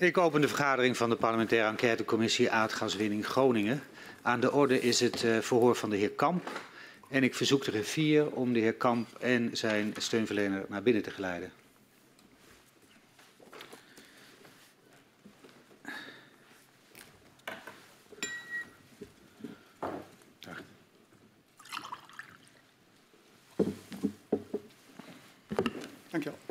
Ik open de vergadering van de parlementaire enquêtecommissie aardgaswinning Groningen. Aan de orde is het uh, verhoor van de heer Kamp. En ik verzoek de griffier om de heer Kamp en zijn steunverlener naar binnen te geleiden. Dank je wel.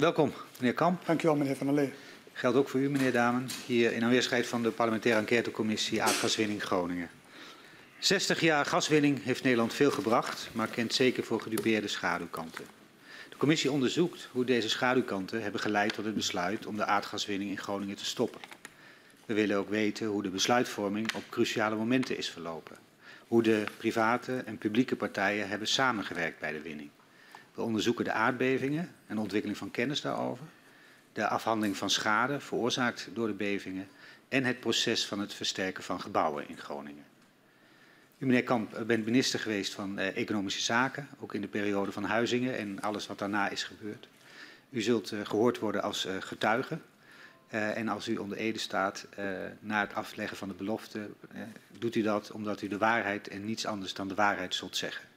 Welkom, meneer Kamp. Dank u wel, meneer Van der Lee. Geldt ook voor u, meneer Damen, hier in aanwezigheid van de parlementaire enquêtecommissie aardgaswinning Groningen. 60 jaar gaswinning heeft Nederland veel gebracht, maar kent zeker voor gedupeerde schaduwkanten. De commissie onderzoekt hoe deze schaduwkanten hebben geleid tot het besluit om de aardgaswinning in Groningen te stoppen. We willen ook weten hoe de besluitvorming op cruciale momenten is verlopen. Hoe de private en publieke partijen hebben samengewerkt bij de winning. We onderzoeken de aardbevingen en ontwikkeling van kennis daarover, de afhandeling van schade veroorzaakt door de bevingen en het proces van het versterken van gebouwen in Groningen. U, meneer Kamp, bent minister geweest van eh, Economische Zaken, ook in de periode van Huizingen en alles wat daarna is gebeurd. U zult uh, gehoord worden als uh, getuige. Uh, en als u onder ede staat uh, na het afleggen van de belofte, doet u dat omdat u de waarheid en niets anders dan de waarheid zult zeggen.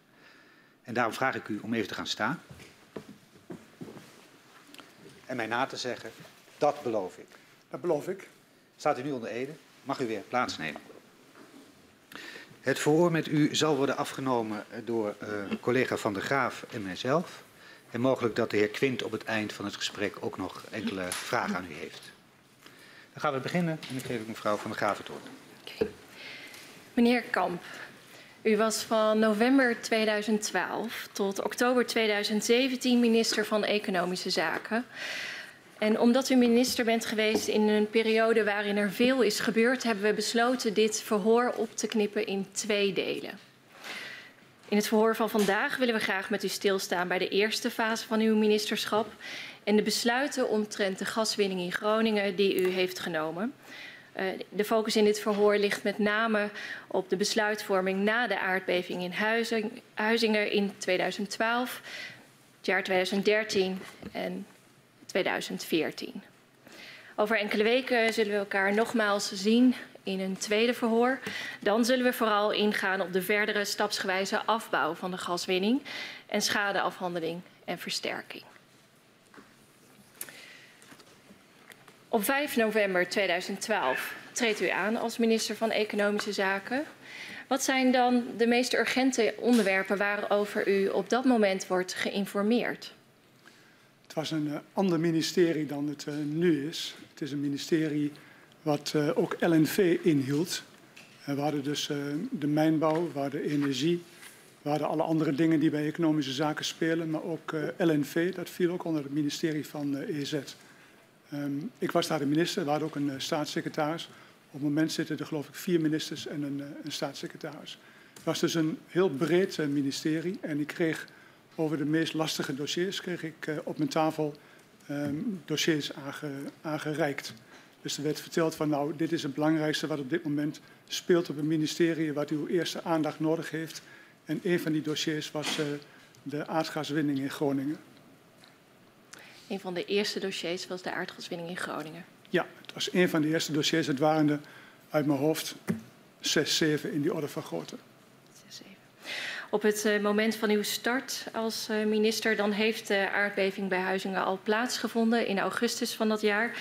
En daarom vraag ik u om even te gaan staan. En mij na te zeggen, dat beloof ik. Dat beloof ik. Staat u nu onder ede, mag u weer plaatsnemen. Het verhoor met u zal worden afgenomen door uh, collega Van der Graaf en mijzelf. En mogelijk dat de heer Quint op het eind van het gesprek ook nog enkele vragen aan u heeft. Dan gaan we beginnen en dan geef ik mevrouw Van der Graaf het woord. Okay. Meneer Kamp, u was van november 2012 tot oktober 2017 minister van Economische Zaken. En omdat u minister bent geweest in een periode waarin er veel is gebeurd, hebben we besloten dit verhoor op te knippen in twee delen. In het verhoor van vandaag willen we graag met u stilstaan bij de eerste fase van uw ministerschap en de besluiten omtrent de gaswinning in Groningen die u heeft genomen. Uh, de focus in dit verhoor ligt met name op de besluitvorming na de aardbeving in Huizing, Huizingen in 2012, het jaar 2013 en 2014. Over enkele weken zullen we elkaar nogmaals zien in een tweede verhoor. Dan zullen we vooral ingaan op de verdere stapsgewijze afbouw van de gaswinning en schadeafhandeling en versterking. Op 5 november 2012 treedt u aan als minister van Economische Zaken. Wat zijn dan de meest urgente onderwerpen waarover u op dat moment wordt geïnformeerd? Het was een uh, ander ministerie dan het uh, nu is. Het is een ministerie wat uh, ook LNV inhield. we hadden dus de mijnbouw, we hadden energie, we hadden alle andere dingen die bij economische zaken spelen, maar ook LNV, dat viel ook onder het ministerie van EZ. Um, ik was daar de minister, we hadden ook een uh, staatssecretaris. Op het moment zitten er geloof ik vier ministers en een, uh, een staatssecretaris. Het was dus een heel breed uh, ministerie en ik kreeg over de meest lastige dossiers kreeg ik op mijn tafel um, dossiers aange, aangereikt. Dus er werd verteld van nou, dit is het belangrijkste wat op dit moment speelt op het ministerie, wat uw eerste aandacht nodig heeft. En een van die dossiers was de aardgaswinning in Groningen. Een van de eerste dossiers was de aardgaswinning in Groningen. Ja, het was een van de eerste dossiers. Het waren er uit mijn hoofd zes, zeven in die orde van grootte. Zes, zeven. Op het uh, moment van uw start als uh, minister, dan heeft de aardbeving bij Huizingen al plaatsgevonden in augustus van dat jaar.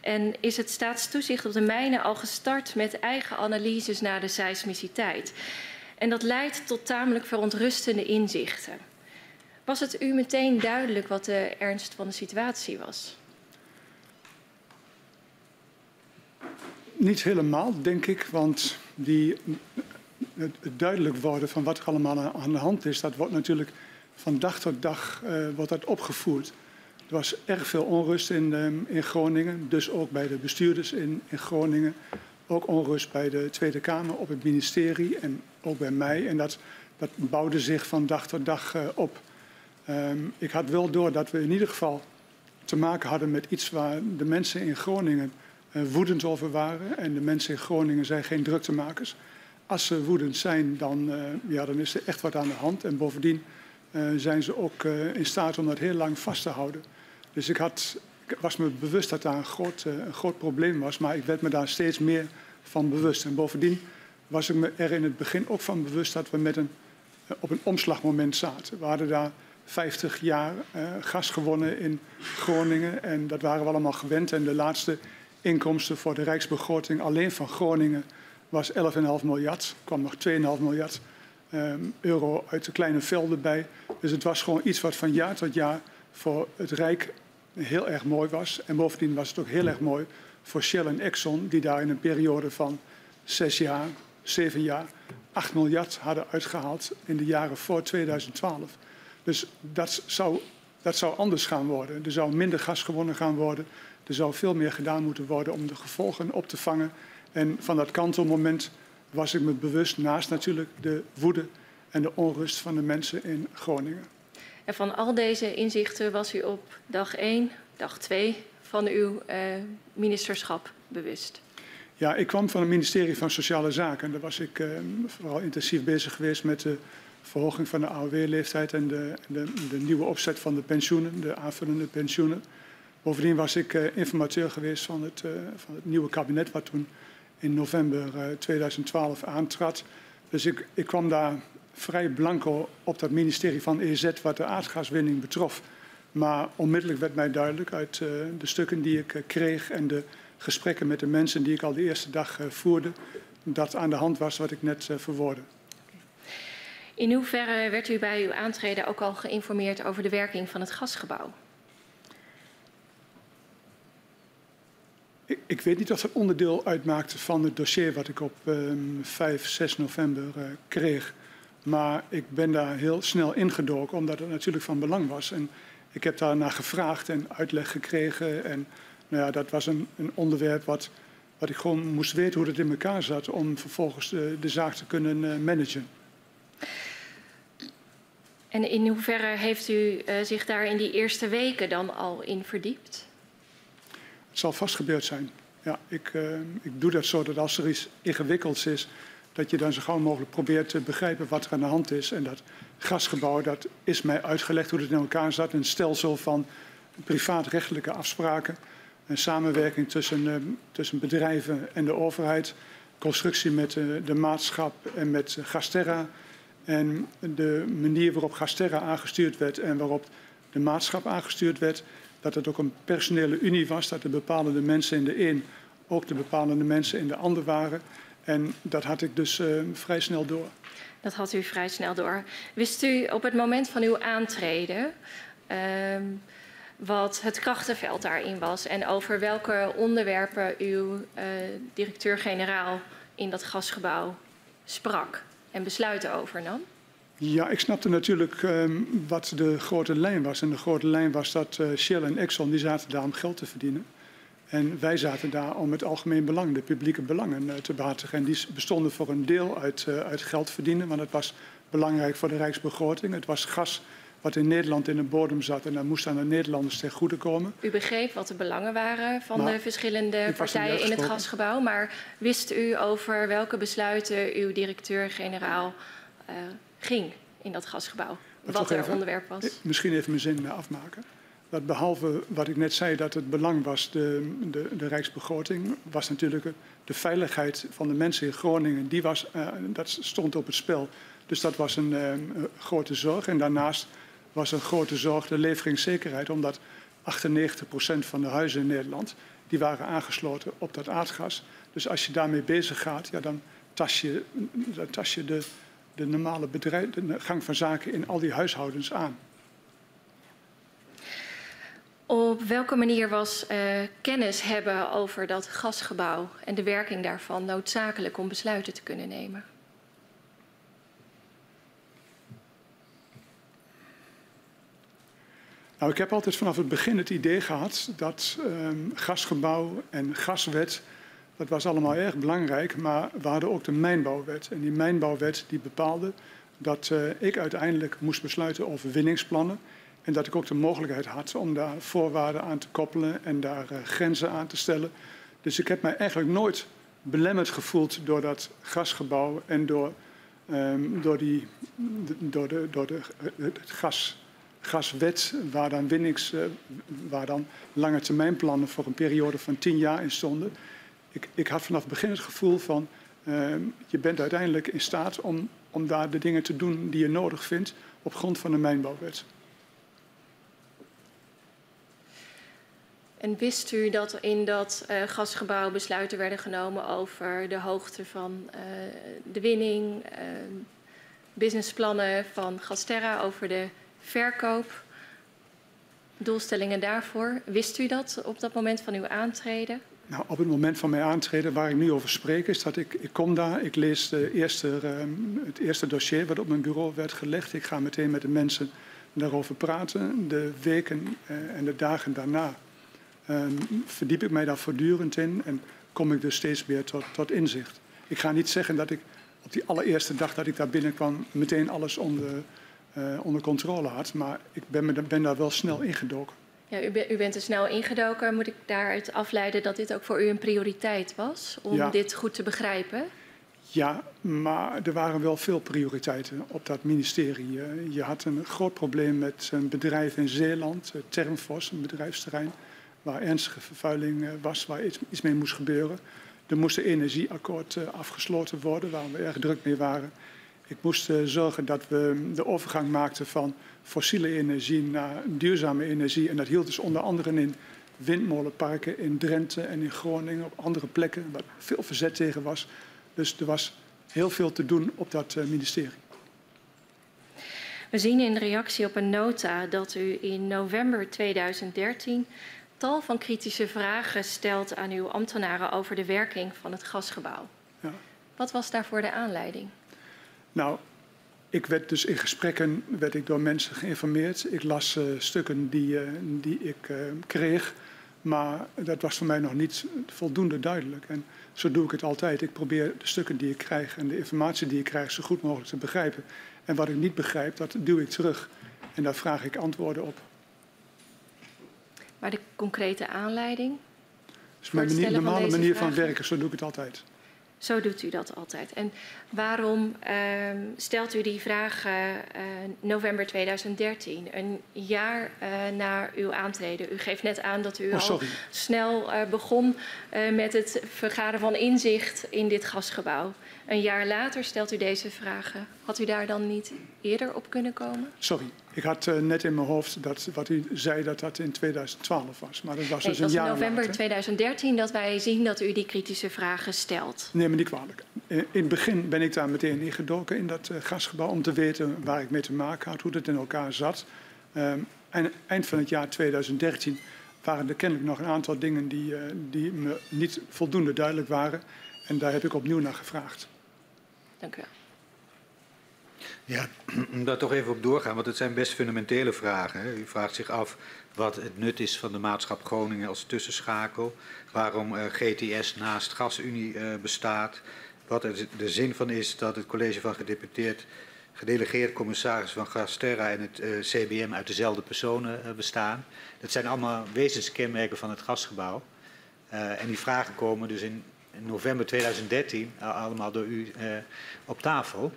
En is het staatstoezicht op de mijnen al gestart met eigen analyses naar de seismiciteit. En dat leidt tot tamelijk verontrustende inzichten. Was het u meteen duidelijk wat de ernst van de situatie was? Niet helemaal, denk ik, want die, het, duidelijk worden van wat er allemaal aan de hand is, dat wordt natuurlijk van dag tot dag uh, wordt dat opgevoerd. Er was erg veel onrust in, um, in Groningen, dus ook bij de bestuurders in, in Groningen. Ook onrust bij de Tweede Kamer, op het ministerie en ook bij mij. En dat, dat bouwde zich van dag tot dag uh, op. Um, ik had wel door dat we in ieder geval te maken hadden met iets waar de mensen in Groningen uh, woedend over waren. En de mensen in Groningen zijn geen druktemakers. Als ze woedend zijn, dan, uh, ja, dan is er echt wat aan de hand. En bovendien uh, zijn ze ook in staat om dat heel lang vast te houden. Dus ik, had, was me bewust dat daar een groot, een groot probleem was, maar ik werd me daar steeds meer van bewust. En bovendien was ik me er in het begin ook van bewust dat we met een, op een omslagmoment zaten. We hadden daar 50 jaar gas gewonnen in Groningen en dat waren we allemaal gewend. En de laatste inkomsten voor de rijksbegroting alleen van Groningen was 11,5 miljard. Er kwam nog 2,5 miljard um, euro uit de kleine velden bij. Dus het was gewoon iets wat van jaar tot jaar voor het Rijk heel erg mooi was. En bovendien was het ook heel erg mooi voor Shell en Exxon, die daar in een periode van zes jaar, zeven jaar, 8 miljard hadden uitgehaald in de jaren voor 2012. Dus dat zou, dat zou anders gaan worden. Er zou minder gas gewonnen gaan worden. Er zou veel meer gedaan moeten worden om de gevolgen op te vangen. En van dat kantelmoment was ik me bewust, naast natuurlijk de woede en de onrust van de mensen in Groningen. En van al deze inzichten was u op dag 1, dag 2 van uw uh, ministerschap bewust? Ja, ik kwam van het ministerie van Sociale Zaken. Daar was ik uh, vooral intensief bezig geweest met de verhoging van de AOW-leeftijd en de, de, de, nieuwe opzet van de pensioenen, de aanvullende pensioenen. Bovendien was ik uh, informateur geweest van het, van het nieuwe kabinet, wat toen in november 2012 aantrad. Dus ik, ik kwam daar vrij blanco op dat ministerie van EZ wat de aardgaswinning betrof. Maar onmiddellijk werd mij duidelijk uit uh, de stukken die ik uh, kreeg en de gesprekken met de mensen die ik al de eerste dag uh, voerde, dat aan de hand was wat ik net verwoordde. In hoeverre werd u bij uw aantreden ook al geïnformeerd over de werking van het gasgebouw? Ik, ik weet niet of dat onderdeel uitmaakte van het dossier wat ik op um, 5, 6 november kreeg. Maar ik ben daar heel snel ingedoken, omdat het natuurlijk van belang was. En ik heb daar naar gevraagd en uitleg gekregen. En nou ja, dat was een, een onderwerp wat, wat ik gewoon moest weten hoe het in elkaar zat... om vervolgens de, de zaak te kunnen uh, managen. En in hoeverre heeft u uh, zich daar in die eerste weken dan al in verdiept? Het zal vast gebeurd zijn. Ja, ik, uh, ik doe dat zo dat als er iets ingewikkelds is dat je dan zo gauw mogelijk probeert te begrijpen wat er aan de hand is. En dat gasgebouw, dat is mij uitgelegd hoe het in elkaar zat. Een stelsel van privaatrechtelijke afspraken. Een samenwerking tussen, uh, tussen bedrijven en de overheid. Constructie met de maatschap en met Gasterra. En de manier waarop Gasterra aangestuurd werd en waarop de maatschap aangestuurd werd. Dat het ook een personele unie was. Dat de bepalende mensen in de een ook de bepalende mensen in de ander waren. En dat had ik dus uh, vrij snel door. Dat had u vrij snel door. Wist u op het moment van uw aantreden uh, wat het krachtenveld daarin was en over welke onderwerpen uw uh, directeur-generaal in dat gasgebouw sprak en besluiten overnam? Ja, ik snapte natuurlijk um, wat de grote lijn was. En de grote lijn was dat uh, Shell en Exxon die zaten daar om geld te verdienen. En wij zaten daar om het algemeen belang, de publieke belangen uh, te behartigen. En die bestonden voor een deel uit, uh, uit geld verdienen, want het was belangrijk voor de rijksbegroting. Het was gas wat in Nederland in de bodem zat en dat moest aan de Nederlanders ten goede komen. U begreep wat de belangen waren van maar, de verschillende partijen in het gasgebouw, maar wist u over welke besluiten uw directeur-generaal uh, ging in dat gasgebouw? Wat, wat er even, onderwerp was? Misschien even mijn zin afmaken dat behalve wat ik net zei, dat het belang was, de, de, de rijksbegroting, was natuurlijk de veiligheid van de mensen in Groningen, die was, uh, dat stond op het spel. Dus dat was een uh, grote zorg. En daarnaast was een grote zorg de leveringszekerheid, omdat 98% van de huizen in Nederland, die waren aangesloten op dat aardgas. Dus als je daarmee bezig gaat, ja, dan tas je, tas je de, de normale bedrijf, de gang van zaken in al die huishoudens aan. Op welke manier was uh, kennis hebben over dat gasgebouw en de werking daarvan noodzakelijk om besluiten te kunnen nemen? Nou, ik heb altijd vanaf het begin het idee gehad dat um, gasgebouw en gaswet, dat was allemaal erg belangrijk, maar we hadden ook de mijnbouwwet. En die mijnbouwwet die bepaalde dat uh, ik uiteindelijk moest besluiten over winningsplannen. En dat ik ook de mogelijkheid had om daar voorwaarden aan te koppelen en daar uh, grenzen aan te stellen. Dus ik heb mij eigenlijk nooit belemmerd gevoeld door dat gasgebouw en door um, door, die, door, de, door de, het gas, gaswet, waar dan, winnings, uh, waar dan lange termijnplannen voor een periode van tien jaar in stonden. Ik, ik had vanaf het begin het gevoel van, uh, je bent uiteindelijk in staat om, om daar de dingen te doen die je nodig vindt op grond van de mijnbouwwet. En wist u dat in dat uh, gasgebouw besluiten werden genomen over de hoogte van de winning, businessplannen van Gasterra over de verkoop, doelstellingen daarvoor? Wist u dat op dat moment van uw aantreden? Nou, op het moment van mijn aantreden, waar ik nu over spreek, is dat ik, ik kom daar, ik lees de eerste, um, het eerste dossier wat op mijn bureau werd gelegd. Ik ga meteen met de mensen daarover praten. De weken en de dagen daarna um, verdiep ik mij daar voortdurend in en kom ik dus steeds meer tot, tot inzicht. Ik ga niet zeggen dat ik op die allereerste dag dat ik daar binnenkwam meteen alles onder, onder controle had, maar ik ben, ben daar wel snel ingedoken. Ja, u, u, bent er snel ingedoken. Moet ik daaruit afleiden dat dit ook voor u een prioriteit was om ja. dit goed te begrijpen? Ja, maar er waren wel veel prioriteiten op dat ministerie. Je had een groot probleem met een bedrijf in Zeeland, Termfos, een bedrijfsterrein waar ernstige vervuiling was, waar iets, iets mee moest gebeuren. Er moest een energieakkoord afgesloten worden, waar we erg druk mee waren. Ik moest zorgen dat we de overgang maakten van fossiele energie naar duurzame energie. En dat hield dus onder andere in windmolenparken in Drenthe en in Groningen, op andere plekken, waar veel verzet tegen was. Dus er was heel veel te doen op dat ministerie. We zien in reactie op een nota dat u in november 2013 tal van kritische vragen stelt aan uw ambtenaren over de werking van het gasgebouw. Ja. Wat was daarvoor de aanleiding? Nou, ik werd dus in gesprekken werd ik door mensen geïnformeerd. Ik las uh, stukken die, uh, die ik uh, kreeg, maar dat was voor mij nog niet voldoende duidelijk. En zo doe ik het altijd. Ik probeer de stukken die ik krijg en de informatie die ik krijg zo goed mogelijk te begrijpen. En wat ik niet begrijp, dat duw ik terug. En daar vraag ik antwoorden op. Maar de concrete aanleiding? Dat is mijn manier, normale manier vragen? van werken, zo doe ik het altijd. Zo doet u dat altijd. En waarom uh, stelt u die vraag uh, november 2013, een jaar uh, na uw aantreden? U geeft net aan dat u oh, al snel begon met het vergaren van inzicht in dit gasgebouw. Een jaar later stelt u deze vragen. Had u daar dan niet eerder op kunnen komen? Sorry, ik had uh, net in mijn hoofd dat wat u zei dat dat in 2012 was. Maar dat was nee, dus een jaar in november later. 2013 dat wij zien dat u die kritische vragen stelt. Neem me niet kwalijk. In het begin ben ik daar meteen ingedoken in dat uh, gasgebouw om te weten waar ik mee te maken had, hoe het in elkaar zat. Um, en eind van het jaar 2013 waren er kennelijk nog een aantal dingen die, uh, die me niet voldoende duidelijk waren. En daar heb ik opnieuw naar gevraagd. Dank u wel. Ja, om daar toch even op doorgaan, want het zijn best fundamentele vragen. U vraagt zich af wat het nut is van de maatschap Groningen als tussenschakel, waarom uh, GTS naast GasUnie uh, bestaat, wat er de zin van is dat het college van gedeputeerd gedelegeerd commissaris van Gasterra en het uh, CBM uit dezelfde personen bestaan. Dat zijn allemaal wezenskenmerken van het gasgebouw. en die vragen komen dus in november 2013 allemaal door u op tafel.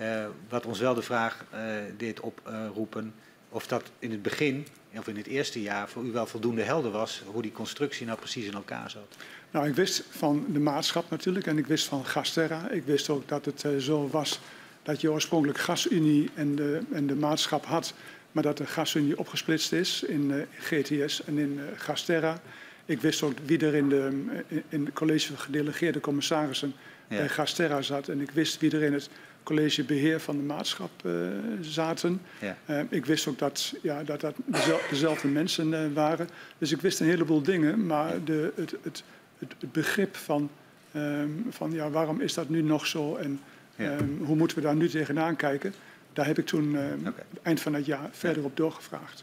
Uh, wat ons wel de vraag uh, deed oproepen of dat in het begin, of in het eerste jaar, voor u wel voldoende helder was hoe die constructie nou precies in elkaar zat. Nou, ik wist van de maatschap natuurlijk en ik wist van Gasterra. Ik wist ook dat het zo was dat je oorspronkelijk GasUnie en de, en de maatschap had, maar dat de GasUnie opgesplitst is in GTS en in Gasterra. Ik wist ook wie er in, de, in het college van gedelegeerde commissarissen ja. bij Gasterra zat. En ik wist wie er in het college beheer van de maatschap uh, zaten. Ja. Uh, ik wist ook dat ja, dat, dat dezelfde mensen uh, waren. Dus ik wist een heleboel dingen. Maar de, het, het, het, het begrip van, um, van ja, waarom is dat nu nog zo en um, hoe moeten we daar nu tegenaan kijken... daar heb ik toen okay. eind van het jaar verder op doorgevraagd.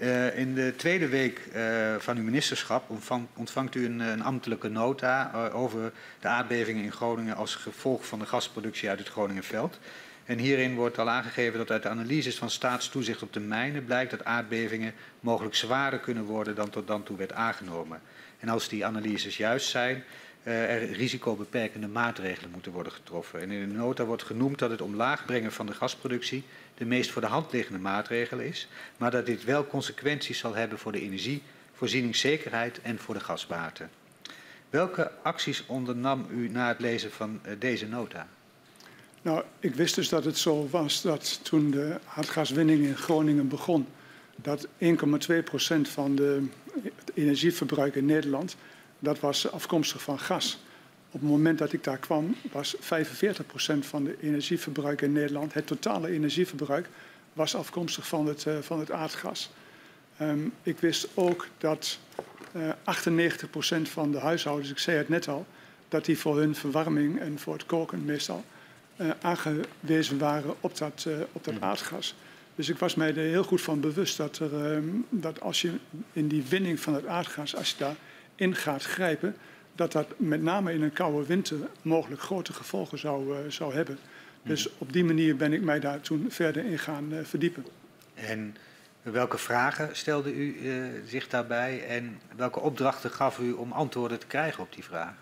Uh, in de tweede week uh, van uw ministerschap ontvang, ontvangt u een, een ambtelijke nota over de aardbevingen in Groningen als gevolg van de gasproductie uit het Groningenveld. En hierin wordt al aangegeven dat uit de analyses van staatstoezicht op de mijnen blijkt dat aardbevingen mogelijk zwaarder kunnen worden dan tot dan toe werd aangenomen. En als die analyses juist zijn, er risicobeperkende maatregelen moeten worden getroffen. En in de nota wordt genoemd dat het omlaag brengen van de gasproductie de meest voor de hand liggende maatregel is, maar dat dit wel consequenties zal hebben voor de energievoorzieningszekerheid en voor de gaswaarten. Welke acties ondernam u na het lezen van uh, deze nota? Nou, ik wist dus dat het zo was dat toen de aardgaswinning in Groningen begon, dat 1,2% van de, het energieverbruik in Nederland, dat was afkomstig van gas. Op het moment dat ik daar kwam, was 45% van de energieverbruik in Nederland, het totale energieverbruik, was afkomstig van het, uh, van het aardgas. Um, ik wist ook dat uh, eh, 98% van de huishoudens, ik zei het net al, dat die voor hun verwarming en voor het koken meestal uh, aangewezen waren op dat, op dat mm. aardgas. Dus ik was mij er heel goed van bewust dat, er, uh, dat als je in die winning van het aardgas, als je daarin gaat grijpen, dat dat met name in een koude winter mogelijk grote gevolgen zou, zou hebben. Dus mm. op die manier ben ik mij daar toen verder in gaan verdiepen. En welke vragen stelde u zich daarbij en welke opdrachten gaf u om antwoorden te krijgen op die vragen?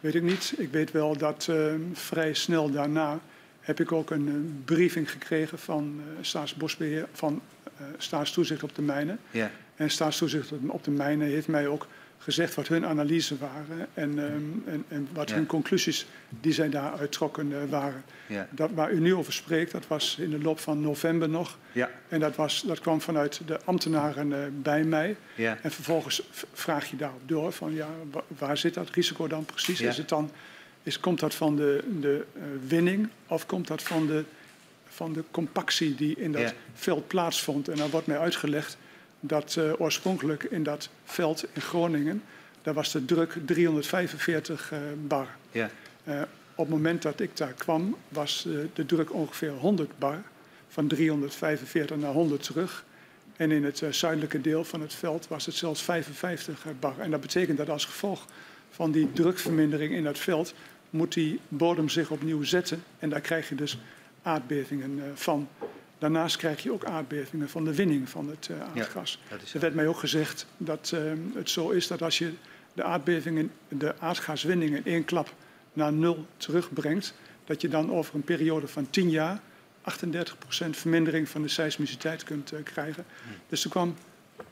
Weet ik niet. Ik weet wel dat uh, vrij snel daarna heb ik ook een uh, briefing gekregen van Staatsbosbeheer, van Staatstoezicht op de mijnen. Ja. En Staatstoezicht op de mijnen heeft mij ook gezegd wat hun analyse waren en, um, en, en wat ja. hun conclusies die zij daaruit trokken uh, waren. Ja. Dat, waar u nu over spreekt, dat was in de loop van november nog. Ja. En dat, was, dat kwam vanuit de ambtenaren uh, bij mij. Ja. En vervolgens vraag je daarop door van ja, waar zit dat risico dan precies? Is het dan, is, komt dat van de, de uh, winning of komt dat van de, van de compactie die in dat veld plaatsvond? En dan wordt mij uitgelegd dat uh, oorspronkelijk in dat veld in Groningen, daar was de druk 345 uh, bar. Ja. Uh, op het moment dat ik daar kwam, was de druk ongeveer 100 bar. Van 345 naar 100 terug. En in het zuidelijke deel van het veld was het zelfs 55 bar. En dat betekent dat als gevolg van die drukvermindering in dat veld moet die bodem zich opnieuw zetten. En daar krijg je dus aardbevingen van. Daarnaast krijg je ook aardbevingen van de winning van het uh, aardgas. Ja, er werd mij ook gezegd dat uh, het zo is dat als je de aardbevingen, de aardgaswinning in één klap naar nul terugbrengt, dat je dan over een periode van 10 jaar 38% vermindering van de seismiciteit kunt uh, krijgen. Dus er kwam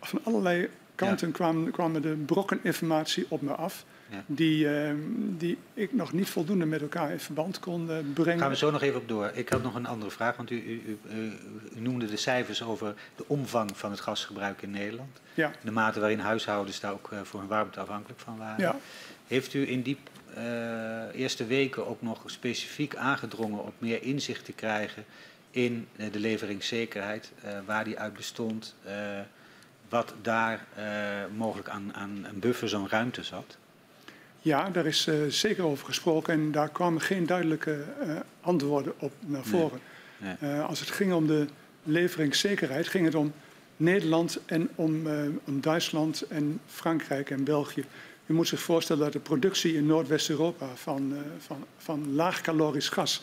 van allerlei kanten ja. kwamen, kwamen de brokken informatie op me af ja. die, uh, die ik nog niet voldoende met elkaar in verband kon uh, brengen. Gaan we zo nog even op door. Ik had nog een andere vraag, want u, u, u, u noemde de cijfers over de omvang van het gasgebruik in Nederland. Ja. De mate waarin huishoudens daar ook uh, voor hun warmte afhankelijk van waren. Ja. Heeft u in die eerste weken ook nog specifiek aangedrongen op meer inzicht te krijgen in de leveringszekerheid, waar die uit bestond, wat daar mogelijk aan, aan een buffer, zo'n ruimte zat? Ja, daar is uh, zeker over gesproken en daar kwamen geen duidelijke uh, antwoorden op naar voren. Nee. Nee. Uh, als het ging om de leveringszekerheid, ging het om Nederland en om, om Duitsland en Frankrijk en België. U moet zich voorstellen dat de productie in Noordwest-Europa van, van, van laagkalorisch gas,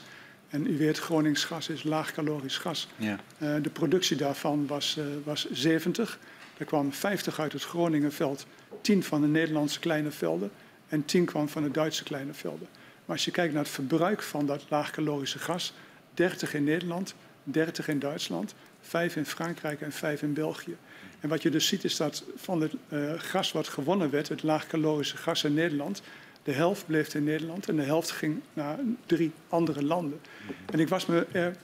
en u weet Gronings gas is laagkalorisch gas, ja. de productie daarvan was, was 70. Er kwamen 50 uit het Groningenveld, 10 van de Nederlandse kleine velden en 10 kwam van de Duitse kleine velden. Maar als je kijkt naar het verbruik van dat laagcalorische gas, 30 in Nederland, 30 in Duitsland, 5 in Frankrijk en 5 in België. En wat je dus ziet is dat van het uh, gas wat gewonnen werd, het laagcalorische gas in Nederland, de helft bleef in Nederland en de helft ging naar drie andere landen. En ik was me er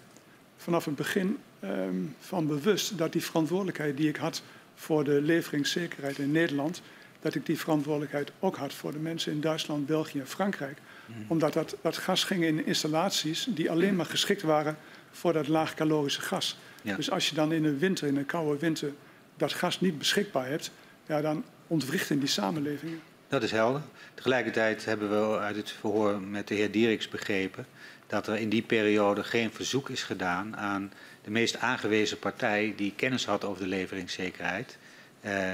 vanaf het begin um, van bewust dat die verantwoordelijkheid die ik had voor de leveringszekerheid in Nederland, dat ik die verantwoordelijkheid ook had voor de mensen in Duitsland, België en Frankrijk. Mm. Omdat dat, dat gas ging in installaties die alleen maar geschikt waren voor dat laagcalorische gas. Ja. Dus als je dan in een winter, in een koude winter, dat gas niet beschikbaar hebt, ja, dan ontwrichten die samenlevingen. Dat is helder. Tegelijkertijd hebben we uit het verhoor met de heer Dieriks begrepen dat er in die periode geen verzoek is gedaan aan de meest aangewezen partij die kennis had over de leveringszekerheid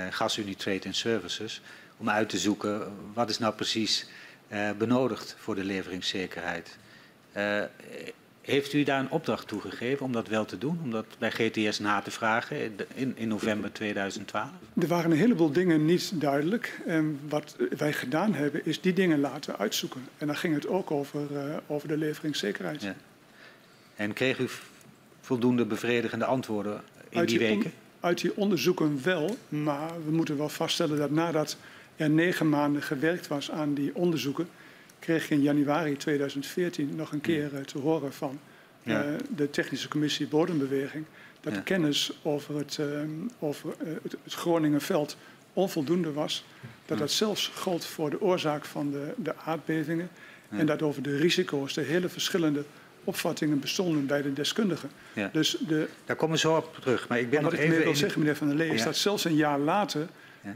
GasUnie Trade and Services, om uit te zoeken wat is nou precies uh, benodigd voor de leveringszekerheid. Uh, Heeft u daar een opdracht toe gegeven om dat wel te doen? Om dat bij GTS na te vragen in, in november 2012? Er waren een heleboel dingen niet duidelijk. En wat wij gedaan hebben, is die dingen laten uitzoeken. En dan ging het ook over, uh, over de leveringszekerheid. Ja. En kreeg u voldoende bevredigende antwoorden in uit die, weken? Uit die onderzoeken wel, maar we moeten wel vaststellen dat nadat er negen maanden gewerkt was aan die onderzoeken, kreeg ik in januari 2014 nog een keer uh, te horen van uh, de Technische Commissie Bodembeweging dat de kennis over het, uh, over, het, het Groningenveld onvoldoende was. Dat dat zelfs gold voor de oorzaak van de, de aardbevingen. En dat over de risico's de hele verschillende opvattingen bestonden bij de deskundigen. Ja. Dus de, Daar komen we zo op terug. Maar ik ben wat even. Ik wil zeggen, meneer Van der Lee, is dat zelfs een jaar later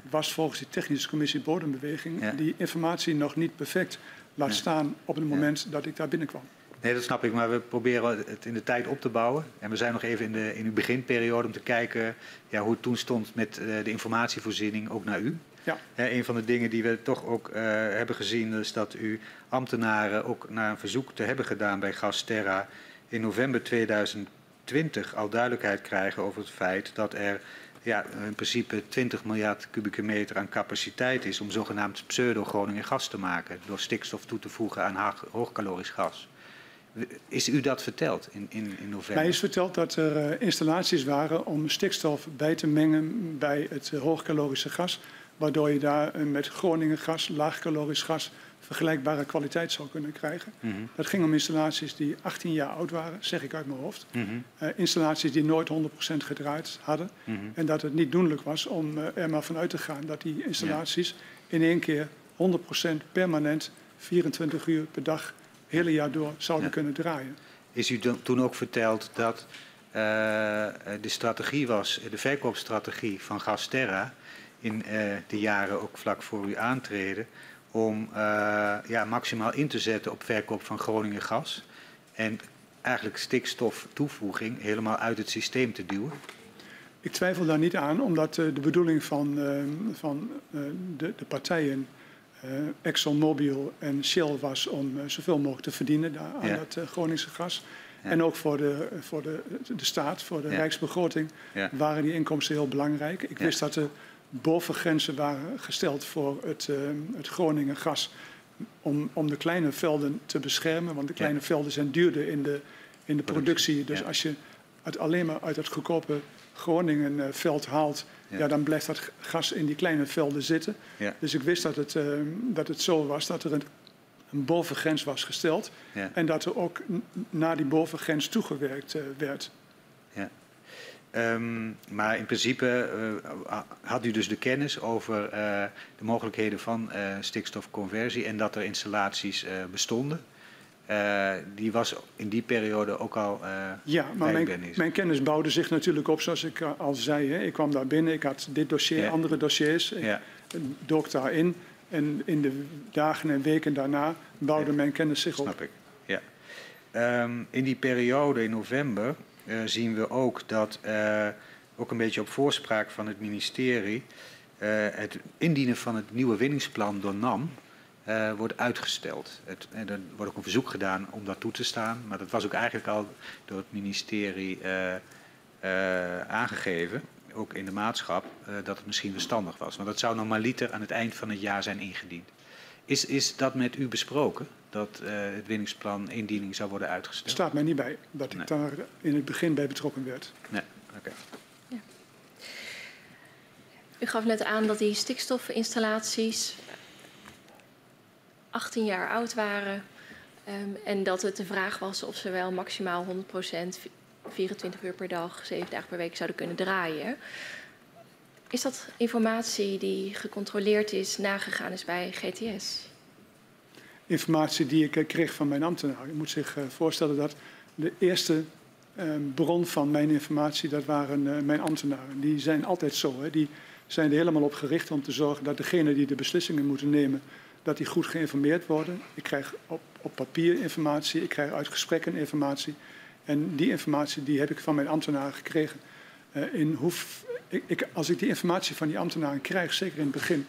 was volgens die technische commissie bodembeweging die informatie nog niet perfect laat staan op het moment dat ik daar binnenkwam. Nee, dat snap ik, maar we proberen het in de tijd op te bouwen. En we zijn nog even in, de, in uw beginperiode om te kijken ja, hoe het toen stond met uh, de informatievoorziening ook naar u. Ja. Een van de dingen die we toch ook uh, hebben gezien is dat u ambtenaren ook naar een verzoek te hebben gedaan bij Gasterra in november 2020 al duidelijkheid krijgen over het feit dat er ja, in principe 20 miljard kubieke meter aan capaciteit is om zogenaamd pseudo-Groningen gas te maken door stikstof toe te voegen aan hoogkalorisch gas. Is u dat verteld in, in, in november? Mij is verteld dat er uh, installaties waren om stikstof bij te mengen bij het uh, hoogcalorische gas. Waardoor je daar met Groningen gas, laagcalorisch gas, vergelijkbare kwaliteit zou kunnen krijgen. Mm -hmm. Dat ging om installaties die 18 jaar oud waren, zeg ik uit mijn hoofd. Mm -hmm. installaties die nooit 100% gedraaid hadden. Mm -hmm. En dat het niet doenlijk was om er maar vanuit te gaan dat die installaties ja. in één keer 100% permanent 24 uur per dag hele jaar door zouden ja. kunnen draaien. Is u toen ook verteld dat uh, de strategie was, de verkoopstrategie van Gasterra in uh, de jaren ook vlak voor uw aantreden, om uh, ja, maximaal in te zetten op verkoop van Groningen gas en eigenlijk stikstoftoevoeging helemaal uit het systeem te duwen? Ik twijfel daar niet aan, omdat de bedoeling van, van de, de partijen uh, ExxonMobil en Shell was om zoveel mogelijk te verdienen daar aan ja. dat Groningse gas. Ja. En ook voor de, voor de, de staat, voor de ja. rijksbegroting, waren die inkomsten heel belangrijk. Ik wist dat er bovengrenzen waren gesteld voor het, het Groningen gas om, om de kleine velden te beschermen. Want de kleine velden zijn duurder in de, in de productie. Dus als je het alleen maar uit het goedkope Groningenveld haalt ja. dan blijft dat gas in die kleine velden zitten. Ja. Dus ik wist dat het, uh, dat het zo was dat er een, een bovengrens was gesteld. Ja. En dat er ook naar die bovengrens toegewerkt uh, werd. Um, maar in principe uh, had u dus de kennis over de mogelijkheden van stikstofconversie en dat er installaties bestonden. Die was in die periode ook al Ja, maar mijn, mijn, kennis bouwde zich natuurlijk op, zoals ik al zei. Hè. Ik kwam daar binnen, ik had dit dossier, ja. andere dossiers. Ik ja. dook daarin. En in de dagen en weken daarna bouwde ja. mijn kennis zich Snap op. Snap ik, ja. Um, in die periode in november zien we ook dat, ook een beetje op voorspraak van het ministerie... het indienen van het nieuwe winningsplan door NAM uh, wordt uitgesteld. Het, en er wordt ook een verzoek gedaan om dat toe te staan, maar dat was ook eigenlijk al door het ministerie aangegeven, ook in de maatschap, dat het misschien verstandig was. Want dat zou normaliter aan het eind van het jaar zijn ingediend. Is, is dat met u besproken, dat het winningsplan indiening zou worden uitgesteld? Er staat mij niet bij dat nee. ik daar in het begin bij betrokken werd. Nee, oké. Okay. Ja. U gaf net aan dat die stikstofinstallaties 18 jaar oud waren. Um, en dat het de vraag was of ze wel maximaal 100% 24 uur per dag, 7 dagen per week zouden kunnen draaien. Is dat informatie die gecontroleerd is, nagegaan is bij GTS? Informatie die ik kreeg van mijn ambtenaar. Je moet zich uh, voorstellen dat de eerste uh, bron van mijn informatie, dat waren uh, mijn ambtenaren. Die zijn altijd zo. Hè. Die zijn er helemaal op gericht om te zorgen dat degene die de beslissingen moeten nemen, dat die goed geïnformeerd worden. Ik krijg op, op papier informatie, ik krijg uit gesprekken informatie. En die informatie die heb ik van mijn ambtenaren gekregen. In hoe, ik, ik, als ik die informatie van die ambtenaren krijg, zeker in het begin,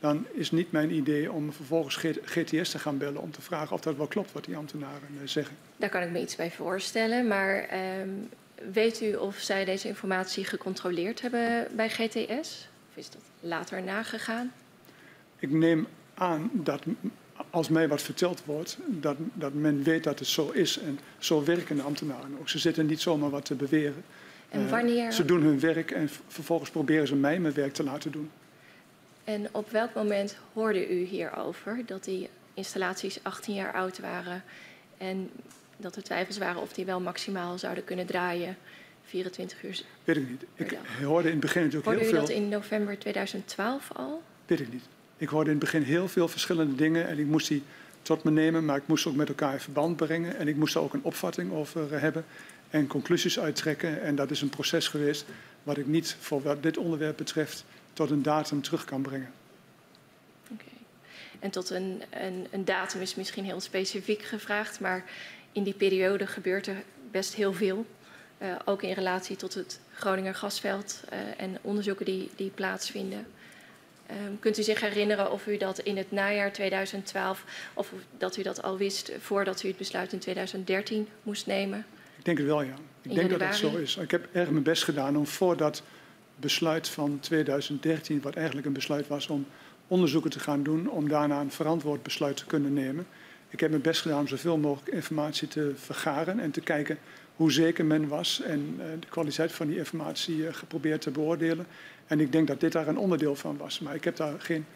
dan is niet mijn idee om vervolgens GTS te gaan bellen om te vragen of dat wel klopt wat die ambtenaren eh, zeggen. Daar kan ik me iets bij voorstellen, maar um, weet u of zij deze informatie gecontroleerd hebben bij GTS? Of is dat later nagegaan? Ik neem aan dat als mij wat verteld wordt, dat, dat men weet dat het zo is. En zo werken de ambtenaren ook. Ze zitten niet zomaar wat te beweren. En eh, wanneer... ze doen hun werk en vervolgens proberen ze mij mijn werk te laten doen. En op welk moment hoorde u hierover dat die installaties 18 jaar oud waren en dat er twijfels waren of die wel maximaal zouden kunnen draaien 24 uur? Weet ik niet. Ik hoorde in het begin natuurlijk hoorde heel veel. Hoorde u dat in november 2012 al? Weet ik niet. Ik hoorde in het begin heel veel verschillende dingen en ik moest die tot me nemen, maar ik moest ze ook met elkaar in verband brengen en ik moest er ook een opvatting over eh, hebben en conclusies uittrekken. En dat is een proces geweest wat ik niet voor wat dit onderwerp betreft tot een datum terug kan brengen. Oké. En tot een, een, een, datum is misschien heel specifiek gevraagd, maar in die periode gebeurt er best heel veel. Uh, ook in relatie tot het Groninger gasveld uh, en onderzoeken die, die plaatsvinden. Um, kunt u zich herinneren of u dat in het najaar 2012 of dat u dat al wist voordat u het besluit in 2013 moest nemen? Ik denk het wel, ja. Ik denk dat het zo is. Ik heb erg mijn best gedaan om voor dat besluit van 2013, wat eigenlijk een besluit was om onderzoeken te gaan doen, om daarna een verantwoord besluit te kunnen nemen. Ik heb mijn best gedaan om zoveel mogelijk informatie te vergaren en te kijken hoe zeker men was en uh, de kwaliteit van die informatie uh, geprobeerd te beoordelen. En ik denk dat dit daar een onderdeel van was. Maar ik heb daar geen.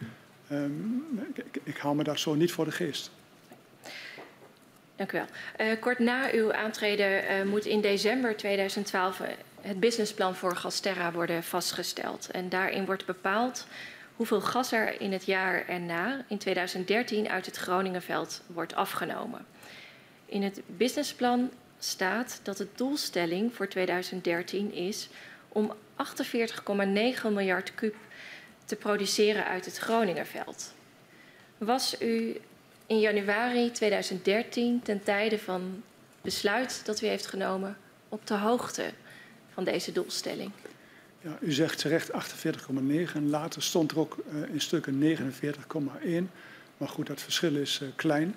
Um, ik, ik haal me daar zo niet voor de geest. Dank u wel. Uh, kort na uw aantreden uh, moet in december 2012 uh, het businessplan voor Gasterra worden vastgesteld. En daarin wordt bepaald hoeveel gas er in het jaar erna, in 2013, uit het Groningenveld wordt afgenomen. In het businessplan staat dat de doelstelling voor 2013 is om 48,9 miljard kub te produceren uit het Groningenveld. Was u in januari 2013, ten tijde van besluit dat u heeft genomen, op de hoogte van deze doelstelling? Ja, u zegt terecht 48,9 en later stond er ook uh, in stukken 49,1. Maar goed, dat verschil is uh, klein.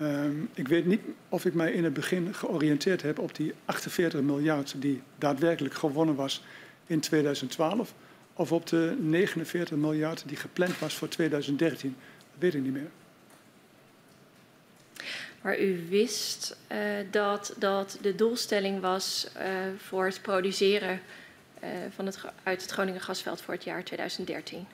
Um, ik weet niet of ik mij in het begin georiënteerd heb op die 48 miljard die daadwerkelijk gewonnen was in 2012 of op de 49 miljard die gepland was voor 2013. Dat weet ik niet meer. Maar u wist uh, dat, dat de doelstelling was uh, voor het produceren uh, van het, uit het Groningen gasveld voor het jaar 2013?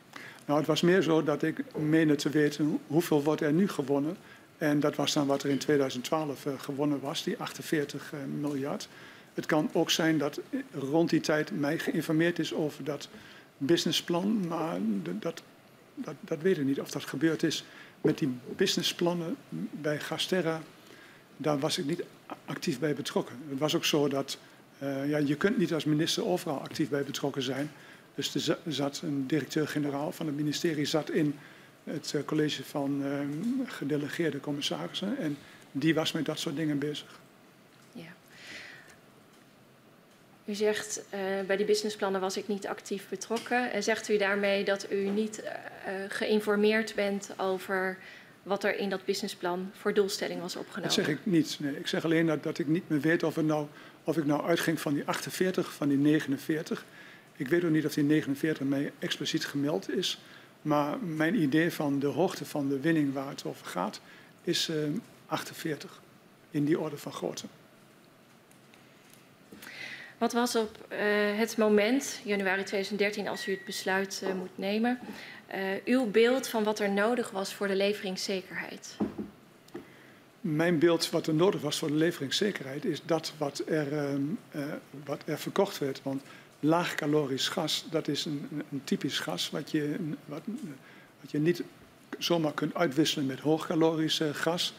Nou, het was meer zo dat ik meende te weten hoeveel wordt er nu gewonnen. En dat was dan wat er in 2012 gewonnen was, die 48 miljard. Het kan ook zijn dat rond die tijd mij geïnformeerd is over dat businessplan, maar dat, dat, dat weet ik niet of dat gebeurd is. Met die businessplannen bij Gasterra, daar was ik niet actief bij betrokken. Het was ook zo dat uh, ja, je kunt niet als minister overal actief bij betrokken zijn. Dus er zat een directeur-generaal van het ministerie zat in het uh, college van uh, gedelegeerde commissarissen en die was met dat soort dingen bezig. U zegt uh, bij die businessplannen was ik niet actief betrokken. En zegt u daarmee dat u niet uh, geïnformeerd bent over wat er in dat businessplan voor doelstelling was opgenomen? Dat zeg ik niet. Nee, ik zeg alleen dat, dat ik niet meer weet of, nou, of ik nou uitging van die 48, van die 49. Ik weet ook niet of die 49 mij expliciet gemeld is. Maar mijn idee van de hoogte van de winning waar het over gaat, is uh, 48. In die orde van grootte. Wat was op uh, het moment, januari 2013, als u het besluit uh, moet nemen, uh, uw beeld van wat er nodig was voor de leveringszekerheid? Mijn beeld wat er nodig was voor de leveringszekerheid is dat wat er, wat er verkocht werd. Want laagcalorisch gas, dat is een, een typisch gas wat je, wat, wat je niet zomaar kunt uitwisselen met hoogcalorisch gas.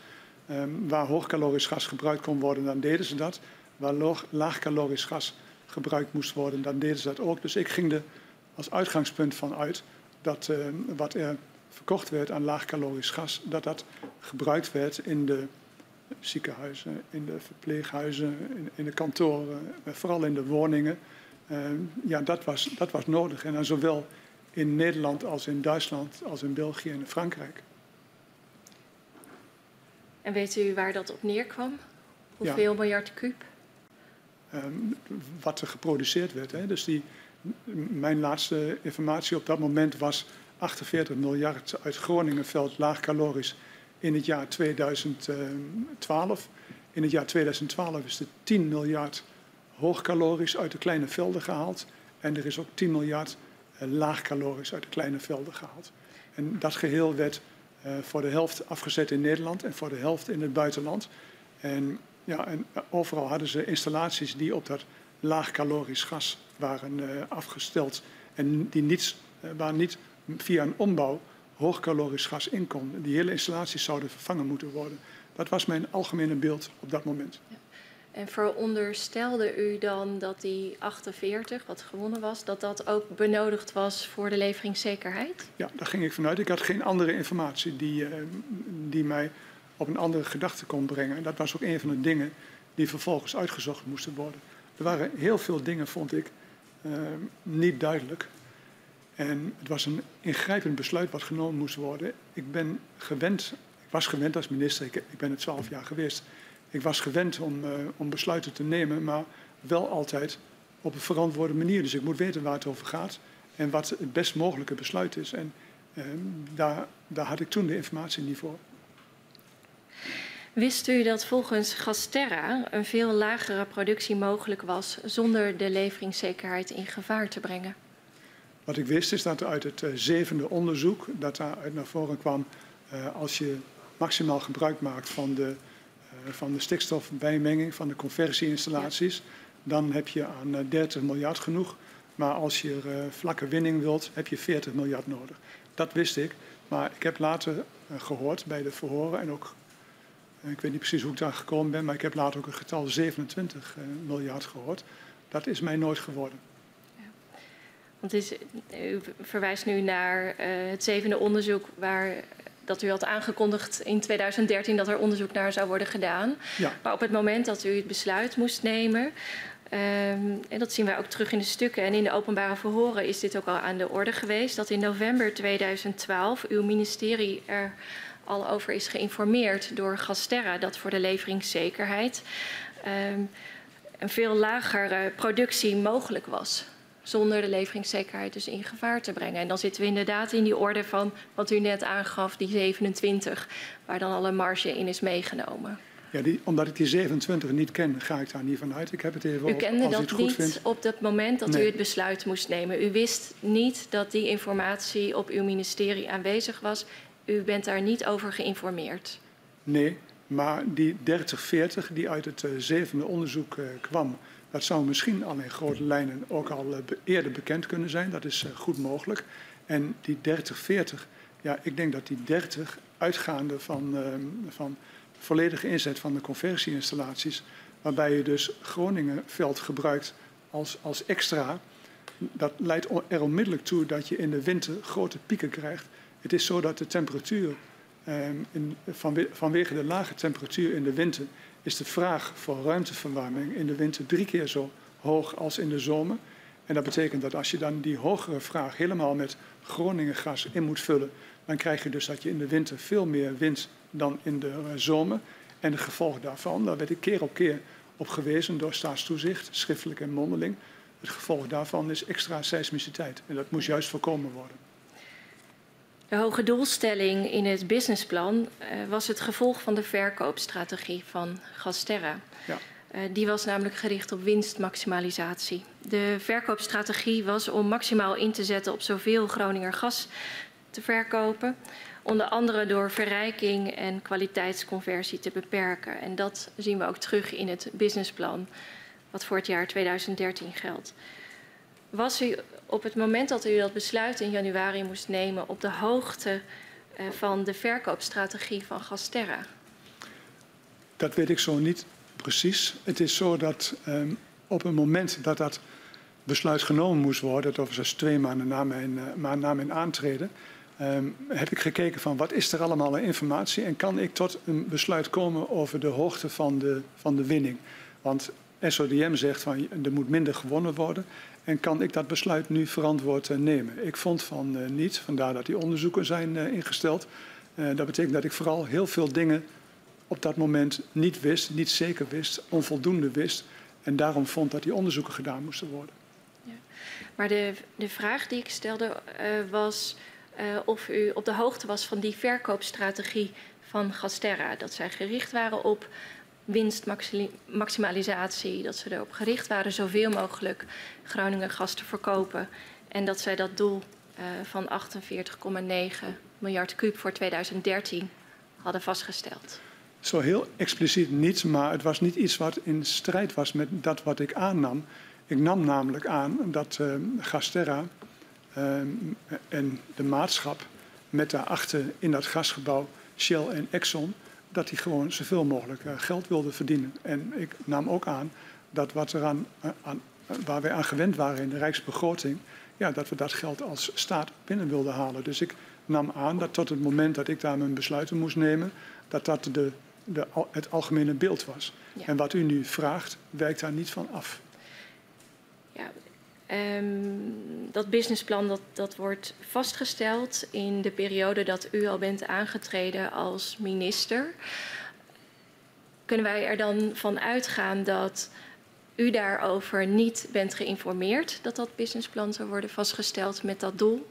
Um, waar hoogcalorisch gas gebruikt kon worden, dan deden ze dat waar laagcalorisch gas gebruikt moest worden, dan deden ze dat ook. Dus ik ging er als uitgangspunt van uit dat uh, wat er verkocht werd aan laagcalorisch gas, dat dat gebruikt werd in de ziekenhuizen, in de verpleeghuizen, in, in de kantoren, vooral in de woningen. Uh, ja, dat was, dat was nodig. En dan zowel in Nederland als in Duitsland, als in België en in Frankrijk. En weet u waar dat op neerkwam? Hoeveel ja. miljard kuub? Um, wat er geproduceerd werd. Hè. Dus die, mijn laatste informatie op dat moment was 48 miljard uit Groningenveld laagkalorisch in het jaar 2012. In het jaar 2012 is er 10 miljard hoogkalorisch uit de kleine velden gehaald. En er is ook 10 miljard uh, laagkalorisch uit de kleine velden gehaald. En dat geheel werd uh, voor de helft afgezet in Nederland en voor de helft in het buitenland. En, ja, en overal hadden ze installaties die op dat laagkalorisch gas waren uh, afgesteld. En die niet, waar niet via een ombouw hoogkalorisch gas in kon. Die hele installaties zouden vervangen moeten worden. Dat was mijn algemene beeld op dat moment. Ja. En veronderstelde u dan dat die 48, wat gewonnen was, dat dat ook benodigd was voor de leveringszekerheid? Ja, daar ging ik vanuit. Ik had geen andere informatie die, uh, die mij op een andere gedachte kon brengen. En dat was ook een van de dingen die vervolgens uitgezocht moesten worden. Er waren heel veel dingen, vond ik, uh, niet duidelijk. En het was een ingrijpend besluit wat genomen moest worden. Ik ben gewend, ik was gewend als minister, ik, ben het twaalf jaar geweest. Ik was gewend om, uh, om besluiten te nemen, maar wel altijd op een verantwoorde manier. Dus ik moet weten waar het over gaat en wat het best mogelijke besluit is. En uh, daar, daar had ik toen de informatie niet voor. Wist u dat volgens Gasterra een veel lagere productie mogelijk was zonder de leveringszekerheid in gevaar te brengen? Wat ik wist is dat uit het uh, zevende onderzoek, dat daaruit naar voren kwam, uh, als je maximaal gebruik maakt van de, uh, van de stikstofbijmenging, van de conversieinstallaties, ja. dan heb je aan 30 miljard genoeg. Maar als je vlakke winning wilt, heb je 40 miljard nodig. Dat wist ik. Maar ik heb later gehoord bij de verhoren en ook, ik weet niet precies hoe ik daar gekomen ben, maar ik heb later ook het getal 27 miljard gehoord. Dat is mij nooit geworden. Want is, u verwijst nu naar uh, het zevende onderzoek waar dat u had aangekondigd in 2013 dat er onderzoek naar zou worden gedaan. Ja. Maar op het moment dat u het besluit moest nemen, um, en dat zien wij ook terug in de stukken en in de openbare verhoren is dit ook al aan de orde geweest, dat in november 2012 uw ministerie er al over is geïnformeerd door Gasterra dat voor de leveringszekerheid um, een veel lagere productie mogelijk was zonder de leveringszekerheid dus in gevaar te brengen. En dan zitten we inderdaad in die orde van wat u net aangaf, die 27, waar dan al een marge in is meegenomen. Ja, die, omdat ik die 27 niet ken, ga ik daar niet van uit. Ik heb het even u kende dat niet vindt. op het moment dat nee. u het besluit moest nemen. U wist niet dat die informatie op uw ministerie aanwezig was. U bent daar niet over geïnformeerd. Nee, maar die 3040 die uit het uh, zevende onderzoek uh, kwam, dat zou misschien al in grote lijnen ook al uh, eerder bekend kunnen zijn. Dat is goed mogelijk. En die 30-40, ja, ik denk dat die 30 uitgaande van, uh, van volledige inzet van de conversieinstallaties, waarbij je dus Groningenveld gebruikt als, als extra, dat leidt er onmiddellijk toe dat je in de winter grote pieken krijgt. Het is zo dat de temperatuur, um, in, vanwe, vanwege de lage temperatuur in de winter, is de vraag voor ruimteverwarming in de winter drie keer zo hoog als in de zomer. En dat betekent dat als je dan die hogere vraag helemaal met Groningengas in moet vullen, dan krijg je dus dat je in de winter veel meer wind dan in de uh, zomer. En de gevolg daarvan, daar werd ik keer op keer op gewezen door staatstoezicht, schriftelijk en mondeling. Het gevolg daarvan is extra seismiciteit. En dat moest juist voorkomen worden. De hoge doelstelling in het businessplan uh, was het gevolg van de verkoopstrategie van Gasterra. Ja. Uh, die was namelijk gericht op winstmaximalisatie. De verkoopstrategie was om maximaal in te zetten op zoveel Groninger gas te verkopen. Onder andere door verrijking en kwaliteitsconversie te beperken. En dat zien we ook terug in het businessplan, wat voor het jaar 2013 geldt. Was u op het moment dat u dat besluit in januari moest nemen op de hoogte uh, van de verkoopstrategie van Gasterra? Dat weet ik zo niet precies. Het is zo dat um, op het moment dat dat besluit genomen moest worden, dat overigens twee maanden na mijn, uh, na mijn aantreden, um, heb ik gekeken van wat is er allemaal aan informatie en kan ik tot een besluit komen over de hoogte van de, van de winning. Want SODM zegt van er moet minder gewonnen worden. En kan ik dat besluit nu verantwoord eh, nemen? Ik vond van uh, niet, vandaar dat die onderzoeken zijn uh, ingesteld. dat betekent dat ik vooral heel veel dingen op dat moment niet wist, niet zeker wist, onvoldoende wist. En daarom vond dat die onderzoeken gedaan moesten worden. Ja. Maar de, de vraag die ik stelde was of u op de hoogte was van die verkoopstrategie van Gasterra. Dat zij gericht waren op winstmaximalisatie, dat ze erop gericht waren zoveel mogelijk Groningen gas te verkopen. En dat zij dat doel uh, van 48,9 miljard kuub voor 2013 hadden vastgesteld. Zo heel expliciet niet, maar het was niet iets wat in strijd was met dat wat ik aannam. Ik nam namelijk aan dat uh, Gasterra uh, en de maatschap met daarachter in dat gasgebouw Shell en Exxon dat hij gewoon zoveel mogelijk uh, geld wilde verdienen. En ik nam ook aan dat wat er aan, uh, aan, waar wij aan gewend waren in de Rijksbegroting, ja, dat we dat geld als staat binnen wilden halen. Dus ik nam aan dat tot het moment dat ik daar mijn besluiten moest nemen, dat dat de, de, het algemene beeld was. Ja. En wat u nu vraagt, wijkt daar niet van af. Um, dat businessplan dat, dat wordt vastgesteld in de periode dat u al bent aangetreden als minister. Kunnen wij er dan van uitgaan dat u daarover niet bent geïnformeerd dat dat businessplan zou worden vastgesteld met dat doel?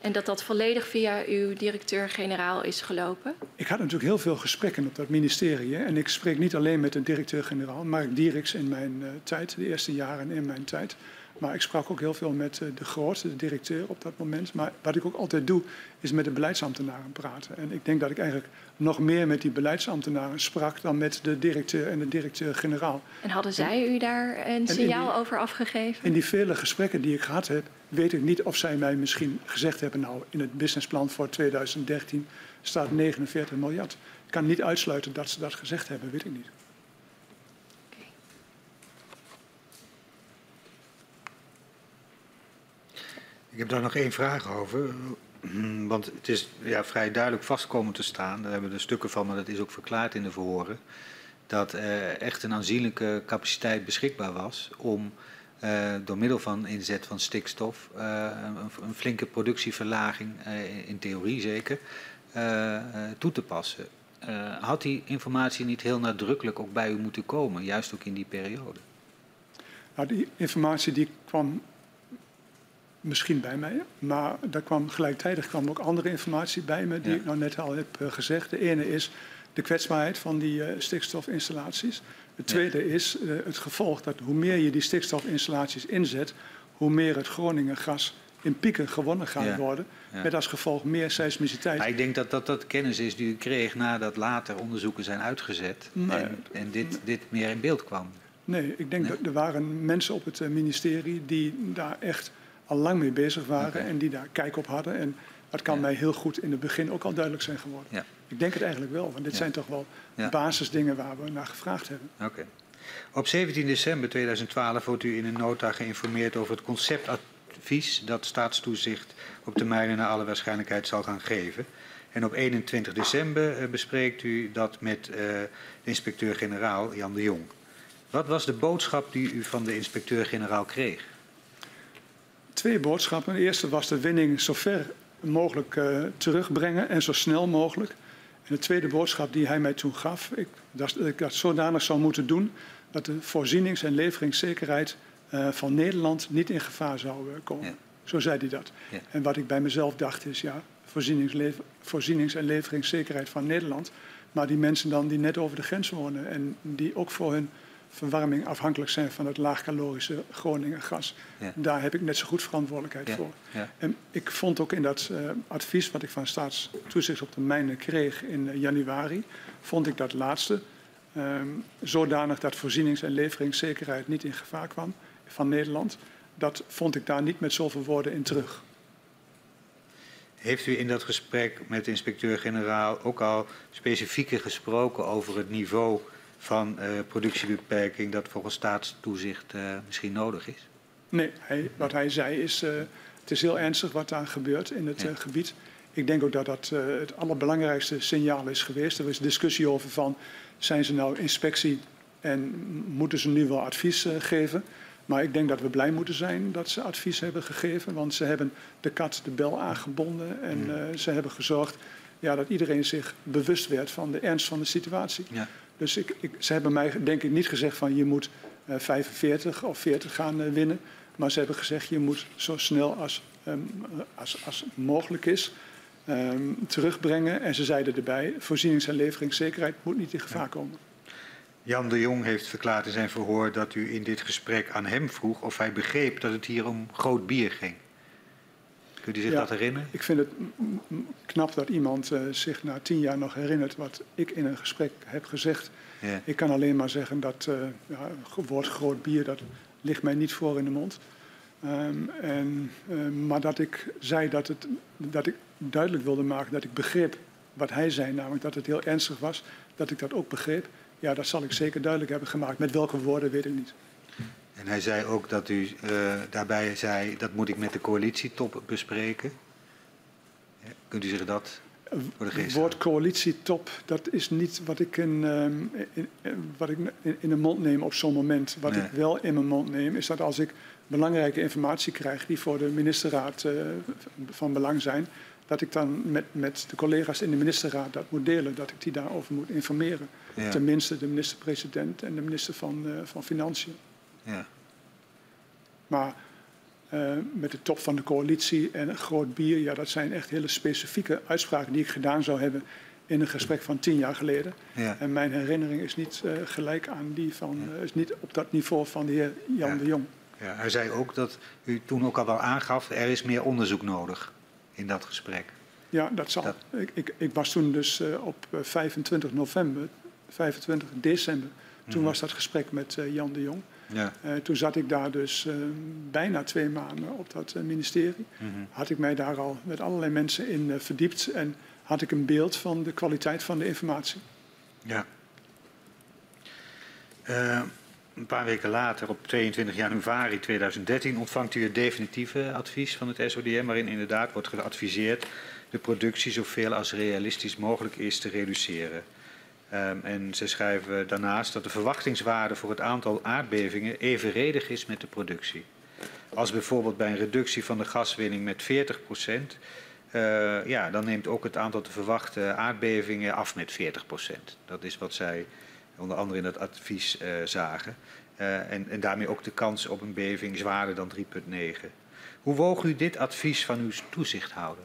En dat dat volledig via uw directeur-generaal is gelopen? Ik had natuurlijk heel veel gesprekken op dat ministerie. En ik spreek niet alleen met de directeur-generaal, Mark Dieriks in mijn uh, tijd, de eerste jaren in mijn tijd. Maar ik sprak ook heel veel met eh, de grootste, de directeur op dat moment. Maar wat ik ook altijd doe, is met de beleidsambtenaren praten. En ik denk dat ik eigenlijk nog meer met die beleidsambtenaren sprak dan met de directeur en de directeur-generaal. En hadden zij u daar een signaal die, over afgegeven? In die vele gesprekken die ik gehad heb, weet ik niet of zij mij misschien gezegd hebben, nou in het businessplan voor 2013 staat 49 miljard. Ik kan niet uitsluiten dat ze dat gezegd hebben, weet ik niet. Ik heb daar nog één vraag over. Want het is ja, vrij duidelijk vastkomen te staan, daar hebben we er stukken van, maar dat is ook verklaard in de verhoren, dat er echt een aanzienlijke capaciteit beschikbaar was om uh, door middel van inzet van stikstof uh, een, een, flinke productieverlaging, uh, in theorie zeker, toe te passen. had die informatie niet heel nadrukkelijk ook bij u moeten komen, juist ook in die periode? Nou, die informatie die kwam misschien bij mij. Maar daar kwam gelijktijdig kwam ook andere informatie bij me, die ja. ik nou net al heb uh, gezegd. De ene is de kwetsbaarheid van die uh, stikstofinstallaties. Het tweede ja. is uh, het gevolg dat hoe meer je die stikstofinstallaties inzet, hoe meer het Groningen gas in pieken gewonnen gaat ja. worden. Met als gevolg meer seismiciteit. Maar ik denk dat, dat dat kennis is die u kreeg nadat later onderzoeken zijn uitgezet. Nee. En, en dit, dit meer in beeld kwam. Nee, ik denk nee? dat er waren mensen op het ministerie die daar echt al lang mee bezig waren okay. en die daar kijk op hadden. En dat kan ja. mij heel goed in het begin ook al duidelijk zijn geworden. Ja. Ik denk het eigenlijk wel, want dit ja. zijn toch wel basisdingen waar we naar gevraagd hebben. Okay. Op 17 december 2012 wordt u in een nota geïnformeerd over het conceptadvies dat staatstoezicht op termijn naar alle waarschijnlijkheid zal gaan geven. En op 21 december bespreekt u dat met uh, de inspecteur-generaal Jan de Jong. Wat was de boodschap die u van de inspecteur-generaal kreeg? Twee boodschappen. De eerste was de winning zo ver mogelijk uh, terugbrengen en zo snel mogelijk. En de tweede boodschap die hij mij toen gaf, ik, dat ik dat zodanig zou moeten doen dat de voorzienings- en leveringszekerheid uh, van Nederland niet in gevaar zou uh, komen. Ja. Zo zei hij dat. Ja. En wat ik bij mezelf dacht is, ja, voorzienings-, voorzienings en leveringszekerheid van Nederland. Maar die mensen dan die net over de grens wonen en die ook voor hun verwarming afhankelijk zijn van het laagcalorische Groningen gas. Ja. Daar heb ik net zo goed verantwoordelijkheid ja. voor. Ja. En ik vond ook in dat uh, advies wat ik van staatstoezicht op de mijnen kreeg in uh, januari, vond ik dat laatste um, zodanig dat voorzienings- en leveringszekerheid niet in gevaar kwam van Nederland. Dat vond ik daar niet met zoveel woorden in terug. Heeft u in dat gesprek met de inspecteur-generaal ook al specifieker gesproken over het niveau van uh, productiebeperking dat volgens staatstoezicht uh, misschien nodig is? Nee, hij, wat hij zei is, uh, het is heel ernstig wat daar gebeurt in het ja. gebied. Ik denk ook dat dat het allerbelangrijkste signaal is geweest. Er is discussie over van, zijn ze nou inspectie en moeten ze nu wel advies geven. Maar ik denk dat we blij moeten zijn dat ze advies hebben gegeven. Want ze hebben de kat de bel aangebonden. En ze hebben gezorgd ja, dat iedereen zich bewust werd van de ernst van de situatie. Ja. Dus ik, ik, ze hebben mij denk ik niet gezegd van je moet uh, 45 of 40 gaan uh, winnen. Maar ze hebben gezegd je moet zo snel als, um, als, als mogelijk is um, terugbrengen. En ze zeiden erbij, voorzienings- en leveringszekerheid moet niet in gevaar komen. Jan de Jong heeft verklaard in zijn verhoor dat u in dit gesprek aan hem vroeg of hij begreep dat het hier om groot bier ging. Kunt u zich ja, dat herinneren? Ik vind het knap dat iemand uh, zich na tien jaar nog herinnert wat ik in een gesprek heb gezegd. Ja. Ik kan alleen maar zeggen dat uh, ja, het woord groot bier, dat ligt mij niet voor in de mond. Um, en, uh, maar dat ik zei dat, het, dat ik duidelijk wilde maken dat ik begreep wat hij zei, namelijk dat het heel ernstig was, dat ik dat ook begreep. Ja, dat zal ik zeker duidelijk hebben gemaakt. Met welke woorden weet ik niet. En hij zei ook dat u uh, daarbij zei, dat moet ik met de coalitietop bespreken. Ja, kunt u zich dat voor de geest Het woord coalitietop, dat is niet wat ik in, um, in, in, wat ik in, in de mond neem op zo'n moment. Wat nee. ik wel in mijn mond neem, is dat als ik belangrijke informatie krijg die voor de ministerraad uh, van belang zijn, dat ik dan met, met de collega's in de ministerraad dat moet delen, dat ik die daarover moet informeren. Ja. Tenminste de minister-president en de minister van, uh, van Financiën. Ja. Maar uh, met de top van de coalitie en een groot bier, ja, dat zijn echt hele specifieke uitspraken die ik gedaan zou hebben in een gesprek van tien jaar geleden. Ja. En mijn herinnering is niet uh, gelijk aan die van, ja. is niet op dat niveau van de heer Jan ja. de Jong. Ja, hij zei ook dat u toen ook al wel aangaf, er is meer onderzoek nodig in dat gesprek. Ja, dat zal. Dat... Ik, ik, ik, was toen dus uh, op 25 november, 25 december, toen mm. was dat gesprek met Jan de Jong. Ja. Uh, toen zat ik daar dus uh, bijna twee maanden op dat uh, ministerie. Mm -hmm. Had ik mij daar al met allerlei mensen in verdiept en had ik een beeld van de kwaliteit van de informatie. Ja. een paar weken later, op 22 januari 2013, ontvangt u het definitieve advies van het SODM, waarin inderdaad wordt geadviseerd de productie zoveel als realistisch mogelijk is te reduceren. Um, en ze schrijven daarnaast dat de verwachtingswaarde voor het aantal aardbevingen evenredig is met de productie. Als bijvoorbeeld bij een reductie van de gaswinning met 40 procent, uh, ja, dan neemt ook het aantal te verwachten aardbevingen af met 40 procent. Dat is wat zij onder andere in dat advies uh, zagen. Uh, en, en daarmee ook de kans op een beving zwaarder dan 3,9. Hoe woog u dit advies van uw toezichthouder?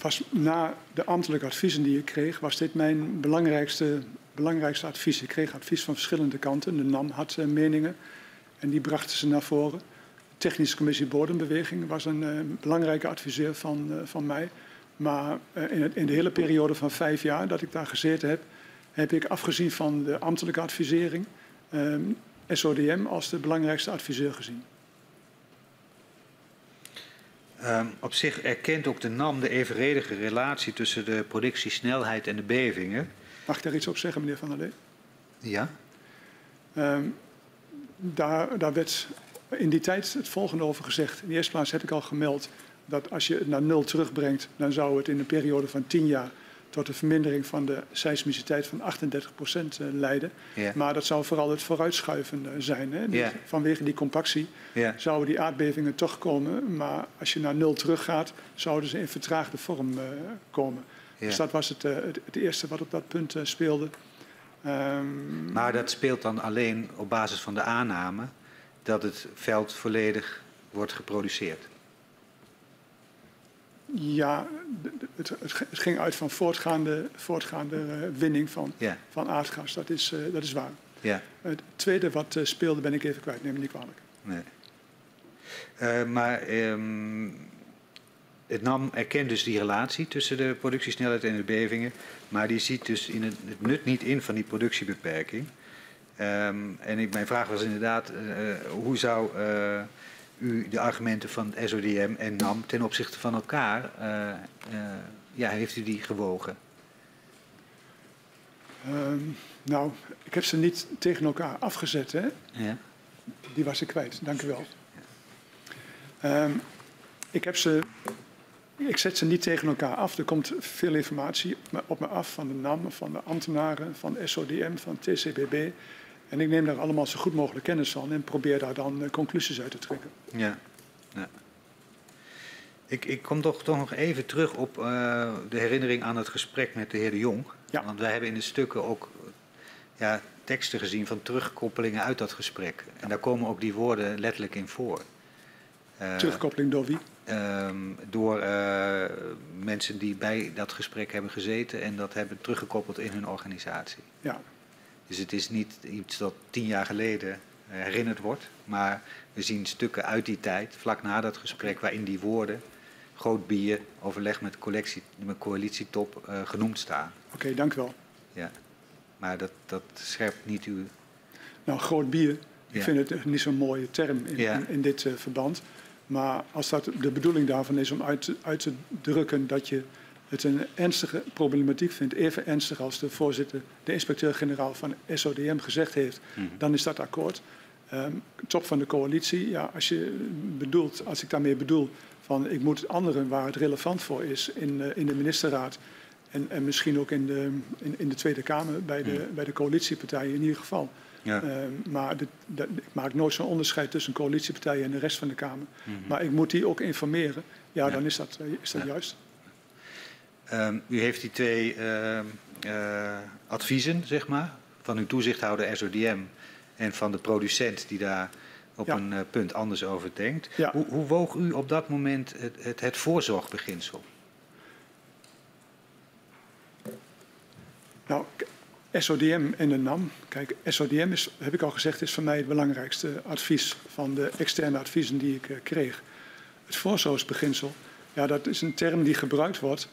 Was na de ambtelijke adviezen die ik kreeg, was dit mijn belangrijkste, belangrijkste advies. Ik kreeg advies van verschillende kanten. De NAM had uh, meningen en die brachten ze naar voren. De Technische Commissie Bodembeweging was een uh, belangrijke adviseur van, uh, van mij. Maar in, het, in, de hele periode van vijf jaar dat ik daar gezeten heb, heb ik afgezien van de ambtelijke advisering SODM als de belangrijkste adviseur gezien. Um, op zich erkent ook de NAM de evenredige relatie tussen de productiesnelheid en de bevingen. Mag ik daar iets op zeggen, meneer Van der Lee? Ja. Um, daar, daar werd in die tijd het volgende over gezegd. In de eerste plaats heb ik al gemeld dat als je het naar nul terugbrengt, dan zou het in een periode van tien jaar tot een vermindering van de seismiciteit van 38 procent uh, leiden. Yeah. Maar dat zou vooral het vooruitschuiven zijn. Hè? Yeah. Vanwege die compactie yeah. zouden die aardbevingen toch komen. Maar als je naar nul teruggaat, zouden ze in vertraagde vorm uh, komen. Dus dat was het, het, het, eerste wat op dat punt speelde. Um, maar dat speelt dan alleen op basis van de aanname dat het veld volledig wordt geproduceerd. Ja, het, het, ging uit van voortgaande, voortgaande uh, winning van, yeah. van aardgas. Dat is, uh, dat is waar. Yeah. Het tweede wat uh, speelde ben ik even kwijt, neem me niet kwalijk. Nee. maar um, het NAM erkent dus die relatie tussen de productiesnelheid en de bevingen. Maar die ziet dus in het, het nut niet in van die productiebeperking. Um, en ik, mijn vraag was inderdaad, hoe zou u de argumenten van het SODM en NAM ten opzichte van elkaar, uh, uh, ja, heeft u die gewogen? Um, nou, ik heb ze niet tegen elkaar afgezet, hè? Ja. Die was ik kwijt, dank u wel. Ja. Um, ik heb ze ik zet ze niet tegen elkaar af. Er komt veel informatie op me af van de NAM, van de ambtenaren, van SODM, van TCBB. En ik neem daar allemaal zo goed mogelijk kennis van en probeer daar dan eh, conclusies uit te trekken. Ja. ja. Ik, ik kom toch, toch nog even terug op uh, de herinnering aan het gesprek met de heer De Jong. Ja. Want wij hebben in de stukken ook ja, teksten gezien van terugkoppelingen uit dat gesprek. En daar komen ook die woorden letterlijk in voor. Uh, Terugkoppeling door wie? Uh, door uh, mensen die bij dat gesprek hebben gezeten en dat hebben teruggekoppeld in hun organisatie. Ja. Dus het is niet iets dat tien jaar geleden herinnerd wordt, maar we zien stukken uit die tijd, vlak na dat gesprek, waarin die woorden groot bier, overleg met, collectie, met coalitietop uh, genoemd staan. Oké, okay, dank u wel. Ja, maar dat, dat scherpt niet uw... Nou, groot bier, ik vind het niet zo'n mooie term in, ja. in, in dit uh, verband. Maar als dat de bedoeling daarvan is om uit, uit te drukken dat je het een ernstige problematiek vindt, even ernstig als de voorzitter, de inspecteur-generaal van SODM gezegd heeft, mm -hmm. dan is dat akkoord. Um, top van de coalitie, ja, als je bedoelt, als ik daarmee bedoel van ik moet anderen waar het relevant voor is in, uh, in de ministerraad en, en misschien ook in de, in, in de Tweede Kamer bij de, mm. bij de coalitiepartijen in ieder geval. Ja. Uh, maar de, de, ik maak nooit zo'n onderscheid tussen coalitiepartijen en de rest van de Kamer. Mm -hmm. Maar ik moet die ook informeren. Ja, ja. dan is dat, uh, is dat ja. juist. Um, u heeft die twee uh, adviezen, zeg maar, van uw toezichthouder SODM en van de producent die daar op Ja. een uh, punt anders over denkt. Ja. Hoe, hoe woog u op dat moment het, het, het voorzorgbeginsel? Nou, SODM en de NAM. Kijk, SODM is, heb ik al gezegd, is voor mij het belangrijkste advies van de externe adviezen die ik uh, kreeg. Het voorzorgsbeginsel, ja, dat is een term die gebruikt wordt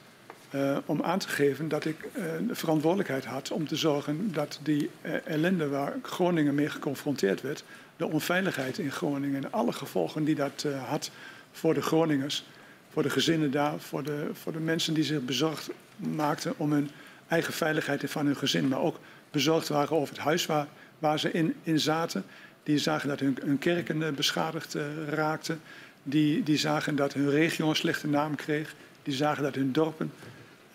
uh, om aan te geven dat ik de verantwoordelijkheid had om te zorgen dat die uh, ellende waar Groningen mee geconfronteerd werd, de onveiligheid in Groningen en alle gevolgen die dat had voor de Groningers, voor de gezinnen daar, voor de, voor de mensen die zich bezorgd maakten om hun eigen veiligheid en van hun gezin, maar ook bezorgd waren over het huis waar, waar ze in, in zaten. Die zagen dat hun, hun kerken beschadigd raakten. Die, die zagen dat hun regio een slechte naam kreeg. Die zagen dat hun dorpen,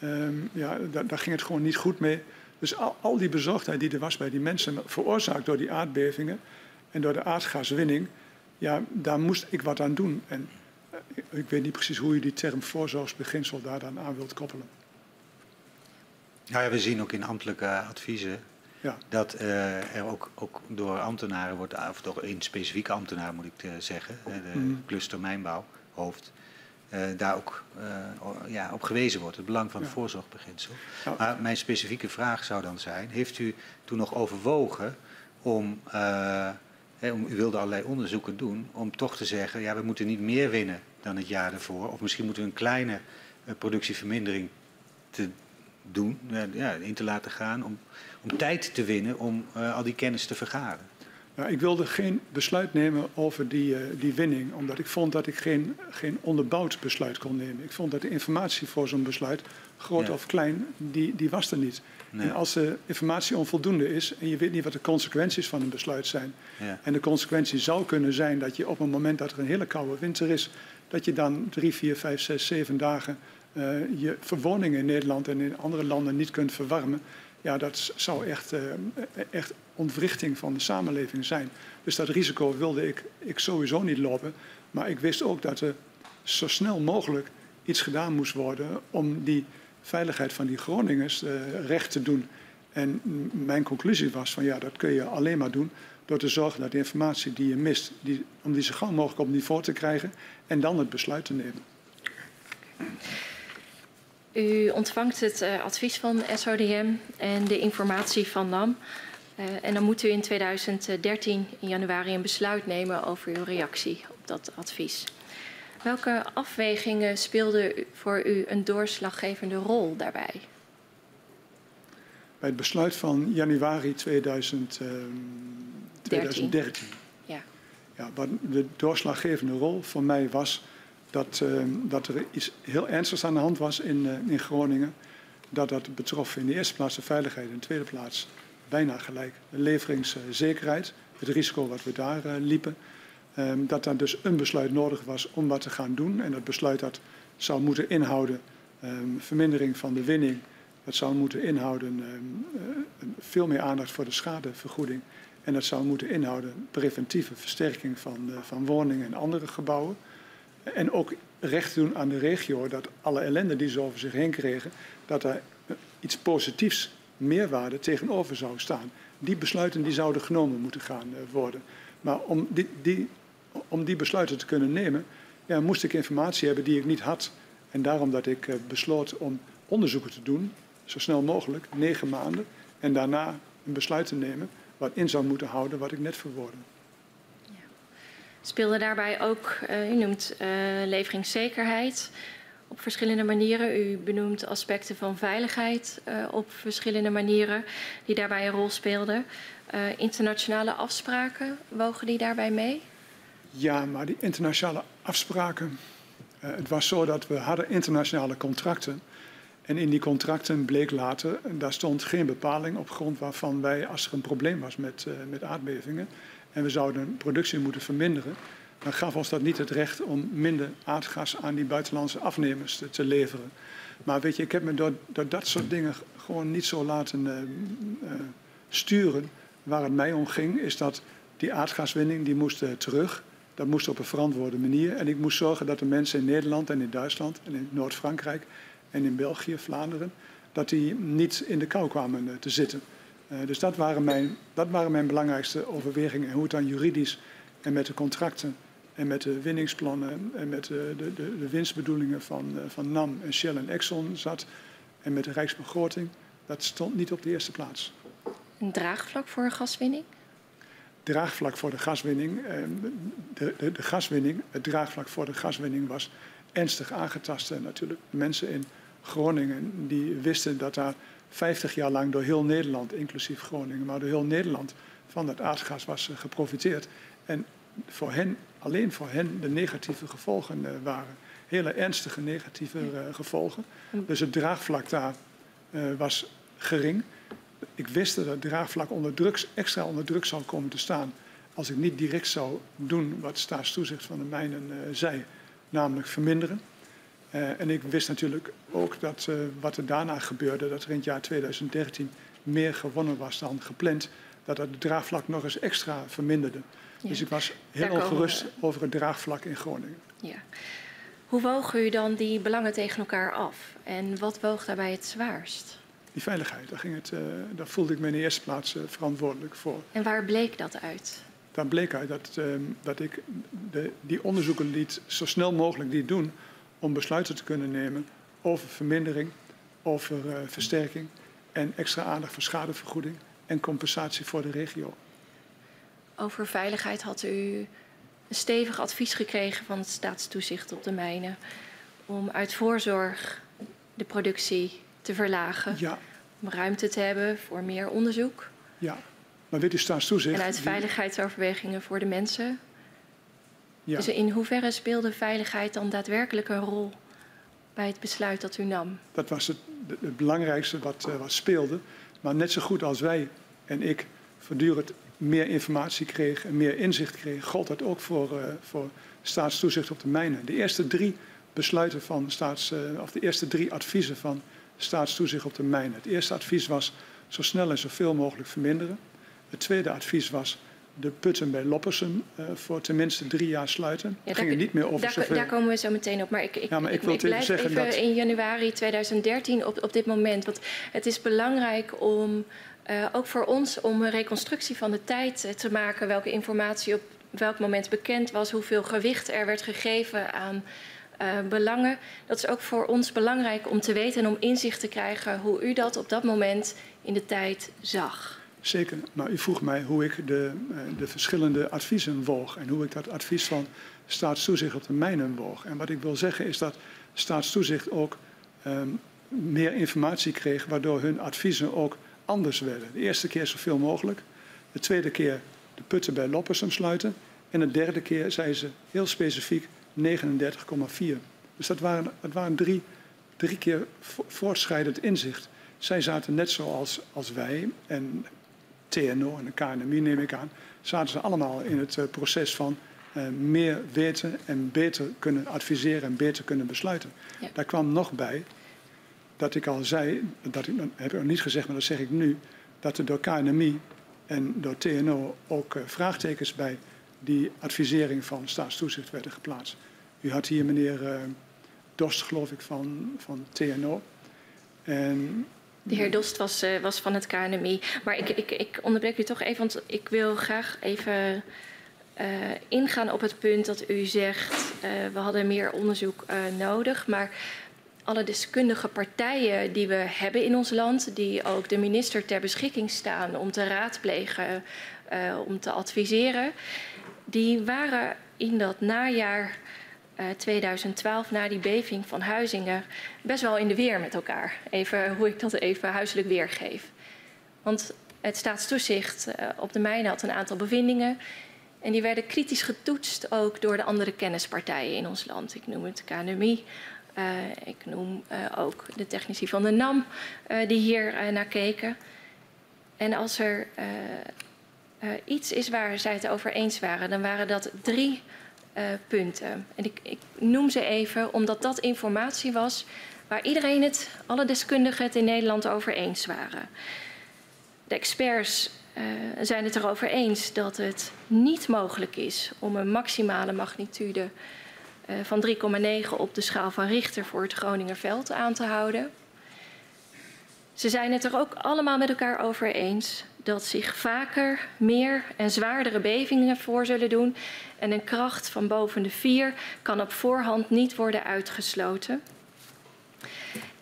um, ja, daar, daar ging het gewoon niet goed mee. Dus al, al die bezorgdheid die er was bij die mensen, veroorzaakt door die aardbevingen en door de aardgaswinning, ja, daar moest ik wat aan doen. En uh, ik weet niet precies hoe je die term voorzorgsbeginsel daar dan aan wilt koppelen. Nou ja, we zien ook in ambtelijke adviezen Ja. dat uh, er ook, ook door ambtenaren wordt, of door een specifieke ambtenaar moet ik uh, zeggen, de cluster mijnbouw, hoofd, uh, daar ook uh, ja, op gewezen wordt, het belang van het Ja. voorzorgbeginsel. Ja. Maar mijn specifieke vraag zou dan zijn, heeft u toen nog overwogen om, uh, hè, om, u wilde allerlei onderzoeken doen, om toch te zeggen, ja, we moeten niet meer winnen dan het jaar ervoor, of misschien moeten we een kleine productievermindering te doen, ja, in te laten gaan, om, om tijd te winnen om al die kennis te vergaren. Nou, ik wilde geen besluit nemen over die, uh, die winning, omdat ik vond dat ik geen, geen onderbouwd besluit kon nemen. Ik vond dat de informatie voor zo'n besluit, groot Ja. of klein, die, die was er niet. Nee. En als de informatie onvoldoende is en je weet niet wat de consequenties van een besluit zijn, Ja. en de consequentie zou kunnen zijn dat je op een moment dat er een hele koude winter is, dat je dan drie, vier, vijf, zes, zeven dagen uh, je verwoningen in Nederland en in andere landen niet kunt verwarmen, ja, dat zou echt, uh, echt ontwrichting van de samenleving zijn. Dus dat risico wilde ik, ik sowieso niet lopen. Maar ik wist ook dat er zo snel mogelijk iets gedaan moest worden om die veiligheid van die Groningers uh, recht te doen. En mijn conclusie was van ja, dat kun je alleen maar doen door te zorgen dat de informatie die je mist, die, om die zo gauw mogelijk op niveau te krijgen en dan het besluit te nemen. U ontvangt het uh, advies van SODM en de informatie van NAM. Uh, en dan moet u in 2013 in januari een besluit nemen over uw reactie op dat advies. Welke afwegingen speelden voor u een doorslaggevende rol daarbij? Bij het besluit van januari 2000, uh, 2013. Ja. Ja, wat de doorslaggevende rol voor mij was dat, uh, dat er iets heel ernstigs aan de hand was in, uh, in Groningen. Dat dat betrof in de eerste plaats de veiligheid, in de tweede plaats bijna gelijk de leveringszekerheid, het risico wat we daar uh, liepen. Um, dat er dus een besluit nodig was om wat te gaan doen. En dat besluit dat zou moeten inhouden um, vermindering van de winning. Dat zou moeten inhouden uh, veel meer aandacht voor de schadevergoeding. En dat zou moeten inhouden preventieve versterking van, van woningen en andere gebouwen. En ook recht doen aan de regio dat alle ellende die ze over zich heen kregen, dat er iets positiefs, meerwaarde tegenover zou staan. Die besluiten die zouden genomen moeten gaan uh, worden. Maar om die, die, om die besluiten te kunnen nemen, ja, moest ik informatie hebben die ik niet had. En daarom dat ik uh, besloot om onderzoeken te doen, zo snel mogelijk, negen maanden. En daarna een besluit te nemen wat in zou moeten houden wat ik net verwoordde. Speelde daarbij ook, u noemt uh, leveringszekerheid op verschillende manieren. U benoemt aspecten van veiligheid uh, op verschillende manieren die daarbij een rol speelden. internationale afspraken, wogen die daarbij mee? Ja, maar die internationale afspraken. het was zo dat we hadden internationale contracten. En in die contracten bleek later, daar stond geen bepaling op grond waarvan wij, als er een probleem was met, met aardbevingen, en we zouden productie moeten verminderen, dan gaf ons dat niet het recht om minder aardgas aan die buitenlandse afnemers te, leveren. Maar weet je, ik heb me door, door, dat soort dingen gewoon niet zo laten uh, uh, sturen. Waar het mij om ging, is dat die aardgaswinning die moest uh, terug. Dat moest op een verantwoorde manier. En ik moest zorgen dat de mensen in Nederland en in Duitsland en in Noord-Frankrijk en in België, Vlaanderen, dat die niet in de kou kwamen te zitten. Uh, dus dat waren, mijn, dat waren mijn belangrijkste overwegingen. En hoe het dan juridisch en met de contracten en met de winningsplannen en met de, de, de, de winstbedoelingen van, uh, van NAM en Shell en Exxon zat en met de rijksbegroting, dat stond niet op de eerste plaats. Een draagvlak voor gaswinning? Draagvlak voor de gaswinning. De, de, de gaswinning, het draagvlak voor de gaswinning was ernstig aangetast. natuurlijk mensen in Groningen die wisten dat daar 50 jaar lang door heel Nederland, inclusief Groningen, maar door heel Nederland van dat aardgas was uh, geprofiteerd. En voor hen, alleen voor hen, de negatieve gevolgen uh, waren. Hele ernstige negatieve uh, gevolgen. Dus het draagvlak daar was gering. Ik wist dat het draagvlak onder druk, extra onder druk zou komen te staan als ik niet direct zou doen wat staatstoezicht van de mijnen zei, namelijk verminderen. Uh, en ik wist natuurlijk ook dat uh, wat er daarna gebeurde, dat er in het jaar 2013 meer gewonnen was dan gepland, dat het draagvlak nog eens extra verminderde. Ja. Dus ik was heel ongerust we... over het draagvlak in Groningen. Ja. Hoe woog u dan die belangen tegen elkaar af? En wat woog daarbij het zwaarst? Die veiligheid, daar, ging het, uh, daar voelde ik me in de eerste plaats verantwoordelijk voor. En waar bleek dat uit? Daar bleek uit dat, dat ik de, die onderzoeken liet zo snel mogelijk die doen om besluiten te kunnen nemen over vermindering, over uh, versterking en extra aandacht voor schadevergoeding en compensatie voor de regio. Over veiligheid had u een stevig advies gekregen van het staatstoezicht op de mijnen om uit voorzorg de productie te verlagen, ja. om ruimte te hebben voor meer onderzoek. Ja, maar weet u staatstoezicht... En uit veiligheidsoverwegingen voor de mensen ja. Dus in hoeverre speelde veiligheid dan daadwerkelijk een rol bij het besluit dat u nam? Dat was het, het belangrijkste wat, uh, wat speelde. Maar net zo goed als wij en ik voortdurend meer informatie kregen en meer inzicht kregen, gold dat ook voor, uh, voor staatstoezicht op de mijnen. De eerste drie besluiten van staats, uh, of de eerste drie adviezen van staatstoezicht op de mijnen. Het eerste advies was zo snel en zoveel mogelijk verminderen. Het tweede advies was de putten bij Loppersum uh, voor tenminste drie jaar sluiten. Ja, daar, ging niet meer over daar, zoveel. daar komen we zo meteen op. Maar ik, ik, ja, maar ik, wil ik, ik blijf even, even dat... in januari 2013 op, op dit moment. Want het is belangrijk om, uh, ook voor ons, om een reconstructie van de tijd uh, te maken. Welke informatie op welk moment bekend was, hoeveel gewicht er werd gegeven aan uh, belangen. Dat is ook voor ons belangrijk om te weten en om inzicht te krijgen hoe u dat op dat moment in de tijd zag. Zeker, maar u vroeg mij hoe ik de, de verschillende adviezen woog en hoe ik dat advies van staatstoezicht op de mijnen woog. En wat ik wil zeggen is dat staatstoezicht ook um, meer informatie kreeg, waardoor hun adviezen ook anders werden. De eerste keer zoveel mogelijk, de tweede keer de putten bij Loppersum sluiten en de derde keer zei ze heel specifiek 39,4. Dus dat waren, waren drie, drie keer voortschrijdend inzicht. Zij zaten net zoals als wij en TNO en de KNMI neem ik aan, zaten ze allemaal in het uh, proces van uh, meer weten en beter kunnen adviseren en beter kunnen besluiten. Ja. Daar kwam nog bij dat ik al zei, dat ik, heb ik nog niet gezegd, maar dat zeg ik nu, dat er door KNMI en door TNO ook uh, vraagtekens bij die advisering van staatstoezicht werden geplaatst. U had hier meneer uh, Dost, geloof ik, van, van TNO. En de heer Dost was, uh, was van het KNMI. Maar ik, ik, ik onderbreek u toch even, want ik wil graag even uh, ingaan op het punt dat u zegt... Uh, we hadden meer onderzoek nodig. Maar alle deskundige partijen die we hebben in ons land... die ook de minister ter beschikking staan om te raadplegen, om te adviseren... die waren in dat najaar 2012, eh, na die beving van Huizingen, best wel in de weer met elkaar. Even hoe ik dat even huiselijk weergeef. Want het staatstoezicht uh, op de mijnen had een aantal bevindingen. En die werden kritisch getoetst ook door de andere kennispartijen in ons land. Ik noem het KNMI, uh, ik noem ook de technici van de NAM die hier naar keken. En als er iets is waar zij het over eens waren, dan waren dat drie uh, punten. En ik, ik, noem ze even omdat dat informatie was waar iedereen het, alle deskundigen het in Nederland over eens waren. De experts uh, zijn het erover eens dat het niet mogelijk is om een maximale magnitude uh, van 3,9 op de schaal van Richter voor het Groningerveld aan te houden. Ze zijn het er ook allemaal met elkaar over eens dat zich vaker meer en zwaardere bevingen voor zullen doen en een kracht van boven de 4 kan op voorhand niet worden uitgesloten.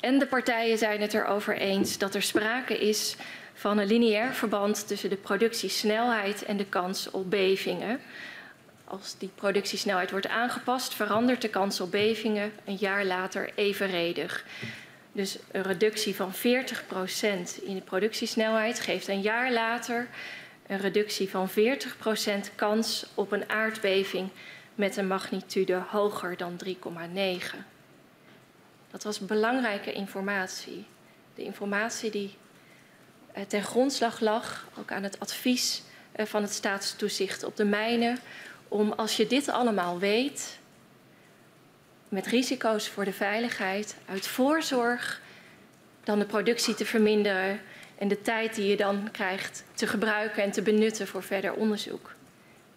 En de partijen zijn het erover eens dat er sprake is van een lineair verband tussen de productiesnelheid en de kans op bevingen. Als die productiesnelheid wordt aangepast, verandert de kans op bevingen een jaar later evenredig. Dus een reductie van 40% in de productiesnelheid geeft een jaar later een reductie van 40% kans op een aardbeving met een magnitude hoger dan 3,9. Dat was belangrijke informatie. De informatie die eh, ten grondslag lag, ook aan het advies eh, van het staatstoezicht op de mijnen, om als je dit allemaal weet, met risico's voor de veiligheid, uit voorzorg, dan de productie te verminderen en de tijd die je dan krijgt te gebruiken en te benutten voor verder onderzoek.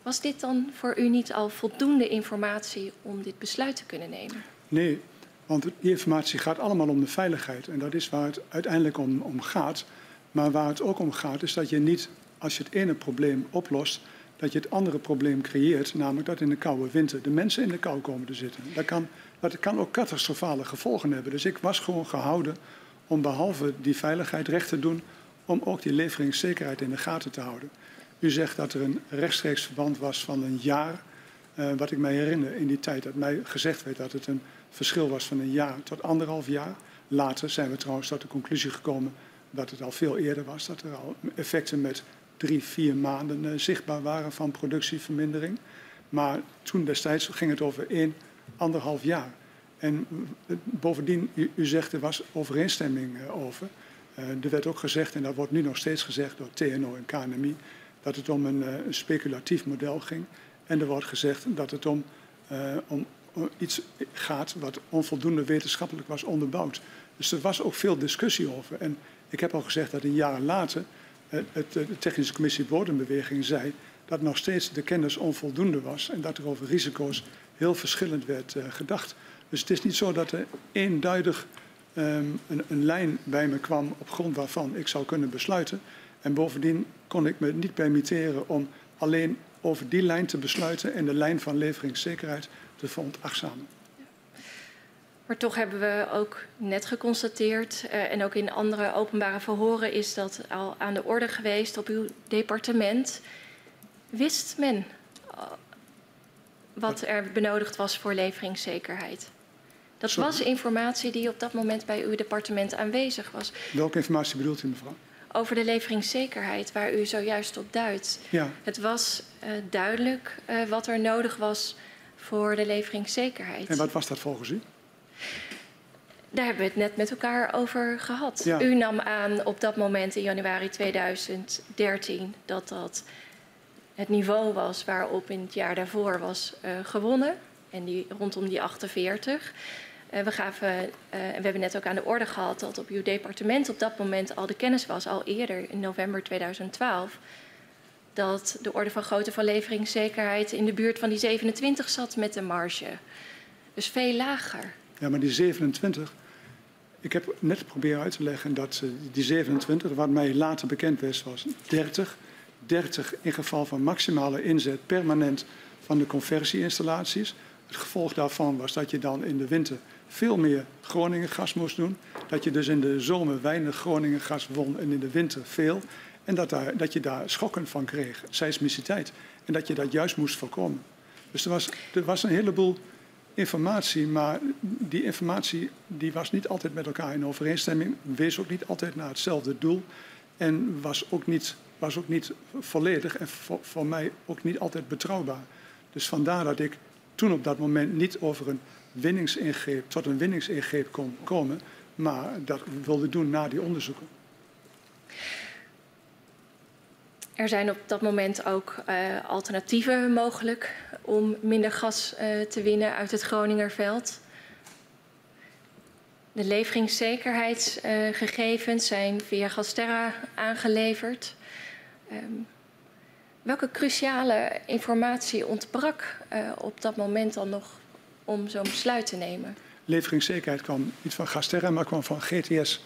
Was dit dan voor u niet al voldoende informatie om dit besluit te kunnen nemen? Nee, want die informatie gaat allemaal om de veiligheid. En dat is waar het uiteindelijk om, om gaat. Maar waar het ook om gaat is dat je niet, als je het ene probleem oplost, dat je het andere probleem creëert, namelijk dat in de koude winter de mensen in de kou komen te zitten. Dat kan, dat kan ook catastrofale gevolgen hebben. Dus ik was gewoon gehouden om behalve die veiligheid recht te doen om ook die leveringszekerheid in de gaten te houden. U zegt dat er een rechtstreeks verband was van een jaar. Uh, wat ik mij herinner in die tijd dat mij gezegd werd dat het een verschil was van een jaar tot anderhalf jaar. Later zijn we trouwens tot de conclusie gekomen dat het al veel eerder was. Dat er al effecten met drie, vier maanden uh, zichtbaar waren van productievermindering. Maar toen destijds ging het over één, anderhalf jaar. En bovendien, u, zegt er was overeenstemming uh, over. Er werd ook gezegd, en dat wordt nu nog steeds gezegd door TNO en KNMI, dat het om een, speculatief model ging. En er wordt gezegd dat het om, om, om, iets gaat wat onvoldoende wetenschappelijk was onderbouwd. Dus er was ook veel discussie over. En ik heb al gezegd dat een jaar later het, de Technische Commissie Bodembeweging zei dat nog steeds de kennis onvoldoende was en dat er over risico's heel verschillend werd gedacht. Dus het is niet zo dat er eenduidig um, een, een, lijn bij me kwam op grond waarvan ik zou kunnen besluiten. En bovendien kon ik me niet permitteren om alleen over die lijn te besluiten en de lijn van leveringszekerheid te veronachtzamen. Maar toch hebben we ook net geconstateerd, uh, en ook in andere openbare verhoren is dat al aan de orde geweest op uw departement. Wist men uh, wat er benodigd was voor leveringszekerheid? Dat Sorry. was informatie die op dat moment bij uw departement aanwezig was. Welke informatie bedoelt u, mevrouw? Over de leveringszekerheid, waar u zojuist op duidt. Ja. Het was uh, duidelijk uh, wat er nodig was voor de leveringszekerheid. En wat was dat volgens u? Daar hebben we het net met elkaar over gehad. Ja. U nam aan op dat moment in januari 2013 dat dat het niveau was waarop in het jaar daarvoor was uh, gewonnen. En die rondom die 48. Uh, we, gaven, uh, we hebben net ook aan de orde gehad dat op uw departement op dat moment al de kennis was, al eerder in november 2012, dat de orde van grootte van leveringszekerheid in de buurt van die 27 zat met de marge. Dus veel lager. Ja, maar die 27, ik heb net proberen uit te leggen dat die 27, wat mij later bekend was, was 30. 30 in geval van maximale inzet permanent van de conversieinstallaties. Het gevolg daarvan was dat je dan in de winter veel meer Groningen gas moest doen. Dat je dus in de zomer weinig Groningen gas won en in de winter veel. En dat, daar, dat je daar schokken van kreeg, seismiciteit. En dat je dat juist moest voorkomen. Dus er was, er was een heleboel informatie, maar die informatie die was niet altijd met elkaar in overeenstemming. Wees ook niet altijd naar hetzelfde doel. En was ook niet, was ook niet volledig en voor, mij ook niet altijd betrouwbaar. Dus vandaar dat ik toen op dat moment niet over een winningsingreep tot een winningsingreep kon komen, maar dat wilde doen na die onderzoeken. Er zijn op dat moment ook uh, alternatieven mogelijk om minder gas uh, te winnen uit het Groningerveld. De leveringszekerheidsgegevens uh, zijn via Gasterra aangeleverd. Um, welke cruciale informatie ontbrak op dat moment dan nog om zo'n besluit te nemen? Leveringszekerheid kwam niet van Gasterra, maar kwam van GTS.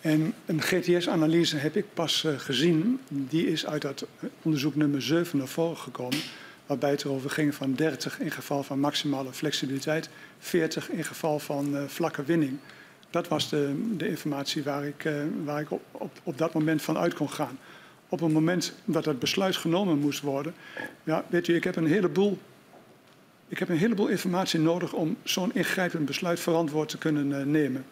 En een GTS-analyse heb ik pas gezien. Die is uit dat onderzoek nummer 7 naar voren gekomen. Waarbij het erover ging van 30 in geval van maximale flexibiliteit, 40 in geval van uh, vlakke winning. Dat was de, de informatie waar ik, uh, waar ik op, op, op dat moment van uit kon gaan. Op het moment dat het besluit genomen moest worden, ja, weet u, ik heb een heleboel ik heb een heleboel informatie nodig om zo'n ingrijpend besluit verantwoord te kunnen uh, nemen.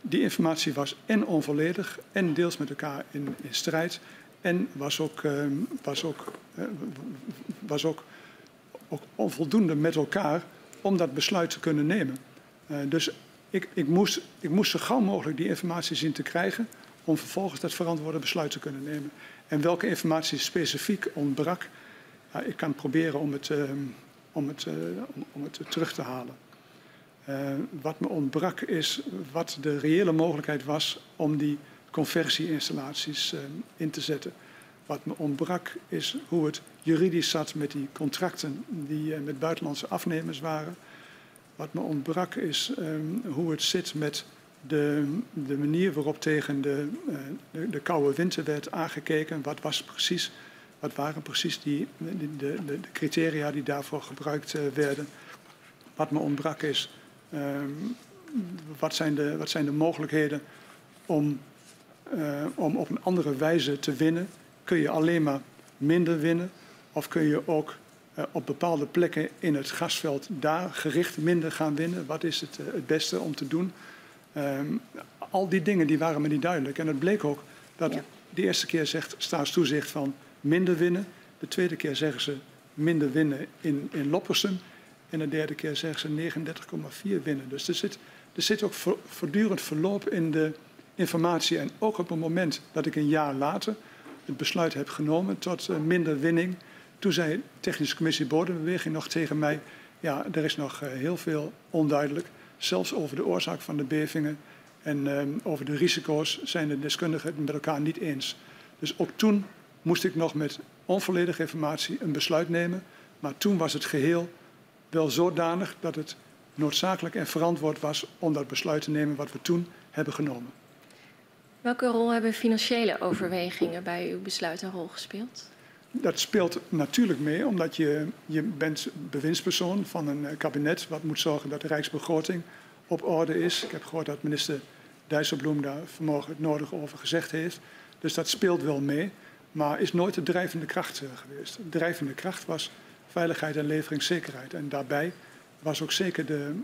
Die informatie was en onvolledig en deels met elkaar in, in strijd. En was ook, uh, was ook, uh, was ook, ook, onvoldoende met elkaar om dat besluit te kunnen nemen. dus ik, ik, moest, ik moest zo gauw mogelijk die informatie zien te krijgen om vervolgens dat verantwoorde besluit te kunnen nemen. En welke informatie specifiek ontbrak, ik kan proberen om het, ehm, om het, uh, om, om, het terug te halen. Uh, wat me ontbrak is wat de reële mogelijkheid was om die conversieinstallaties uh, in te zetten. Wat me ontbrak is hoe het juridisch zat met die contracten die met buitenlandse afnemers waren. Wat me ontbrak is um, hoe het zit met de, de, manier waarop tegen de, de, de koude winter werd aangekeken. Wat was precies wat waren precies die, de, de, de criteria die daarvoor gebruikt werden? Wat me ontbrak is, um, wat, zijn de, wat zijn de mogelijkheden om, uh, om op een andere wijze te winnen? Kun je alleen maar minder winnen? Of kun je ook uh, op bepaalde plekken in het gasveld daar gericht minder gaan winnen? Wat is het, het beste om te doen? Um, al die dingen die waren me niet duidelijk. En het bleek ook dat ja. de eerste keer zegt staatstoezicht van minder winnen. De tweede keer zeggen ze minder winnen in, in Loppersum. En de derde keer zeggen ze 39,4 winnen. Dus er zit, er zit ook voortdurend verloop in de informatie. En ook op het moment dat ik een jaar later het besluit heb genomen tot uh, minder winning. Toen zei Technische Commissie Bodembeweging nog tegen mij... ja, er is nog uh, heel veel onduidelijk. Zelfs over de oorzaak van de bevingen en uh, over de risico's zijn de deskundigen het met elkaar niet eens. Dus ook toen moest ik nog met onvolledige informatie een besluit nemen. Maar toen was het geheel wel zodanig dat het noodzakelijk en verantwoord was om dat besluit te nemen wat we toen hebben genomen. Welke rol hebben financiële overwegingen bij uw besluit een rol gespeeld? Dat speelt natuurlijk mee, omdat je, je bent bewindspersoon van een eh, kabinet wat moet zorgen dat de rijksbegroting op orde is. Ik heb gehoord dat minister Dijsselbloem daar vanmorgen het nodige over gezegd heeft. Dus dat speelt wel mee maar is nooit de drijvende kracht uh, geweest. De drijvende kracht was veiligheid en leveringszekerheid. En daarbij was ook zeker de,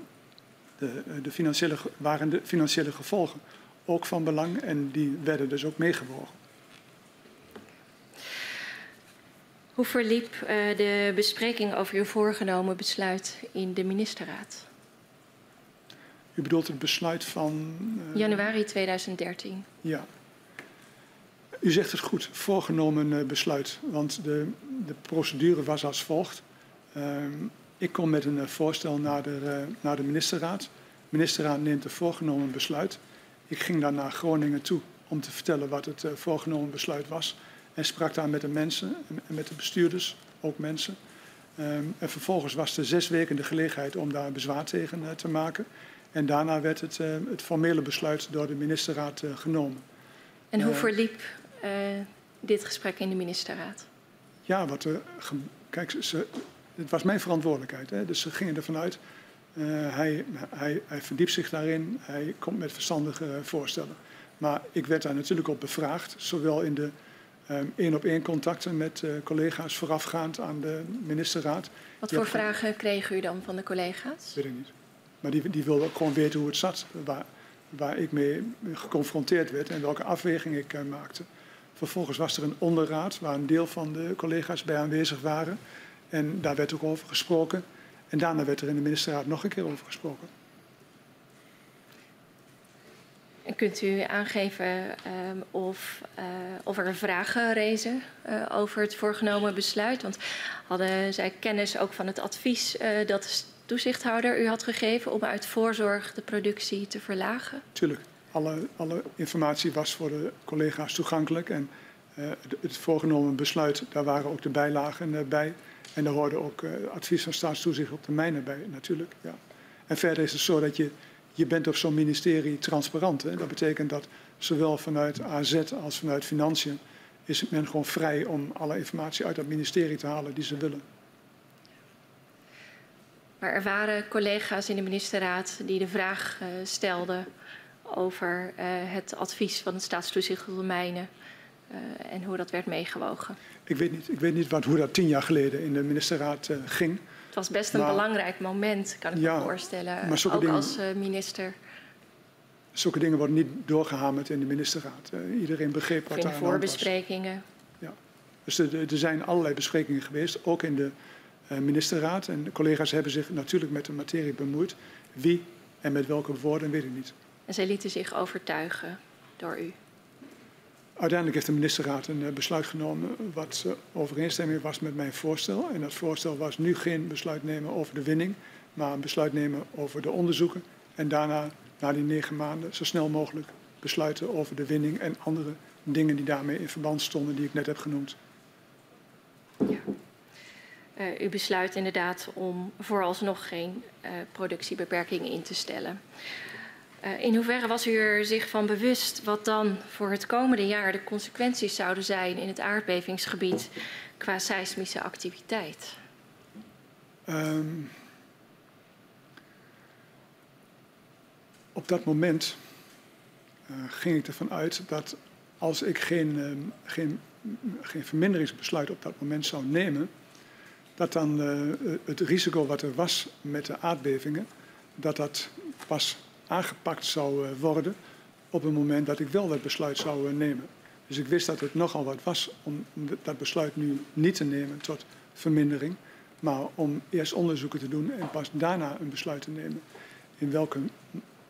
de, de financiële, waren de financiële gevolgen ook van belang en die werden dus ook meegewogen. Hoe verliep uh, de bespreking over uw voorgenomen besluit in de ministerraad? U bedoelt het besluit van. Uh, Januari 2013. Ja, u zegt het goed, voorgenomen uh, besluit. Want de, de procedure was als volgt. Ehm, ik kom met een voorstel naar de, naar de ministerraad. De ministerraad neemt een voorgenomen besluit. Ik ging dan naar Groningen toe om te vertellen wat het voorgenomen besluit was. En sprak daar met de mensen en met de bestuurders, ook mensen. Ehm, en vervolgens was er zes weken de gelegenheid om daar bezwaar tegen uh, te maken. En daarna werd het, uh, het formele besluit door de ministerraad uh, genomen. En hoe verliep dit gesprek in de ministerraad? Ja, wat er. Kijk, ze, het was mijn verantwoordelijkheid. Hè, dus ze gingen ervan uit. Hij, hij, hij verdiept zich daarin. Hij komt met verstandige voorstellen. Maar ik werd daar natuurlijk op bevraagd, zowel in de één op één contacten met uh, collega's voorafgaand aan de ministerraad. Wat voor vragen kreeg u dan van de collega's? Weet ik niet. Maar die, die wilden ook gewoon weten hoe het zat, waar, waar ik mee geconfronteerd werd en welke afweging ik uh, maakte. Vervolgens was er een onderraad waar een deel van de collega's bij aanwezig waren. En daar werd ook over gesproken. En daarna werd er in de ministerraad nog een keer over gesproken. En kunt u aangeven um, of, uh, of er vragen rezen uh, over het voorgenomen besluit? Want hadden zij kennis ook van het advies uh, dat de toezichthouder u had gegeven om uit voorzorg de productie te verlagen? Tuurlijk. Alle, alle informatie was voor de collega's toegankelijk. En het voorgenomen besluit, daar waren ook de bijlagen bij. En daar hoorde ook advies van staatstoezicht op de mijnen bij, natuurlijk. Ja. En verder is het zo dat je je bent op zo'n ministerie transparant. Hè? Dat betekent dat zowel vanuit AZ als vanuit Financiën is men gewoon vrij om alle informatie uit dat ministerie te halen die ze willen. Maar er waren collega's in de ministerraad die de vraag uh, stelden over uh, het advies van het staatstoezicht op de mijnen uh, en hoe dat werd meegewogen. Ik weet niet, ik weet niet wat, hoe dat tien jaar geleden in de ministerraad ging was best een maar, belangrijk moment, kan ik ja, me voorstellen. Maar ook dingen, als uh, minister. Zulke dingen worden niet doorgehamerd in de ministerraad. Iedereen begreep wat daar aan voorbesprekingen. Ja. Dus er, er, zijn allerlei besprekingen geweest, ook in de ministerraad. En de collega's hebben zich natuurlijk met de materie bemoeid. Wie en met welke woorden, weet ik niet. En zij lieten zich overtuigen door u? Uiteindelijk heeft de ministerraad een eh, besluit genomen wat uh, overeenstemming was met mijn voorstel. En dat voorstel was nu geen besluit nemen over de winning, maar besluit nemen over de onderzoeken. En daarna, na die negen maanden, zo snel mogelijk besluiten over de winning en andere dingen die daarmee in verband stonden, die ik net heb genoemd. Ja. Uh, u besluit inderdaad om vooralsnog geen productiebeperkingen in te stellen. Uh, in hoeverre was u er zich van bewust wat dan voor het komende jaar de consequenties zouden zijn in het aardbevingsgebied qua seismische activiteit? Um, op dat moment uh, ging ik ervan uit dat als ik geen, uh, geen, geen verminderingsbesluit op dat moment zou nemen, dat dan uh, het risico wat er was met de aardbevingen, dat dat pas aangepakt zou eh, worden op het moment dat ik wel dat besluit zou eh, nemen. Dus ik wist dat het nogal wat was om dat besluit nu niet te nemen tot vermindering, maar om eerst onderzoeken te doen en pas daarna een besluit te nemen. In welke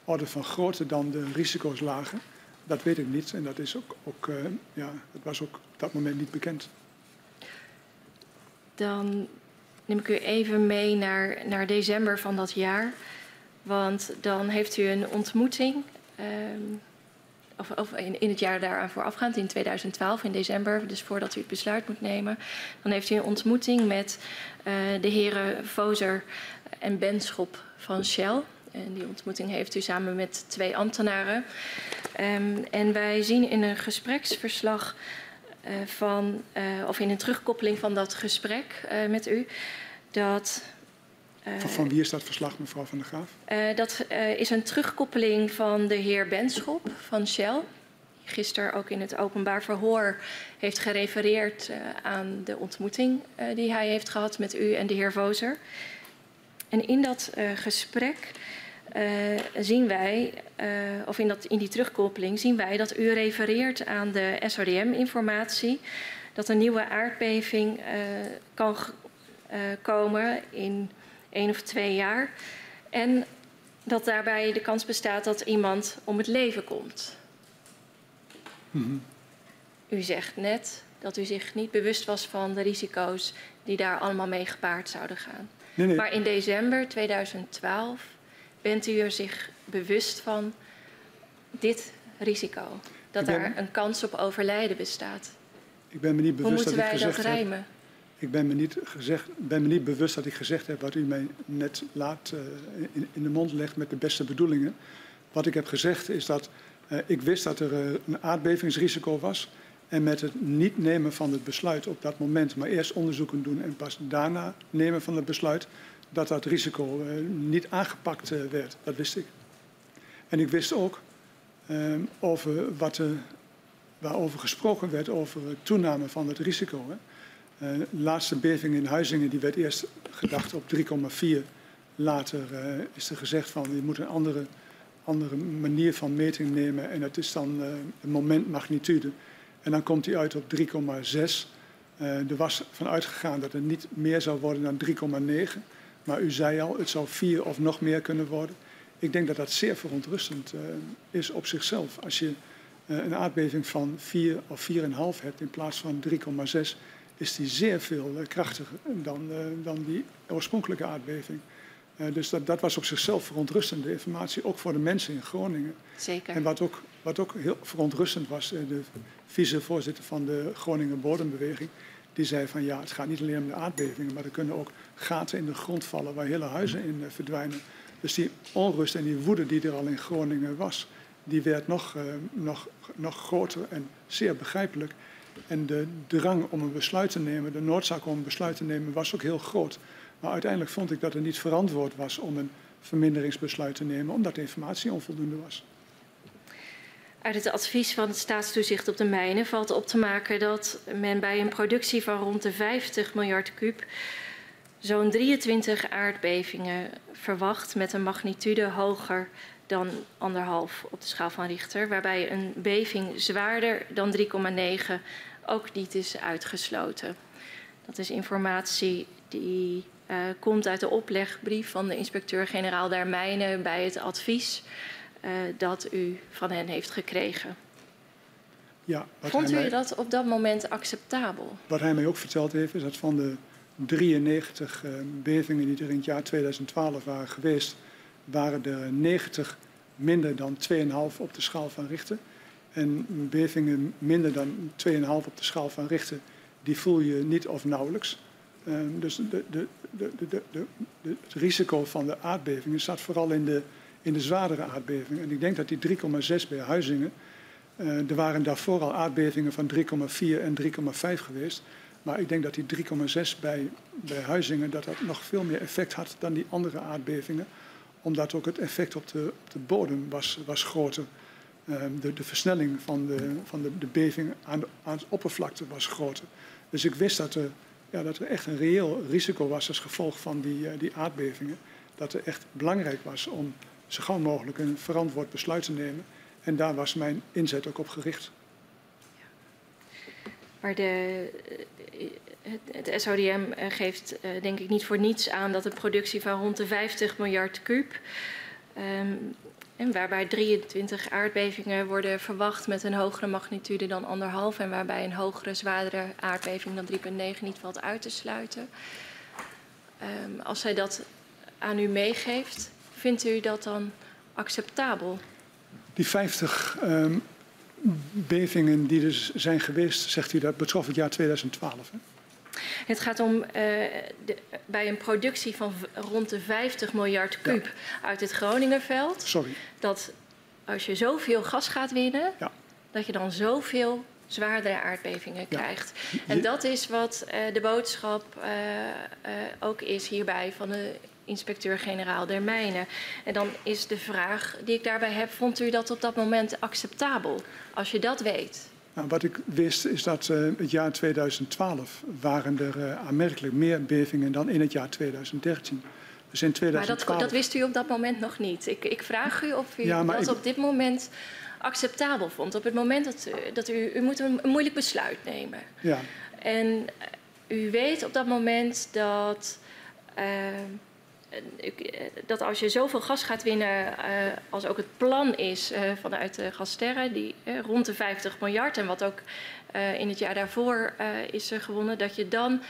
orde van grootte dan de risico's lagen, dat weet ik niet en dat, is ook, ook uh, ja, dat was ook op dat moment niet bekend. Dan neem ik u even mee naar, naar december van dat jaar. Want dan heeft u een ontmoeting, um, of, of in, het jaar daaraan voorafgaand, in 2012, in december, dus voordat u het besluit moet nemen. Dan heeft u een ontmoeting met uh, de heren Vozer en Benschop van Shell. En die ontmoeting heeft u samen met twee ambtenaren. Um, en wij zien in een gespreksverslag uh, van, uh, of in een terugkoppeling van dat gesprek met u, dat van, van, wie is dat verslag, mevrouw Van der Graaf? Uh, dat uh, is een terugkoppeling van de heer Benschop van Shell. Die gisteren ook in het openbaar verhoor heeft gerefereerd uh, aan de ontmoeting die hij heeft gehad met u en de heer Vozer. En in dat gesprek zien wij, of in, dat, in die terugkoppeling, zien wij dat u refereert aan de SODM-informatie. Dat een nieuwe aardbeving kan komen in één of twee jaar. En dat daarbij de kans bestaat dat iemand om het leven komt. Mm -hmm. U zegt net, dat u zich niet bewust was van de risico's die daar allemaal mee gepaard zouden gaan. Nee, nee. Maar in december 2012 bent u er zich bewust van dit risico. Dat ben- daar een kans op overlijden bestaat. Ik ben me niet Hoe bewust moeten dat ik wij dat gezegd heb... Ik ben me, niet gezegd, ben me niet bewust dat ik gezegd heb wat u mij net laat eh, in, de mond legt met de beste bedoelingen. Wat ik heb gezegd is dat eh, ik wist dat er eh, een aardbevingsrisico was. En met het niet nemen van het besluit op dat moment, maar eerst onderzoeken doen en pas daarna nemen van het besluit, dat dat risico niet aangepakt werd. Dat wist ik. En ik wist ook over wat er, waarover gesproken werd over toename van het risico. Eh, de laatste beving in Huizingen die werd eerst gedacht op 3,4. Later eh, is er gezegd van je moet een andere, andere manier van meting nemen en het is dan eh, een momentmagnitude. En dan komt hij uit op 3,6. Eh, er was van uitgegaan dat het niet meer zou worden dan 3,9. Maar u zei al, het zou 4 of nog meer kunnen worden. Ik denk dat dat zeer verontrustend eh, is op zichzelf. Als je eh, een aardbeving van 4 of 4,5 hebt in plaats van 3,6 is die zeer veel eh, krachtiger dan, eh, dan die oorspronkelijke aardbeving. Eh, dus dat, dat was op zichzelf verontrustende informatie, ook voor de mensen in Groningen. Zeker. En wat ook, wat ook heel verontrustend was, de vicevoorzitter van de Groningen Bodembeweging, die zei van ja, het gaat niet alleen om de aardbevingen, maar er kunnen ook gaten in de grond vallen waar hele huizen in verdwijnen. Dus die onrust en die woede die er al in Groningen was, die werd nog, nog, nog groter en zeer begrijpelijk. En de drang om een besluit te nemen, de noodzaak om een besluit te nemen, was ook heel groot. Maar uiteindelijk vond ik dat het niet verantwoord was om een verminderingsbesluit te nemen, omdat de informatie onvoldoende was. Uit het advies van het staatstoezicht op de mijnen valt op te maken dat men bij een productie van rond de 50 miljard kuub zo'n 23 aardbevingen verwacht met een magnitude hoger dan anderhalf op de schaal van Richter, waarbij een beving zwaarder dan 3,9 ook niet is uitgesloten. Dat is informatie die uh, komt uit de oplegbrief van de inspecteur-generaal der Mijnen bij het advies uh, dat u van hen heeft gekregen. Ja, Vond u mij, dat op dat moment acceptabel? Wat hij mij ook verteld heeft, is dat van de 93 uh, bevingen die er in het jaar 2012 waren geweest, waren er 90 minder dan 2,5 op de schaal van Richter. En bevingen minder dan 2,5 op de schaal van Richter, die voel je niet of nauwelijks. Uh, dus de, de, de, het risico van de aardbevingen staat vooral in de, in de zwaardere aardbevingen. En ik denk dat die 3,6 bij Huizingen, uh, er waren daarvoor al aardbevingen van 3,4 en 3,5 geweest. Maar ik denk dat die 3,6 bij, bij Huizingen dat dat nog veel meer effect had dan die andere aardbevingen. Omdat ook het effect op de, op de bodem was, was groter. Uh, de, de, versnelling van de, van de, de beving aan de, aan de oppervlakte was groter. Dus ik wist dat er, ja, dat er echt een reëel risico was als gevolg van die, uh, die aardbevingen. Dat het echt belangrijk was om zo gauw mogelijk een verantwoord besluit te nemen. En daar was mijn inzet ook op gericht. Maar de, het, het SODM geeft uh, denk ik niet voor niets aan dat de productie van rond de 50 miljard kuub, um, en waarbij 23 aardbevingen worden verwacht met een hogere magnitude dan anderhalf en waarbij een hogere, zwaardere aardbeving dan 3,9 niet valt uit te sluiten. Um, als zij dat aan u meegeeft, vindt u dat dan acceptabel? Die 50 um, bevingen die er zijn geweest, zegt u dat betrof het jaar 2012. Hè? Het gaat om uh, de, bij een productie van rond de 50 miljard kuub ja. uit het Groningenveld. Sorry. Dat als je zoveel gas gaat winnen, ja. dat je dan zoveel zwaardere aardbevingen ja. krijgt. En dat is wat uh, de boodschap uh, ook is hierbij van de inspecteur-generaal der mijnen. En dan is de vraag die ik daarbij heb, vond u dat op dat moment acceptabel? Als je dat weet. Nou, wat ik wist is dat uh, het jaar 2012 waren er uh, aanmerkelijk meer bevingen dan in het jaar 2013. Dus in 2012... Maar dat, dat wist u op dat moment nog niet. Ik, ik vraag u of u ja, dat ik... op dit moment acceptabel vond. Op het moment dat, dat u, u moet een, een moeilijk besluit nemen. Ja. En u weet op dat moment dat... Uh, dat als je zoveel gas gaat winnen, uh, als ook het plan is vanuit de Gasterra, die rond de 50 miljard en wat ook in het jaar daarvoor is gewonnen, dat je dan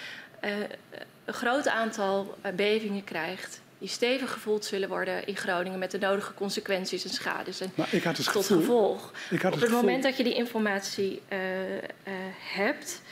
een groot aantal bevingen krijgt die stevig gevoeld zullen worden in Groningen met de nodige consequenties en schades. En maar ik had het tot gevoel, gevolg. Ik had Op het, het gevoel, moment dat je die informatie hebt,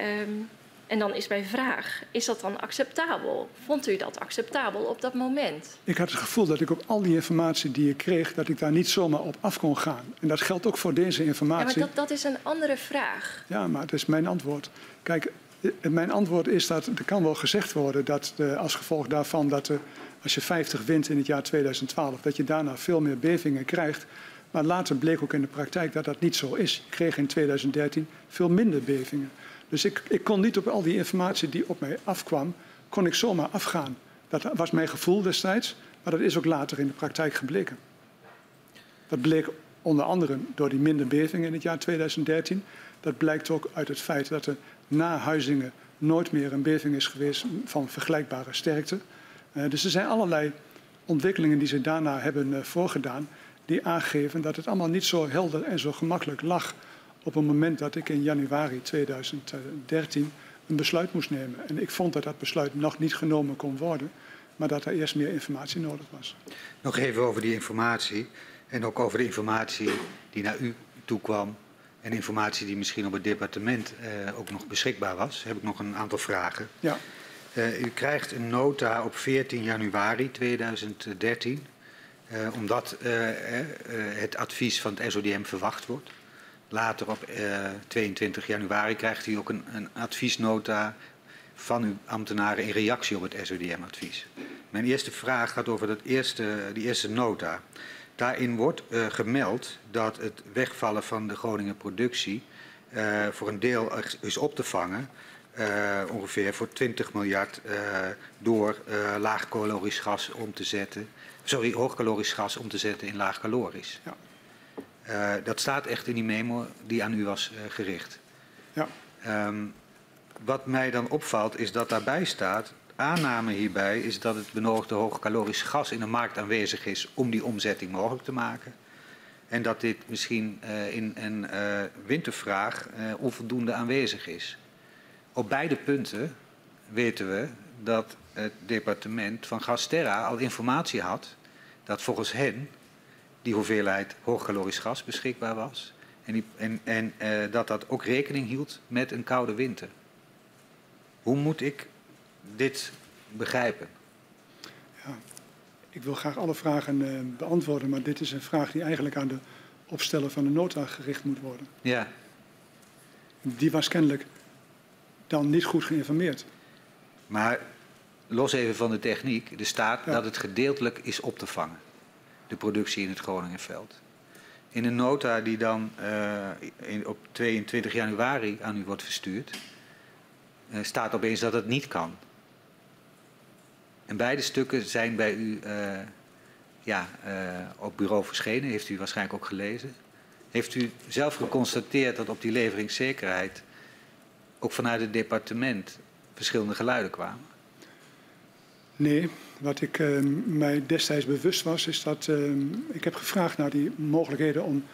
um, en dan is mijn vraag, is dat dan acceptabel? Vond u dat acceptabel op dat moment? Ik had het gevoel dat ik op al die informatie die ik kreeg, dat ik daar niet zomaar op af kon gaan. En dat geldt ook voor deze informatie. Ja, maar dat, dat is een andere vraag. Ja, maar het is mijn antwoord. Kijk, mijn antwoord is dat er kan wel gezegd worden dat de, als gevolg daarvan dat de, als je 50 wint in het jaar 2012, dat je daarna veel meer bevingen krijgt. Maar later bleek ook in de praktijk dat dat niet zo is. Je kreeg in 2013 veel minder bevingen. Dus ik, ik kon niet op al die informatie die op mij afkwam, kon ik zomaar afgaan. Dat was mijn gevoel destijds, maar dat is ook later in de praktijk gebleken. Dat bleek onder andere door die minder bevingen in het jaar 2013. Dat blijkt ook uit het feit dat er na Huizingen nooit meer een beving is geweest van vergelijkbare sterkte. Uh, dus er zijn allerlei ontwikkelingen die ze daarna hebben uh, voorgedaan, die aangeven dat het allemaal niet zo helder en zo gemakkelijk lag op het moment dat ik in januari 2013 een besluit moest nemen. En ik vond dat dat besluit nog niet genomen kon worden, maar dat er eerst meer informatie nodig was. Nog even over die informatie en ook over de informatie die naar u toe kwam en informatie die misschien op het departement eh, ook nog beschikbaar was, heb ik nog een aantal vragen. Ja. Uh, u krijgt een nota op 14 januari 2013, uh, omdat uh, het advies van het SODM verwacht wordt. Later op 22 januari krijgt u ook een, een adviesnota van uw ambtenaren in reactie op het SODM-advies. Mijn eerste vraag gaat over dat eerste, die eerste nota. Daarin wordt uh, gemeld dat het wegvallen van de Groningen productie uh, voor een deel is op te vangen, uh, ongeveer voor 20 miljard door laagkalorisch gas om te zetten, sorry, hoogkalorisch gas om te zetten in laagkalorisch. Ja. Dat staat echt in die memo die aan u was gericht. Ja. Um, wat mij dan opvalt is dat daarbij staat aanname hierbij is dat het benodigde hoogkalorisch gas in de markt aanwezig is om die omzetting mogelijk te maken. En dat dit misschien uh, in een wintervraag onvoldoende aanwezig is. Op beide punten weten we dat het departement van Gasterra al informatie had dat volgens hen die hoeveelheid hoogkalorisch gas beschikbaar was. En, die, en, en dat dat ook rekening hield met een koude winter. Hoe moet ik dit begrijpen? Ja, ik wil graag alle vragen uh, beantwoorden, maar dit is een vraag die eigenlijk aan de opsteller van de nota gericht moet worden. Ja. Die was kennelijk dan niet goed geïnformeerd. Maar los even van de techniek, er staat ja. dat het gedeeltelijk is op te vangen, de productie in het Groningenveld. In een nota die dan in, op 22 januari aan u wordt verstuurd, uh, staat opeens dat het niet kan. En beide stukken zijn bij u uh, ja, op bureau verschenen, heeft u waarschijnlijk ook gelezen. Heeft u zelf geconstateerd dat op die leveringszekerheid ook vanuit het departement verschillende geluiden kwamen? Nee, wat ik uh, mij destijds bewust was, is dat ik heb gevraagd naar die mogelijkheden om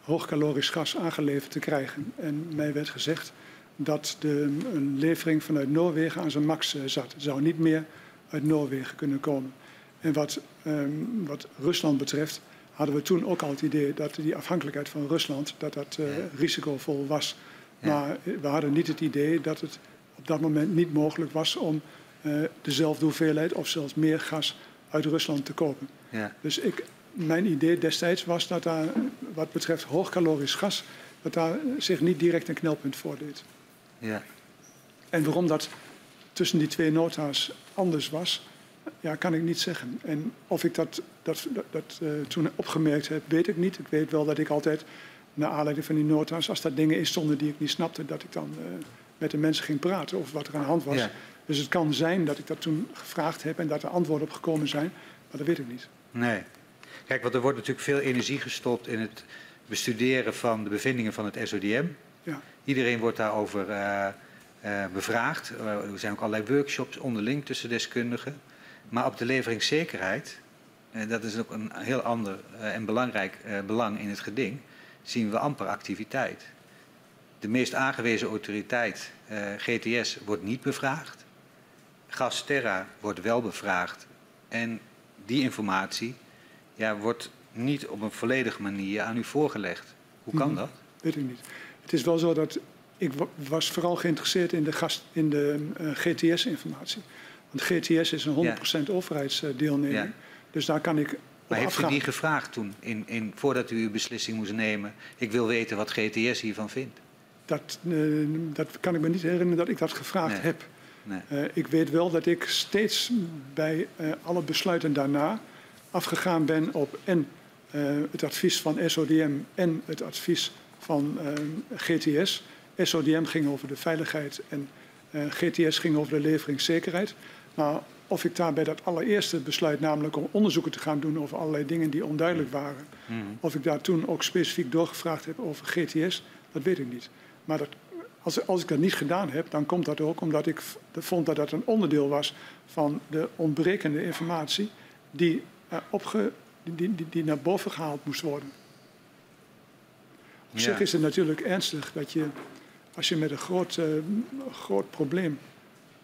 hoogkalorisch gas aangeleverd te krijgen. En mij werd gezegd dat de, een levering vanuit Noorwegen aan zijn max zat. Het zou niet meer uit Noorwegen kunnen komen. En wat, um, wat Rusland betreft hadden we toen ook al het idee dat die afhankelijkheid van Rusland dat dat ja. risicovol was. Maar we hadden niet het idee dat het op dat moment niet mogelijk was om dezelfde hoeveelheid of zelfs meer gas uit Rusland te kopen. Ja. Dus ik, mijn idee destijds was dat daar wat betreft hoogkalorisch gas, dat daar zich niet direct een knelpunt voordeed. Ja. En waarom dat tussen die twee nota's anders was, ja, kan ik niet zeggen. En of ik dat, dat, dat, dat uh, toen opgemerkt heb, weet ik niet. Ik weet wel dat ik altijd, naar aanleiding van die nota's, als er dingen in stonden die ik niet snapte, dat ik dan uh, met de mensen ging praten of wat er aan de hand was. Ja. Dus het kan zijn dat ik dat toen gevraagd heb en dat er antwoorden op gekomen zijn, maar dat weet ik niet. Nee. Kijk, want er wordt natuurlijk veel energie gestopt in het bestuderen van de bevindingen van het SODM. Ja. Iedereen wordt daarover uh, uh, bevraagd. Uh, er zijn ook allerlei workshops onderling tussen deskundigen. Maar op de leveringszekerheid, uh, dat is ook een heel ander en belangrijk belang in het geding, zien we amper activiteit. De meest aangewezen autoriteit, GTS, wordt niet bevraagd. Gasterra wordt wel bevraagd. En die informatie ja, wordt niet op een volledige manier aan u voorgelegd. Hoe kan mhm. dat? Weet ik niet. Het is wel zo dat ik was vooral geïnteresseerd in de, gast, in de uh, GTS-informatie. Want GTS is een 100% overheidsdeelneming. Dus daar kan ik. Maar heeft u die gevraagd toen, in, in, voordat u uw beslissing moest nemen? Ik wil weten wat GTS hiervan vindt. Dat, uh, dat kan ik me niet herinneren dat ik dat gevraagd heb. Nee. Uh, ik weet wel dat ik steeds bij uh, alle besluiten daarna afgegaan ben op en het advies van SODM en het advies van GTS. SODM ging over de veiligheid en GTS ging over de leveringszekerheid. Maar of ik daar bij dat allereerste besluit, namelijk om onderzoeken te gaan doen over allerlei dingen die onduidelijk waren, mhm. of ik daar toen ook specifiek doorgevraagd heb over GTS, dat weet ik niet. Maar dat, als, als ik dat niet gedaan heb, dan komt dat ook omdat ik vond dat dat een onderdeel was van de ontbrekende informatie die, uh, opge, die, die, die, naar boven gehaald moest worden. Op zich is het natuurlijk ernstig dat je, als je met een groot, uh, groot probleem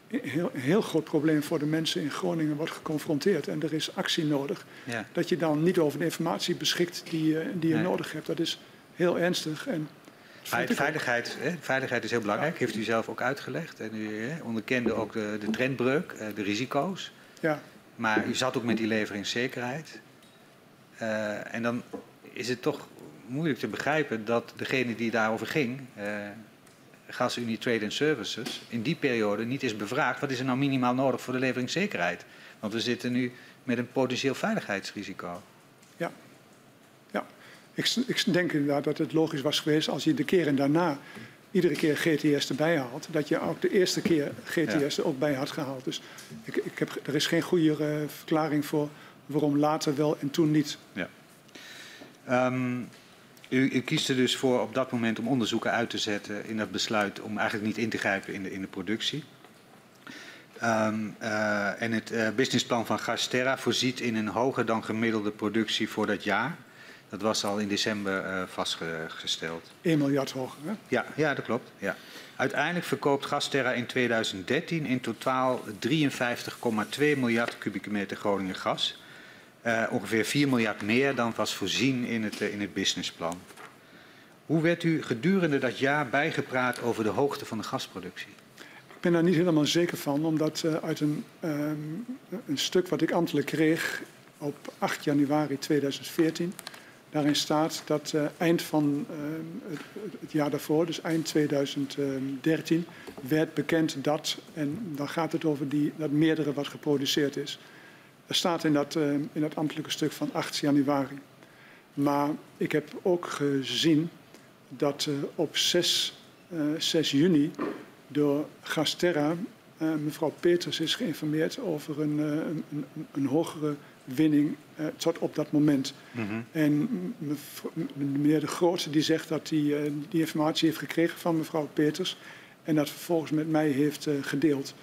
heel, heel groot probleem voor de mensen in Groningen wordt geconfronteerd en er is actie nodig, ja. dat je dan niet over de informatie beschikt die, die je nodig hebt. Dat is heel ernstig. En veiligheid, hè, veiligheid is heel belangrijk, heeft u zelf ook uitgelegd. En u hè, onderkende ook de, de trendbreuk, eh, de risico's. Ja. Maar u zat ook met die leveringszekerheid. Uh, en dan is het toch moeilijk te begrijpen dat degene die daarover ging, uh, GasUnie Trade and Services in die periode niet is bevraagd. Wat is er nou minimaal nodig voor de leveringszekerheid? Want we zitten nu met een potentieel veiligheidsrisico. Ik, ik denk inderdaad dat het logisch was geweest als je de keren daarna iedere keer GTS erbij haalt, dat je ook de eerste keer GTS er ook bij had gehaald. Dus ik, ik heb, er is geen goede uh, verklaring voor waarom later wel en toen niet. Ja. Um, u, u, kiest er dus voor op dat moment om onderzoeken uit te zetten in dat besluit om eigenlijk niet in te grijpen in de, in de productie. Um, uh, en het uh, businessplan van Gasterra voorziet in een hoger dan gemiddelde productie voor dat jaar. Dat was al in december uh, vastgesteld. 1 miljard hoger, hè? Ja, ja dat klopt. Ja. Uiteindelijk verkoopt Gasterra in 2013 in totaal 53,2 miljard kubieke meter Groningen gas. Uh, ongeveer 4 miljard meer dan was voorzien in het, uh, in het businessplan. Hoe werd u gedurende dat jaar bijgepraat over de hoogte van de gasproductie? Ik ben daar niet helemaal zeker van, omdat uh, uit een, um, een stuk wat ik ambtelijk kreeg op 8 januari 2014, daarin staat dat eind van het, het, jaar daarvoor, dus eind 2013, werd bekend dat, en dan gaat het over die, dat meerdere wat geproduceerd is. Dat staat in dat, uh, in dat ambtelijke stuk van 8 januari. Maar ik heb ook gezien dat uh, op 6, uh, 6, juni door Gasterra mevrouw Peters is geïnformeerd over een, een, een hogere winning tot op dat moment. Mm -hmm. En meneer De Groot die zegt dat hij die informatie heeft gekregen van mevrouw Peters en dat vervolgens met mij heeft gedeeld.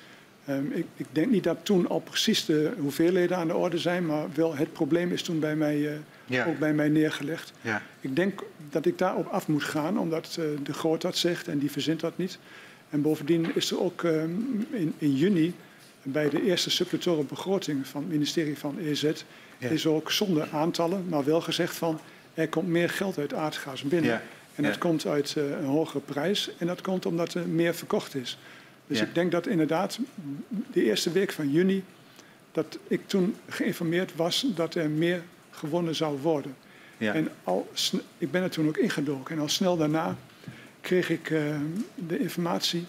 Um, ik, ik, denk niet dat toen al precies de hoeveelheden aan de orde zijn, maar wel het probleem is toen bij mij, uh, ja. ook bij mij neergelegd. Ja. Ik denk dat ik daarop af moet gaan, omdat uh, de Groot dat zegt en die verzint dat niet. En bovendien is er ook um, in, in, juni bij de eerste suppletore begroting van het ministerie van EZ, ja. is ook zonder aantallen, maar wel gezegd van er komt meer geld uit aardgas binnen. En dat komt uit uh, een hogere prijs en dat komt omdat er meer verkocht is. Dus ik denk dat inderdaad de eerste week van juni, dat ik toen geïnformeerd was dat er meer gewonnen zou worden. En al, ik ben er toen ook ingedoken. En al snel daarna kreeg ik uh, de informatie.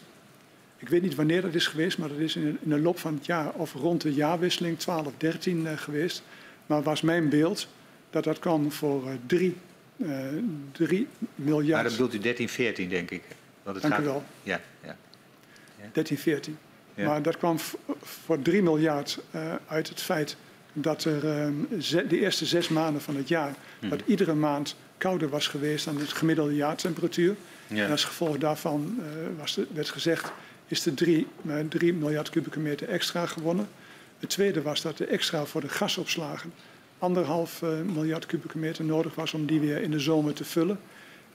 Ik weet niet wanneer dat is geweest, maar dat is in, de loop van het jaar of rond de jaarwisseling 12, 13 uh, geweest. Maar was mijn beeld dat dat kwam voor uh, 3, 3 miljard. Maar dat bedoelt u 13, 14 denk ik. Dat het Dank gaat... u wel. Ja, ja. 13, 14. Ja. Maar dat kwam voor 3 miljard uh, uit het feit dat er uh, de eerste zes maanden van het jaar, hmm. dat iedere maand kouder was geweest dan het gemiddelde jaartemperatuur. Ja. En als gevolg daarvan uh, was de, werd gezegd, is er 3, 3 miljard kubieke meter extra gewonnen. Het tweede was dat er extra voor de gasopslagen anderhalf miljard kubieke meter nodig was om die weer in de zomer te vullen.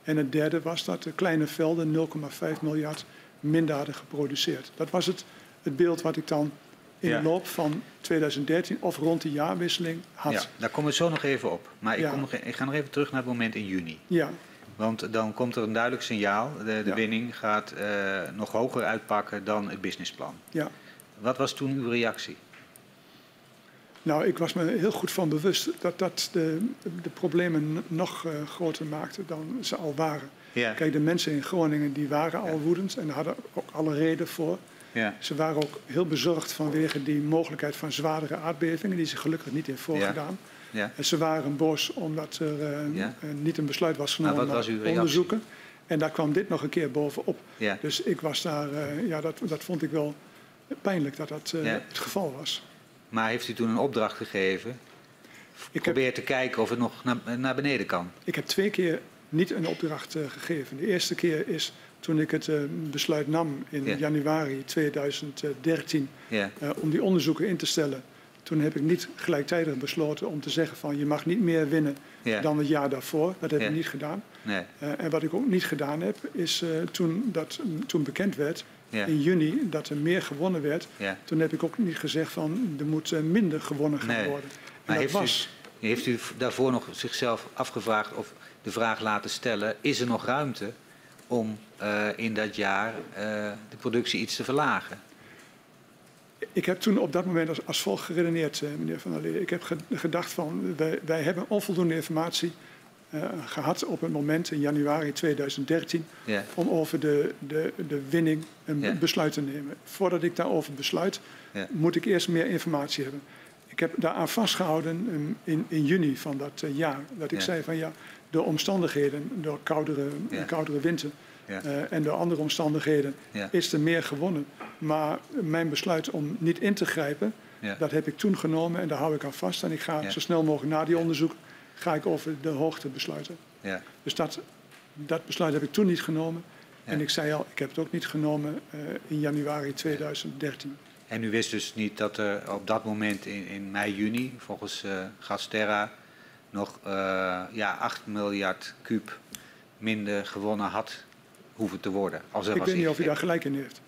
En het derde was dat de kleine velden 0,5 miljard minder hadden geproduceerd. Dat was het, het beeld wat ik dan in Ja. de loop van 2013 of rond de jaarwisseling had. Ja, daar komen we zo nog even op. Maar ik, Ja. kom nog, ik ga nog even terug naar het moment in juni. ja. Want dan komt er een duidelijk signaal. De, de Ja. winning gaat eh, nog hoger uitpakken dan het businessplan. ja. Wat was toen uw reactie? Nou, ik was me heel goed van bewust dat dat de, de problemen nog eh, groter maakte dan ze al waren. Ja, Kijk, de mensen in Groningen die waren al woedend en hadden ook alle reden voor. ja, Ze waren ook heel bezorgd vanwege die mogelijkheid van zwaardere aardbevingen, die zich gelukkig niet heeft voorgedaan. ja. En ze waren boos omdat er eh, Ja. eh, niet een besluit was genomen naar uw reactie? onderzoeken. En daar kwam dit nog een keer bovenop. ja. Dus ik was daar, eh, ja, dat, dat vond ik wel pijnlijk dat dat Ja. het geval was. Maar heeft u toen een opdracht gegeven? Ik heb, Probeer te kijken of het nog naar, naar beneden kan. ik heb twee keer niet een opdracht gegeven. De eerste keer is toen ik het besluit nam in Ja. januari 2013 Ja, eh, om die onderzoeken in te stellen. Toen heb ik niet gelijktijdig besloten om te zeggen van je mag niet meer winnen ja. dan het jaar daarvoor. Dat heb Ja. ik niet gedaan. Nee, Eh, en wat ik ook niet gedaan heb, is eh, toen, dat, toen bekend werd ja, in juni dat er meer gewonnen werd. Toen heb ik ook niet gezegd van er moet eh, minder gewonnen gaan Nee. worden. En Maar heeft u-. Heeft u daarvoor nog zichzelf afgevraagd of de vraag laten stellen: is er nog ruimte om in dat jaar de productie iets te verlagen? Ik heb toen op dat moment als, als volgt geredeneerd, eh, meneer Van der Lee. Ik heb ge- gedacht van wij, wij hebben onvoldoende informatie eh, gehad op het moment in januari 2013 Ja, om over de, de, de winning een besluit te nemen. Voordat ik daarover besluit, moet ik eerst meer informatie hebben. Ik heb daaraan vastgehouden ehm, in, in juni van dat eh, jaar. Dat ik zei van ja, door omstandigheden, door koudere, koudere winter ja, eh, en door andere omstandigheden ja, is er meer gewonnen. Maar mijn besluit om niet in te grijpen, ja. dat heb ik toen genomen en daar hou ik aan vast. En ik ga zo snel mogelijk na die onderzoek, ga ik over de hoogte besluiten. ja. Dus dat, dat besluit heb ik toen niet genomen. En ik zei al, ik heb het ook niet genomen eh, in januari 2013. En u wist dus niet dat er op dat moment in, in mei, juni, volgens eh Gasterra, nog ja, 8 miljard kuub minder gewonnen had hoeven te worden. Als er Ik weet niet of u daar gelijk in heeft.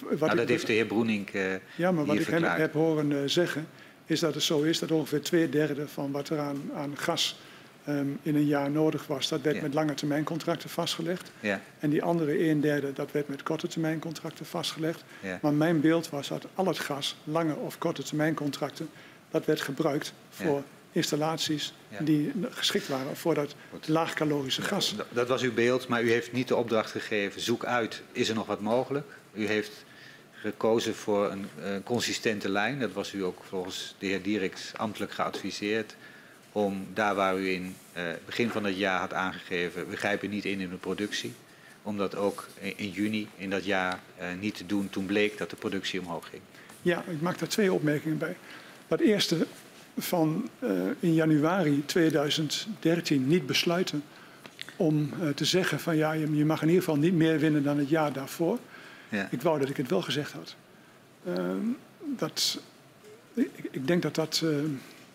Wat Nou, dat heeft de heer Broenink eh, ja, maar wat ik hem heb horen eh, zeggen, is dat het zo is dat ongeveer twee derde van wat er aan, aan gas ehm, in een jaar nodig was, dat werd Ja. met lange termijn contracten vastgelegd. Ja, En die andere een derde, dat werd met korte termijn contracten vastgelegd. ja, Maar mijn beeld was dat al het gas, lange of korte termijn contracten, dat werd gebruikt voor installaties Ja. die geschikt waren voor dat Goed. laagcalorische gas. Dat- Dat was uw beeld, maar u heeft niet de opdracht gegeven. Zoek uit, is er nog wat mogelijk? U heeft gekozen voor een consistente lijn. Dat was u ook volgens de heer Dieriks ambtelijk geadviseerd. Om daar waar u in eh, begin van het jaar had aangegeven, we grijpen niet in in de productie. Om dat ook in, in juni in dat jaar eh, niet te doen toen bleek dat de productie omhoog ging. Ja, ik maak daar twee opmerkingen bij. Dat eerste van eh, in januari 2013 niet besluiten om eh, te zeggen van ja, je, je mag in ieder geval niet meer winnen dan het jaar daarvoor. Ja, Ik wou dat ik het wel gezegd had. Ehm, dat, ik, ik denk dat dat, eh,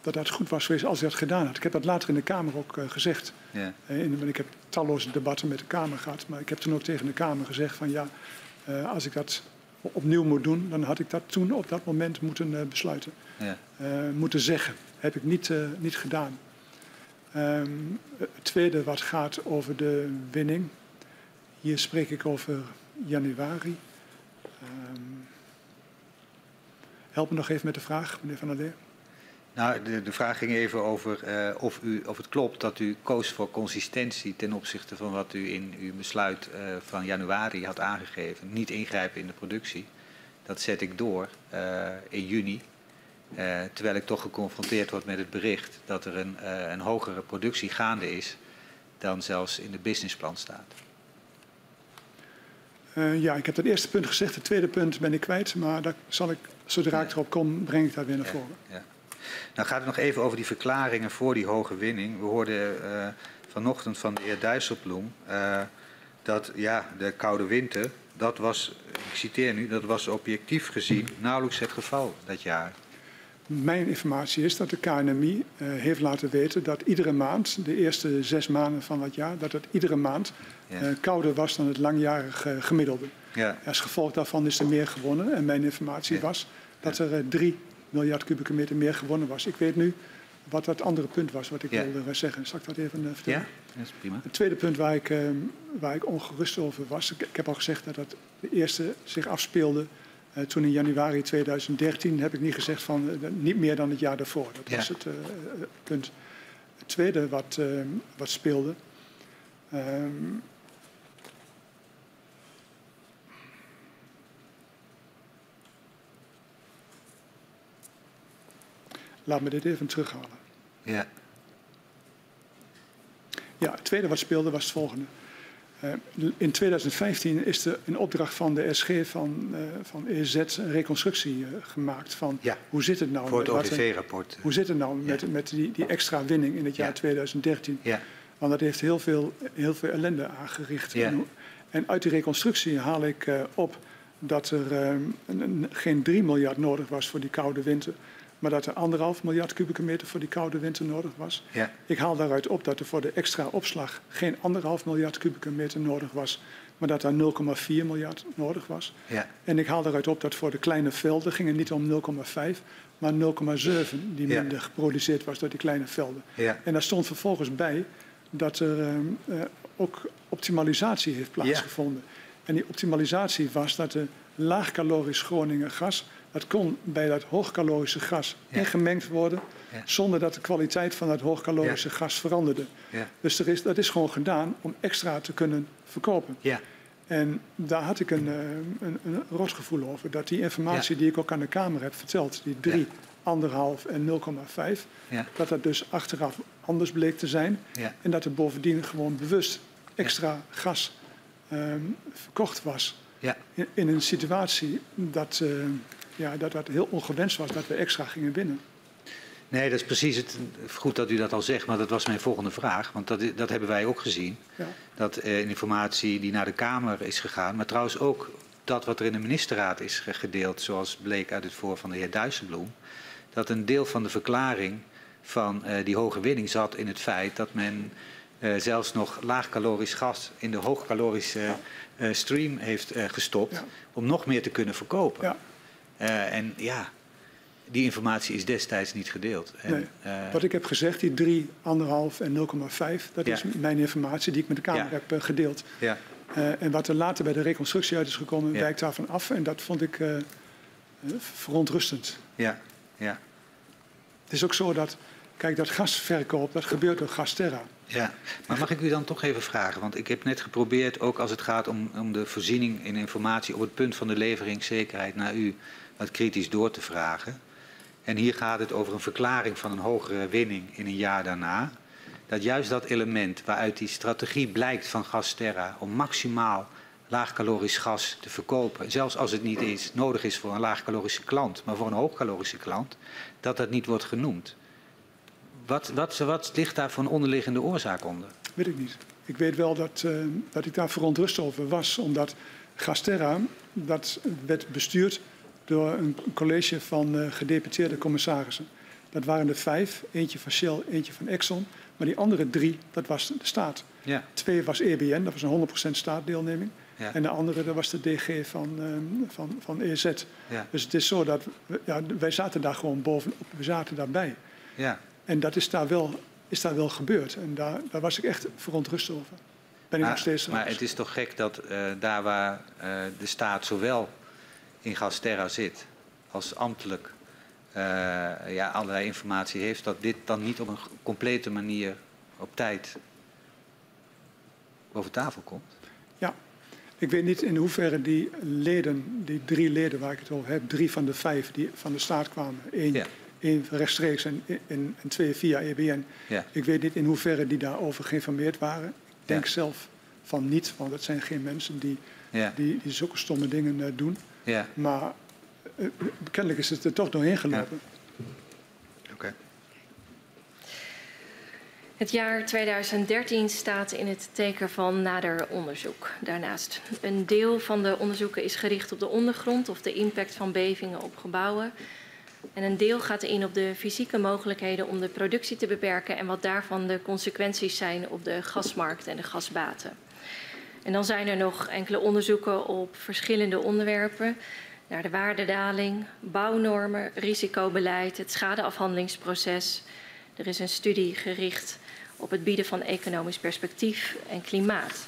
dat dat goed was geweest als ik dat gedaan had. Ik heb dat later in de Kamer ook gezegd. ja, in, ik heb talloze debatten met de Kamer gehad. Maar ik heb toen ook tegen de Kamer gezegd van ja, als ik dat opnieuw moet doen, dan had ik dat toen op dat moment moeten besluiten. Ja, eh, moeten zeggen. Heb ik niet, eh, niet gedaan. Ehm, het tweede wat gaat over de winning. Hier spreek ik over januari. Ehm, help me nog even met de vraag, meneer Van der Leer. Nou, de, de vraag ging even over eh, of, u, of het klopt dat u koos voor consistentie ten opzichte van wat u in uw besluit van januari had aangegeven. Niet ingrijpen in de productie. Dat zet ik door in juni. Eh, terwijl ik toch geconfronteerd word met het bericht dat er een, eh, een hogere productie gaande is dan zelfs in de businessplan staat. Eh, ja, ik heb het eerste punt gezegd. Het tweede punt ben ik kwijt. Maar zal ik, zodra ik erop kom, breng ik dat weer naar voren. ja. Nou gaat het nog even over die verklaringen voor die hoge winning. We hoorden vanochtend van de heer Dijsselbloem dat ja, de koude winter, dat was, ik citeer nu, dat was objectief gezien nauwelijks het geval dat jaar. Mijn informatie is dat de KNMI uh, heeft laten weten dat iedere maand, de eerste zes maanden van het jaar, dat het iedere maand ja. uh, kouder was dan het langjarig uh, gemiddelde. Ja. Als gevolg daarvan is er meer gewonnen. En mijn informatie ja. was dat er 3 miljard kubieke meter meer gewonnen was. Ik weet nu wat dat andere punt was wat ik wilde zeggen. Zal ik dat even vertellen? Ja, dat is prima. Het tweede punt waar ik, waar ik ongerust over was, ik, ik heb al gezegd dat dat de eerste zich afspeelde uh, toen in januari 2013 heb ik niet gezegd van uh, niet meer dan het jaar daarvoor. Dat ja. was het uh, punt. Het tweede wat, wat speelde. Um, laat me dit even terughalen. Ja. Ja, het tweede wat speelde was het volgende. Uh, in 2015 is er in opdracht van de SG van, uh, van EZ een reconstructie uh, gemaakt van ja, hoe zit het nou voor het OVV-rapport. Hoe zit het nou ja. met, met die, die, extra winning in het jaar ja. 2013? Want dat heeft heel veel, heel veel ellende aangericht. En, en, uit die reconstructie haal ik op dat er een, geen 3 miljard nodig was voor die koude winter, maar dat er anderhalf miljard kubieke meter voor die koude winter nodig was. Ja. Ik haal daaruit op dat er voor de extra opslag geen anderhalf miljard kubieke meter nodig was, maar dat er 0,4 miljard nodig was. Ja. En ik haal daaruit op dat voor de kleine velden ging het niet om 0,5, maar 0,7 die minder geproduceerd was door die kleine velden. Ja. En daar stond vervolgens bij dat er uh, uh, ook optimalisatie heeft plaatsgevonden. En die optimalisatie was dat de laagcalorisch Groningen gas dat kon bij dat hoogcalorische gas ja. ingemengd worden, ja. zonder dat de kwaliteit van dat hoogcalorische ja. gas veranderde. Dus er is, dat is gewoon gedaan om extra te kunnen verkopen. En daar had ik een, een, een rotgevoel over. Dat die informatie die ik ook aan de Kamer heb verteld, die 3, anderhalf en 0,5, dat dat dus achteraf anders bleek te zijn. En dat er bovendien gewoon bewust extra gas um, verkocht was. In, in, een situatie dat, uh, ja, dat dat heel ongewenst was dat we extra gingen winnen. Nee, dat is precies het. Goed dat u dat al zegt, maar dat was mijn volgende vraag. Want dat, dat hebben wij ook gezien. Ja. Dat eh, informatie die naar de Kamer is gegaan, maar trouwens ook dat wat er in de ministerraad is gedeeld, zoals bleek uit het voor van de heer Dijsselbloem, dat een deel van de verklaring van uh, die hoge winning zat in het feit dat men uh, zelfs nog laagcalorisch gas in de hoogcalorische ja. uh, stream heeft gestopt ja. om nog meer te kunnen verkopen. Uh, en ja, die informatie is destijds niet gedeeld. En, nee. uh, Wat ik heb gezegd, die 3, 1,5 en 0,5, dat ja. is mijn informatie die ik met de Kamer ja. heb uh, gedeeld. Ja. en wat er later bij de reconstructie uit is gekomen, wijkt daarvan af. En dat vond ik verontrustend. Ja, ja. Het is ook zo dat, kijk, dat gasverkoop, dat gebeurt door Gasterra. Ja, maar mag ik u dan toch even vragen? Want ik heb net geprobeerd, ook als het gaat om, om de voorziening in informatie op het punt van de leveringszekerheid naar u, wat kritisch door te vragen. En hier gaat het over een verklaring van een hogere winning in een jaar daarna. Dat juist dat element waaruit die strategie blijkt van Gasterra om maximaal laagcalorisch gas te verkopen, zelfs als het niet is, nodig is voor een laagcalorische klant, maar voor een hoogcalorische klant, dat dat niet wordt genoemd. Wat, wat, wat ligt daar voor een onderliggende oorzaak onder? Weet ik niet. Ik weet wel dat, uh, dat ik daar verontrust over was, omdat Gasterra, dat werd bestuurd door een college van uh, gedeputeerde commissarissen. Dat waren er vijf, eentje van Shell, eentje van Exxon. Maar die andere drie, dat was de staat. Ja. Twee was EBN, dat was een 100% staatdeelneming. Ja. En de andere, dat was de DG van, um, van, van EZ. Ja. Dus het is zo dat, ja, wij zaten daar gewoon bovenop, we zaten daarbij. Ja. En dat is daar wel, is daar wel gebeurd. En daar, daar was ik echt verontrust over. Ben ik maar, nog steeds maar het is toch gek dat uh, daar waar uh, de staat zowel in Gasterra zit als ambtelijk uh, ja, allerlei informatie heeft, dat dit dan niet op een complete manier op tijd boven tafel komt? Ja, ik weet niet in hoeverre die leden, die drie leden waar ik het over heb, drie van de vijf die van de staat kwamen, één, ja. één rechtstreeks en, en, en, twee via EBN. Ja. Ik weet niet in hoeverre die daarover geïnformeerd waren. Ik denk Ja. zelf van niet, want het zijn geen mensen die, die, die zulke stomme dingen uh, doen. Ja, Maar uh, kennelijk is het er toch doorheen gelopen. oké. Het jaar 2013 staat in het teken van nader onderzoek. Daarnaast, een deel van de onderzoeken is gericht op de ondergrond of de impact van bevingen op gebouwen. En een deel gaat in op de fysieke mogelijkheden om de productie te beperken en wat daarvan de consequenties zijn op de gasmarkt en de gasbaten. En dan zijn er nog enkele onderzoeken op verschillende onderwerpen. Naar de waardedaling, bouwnormen, risicobeleid, het schadeafhandelingsproces. Er is een studie gericht op het bieden van economisch perspectief en klimaat.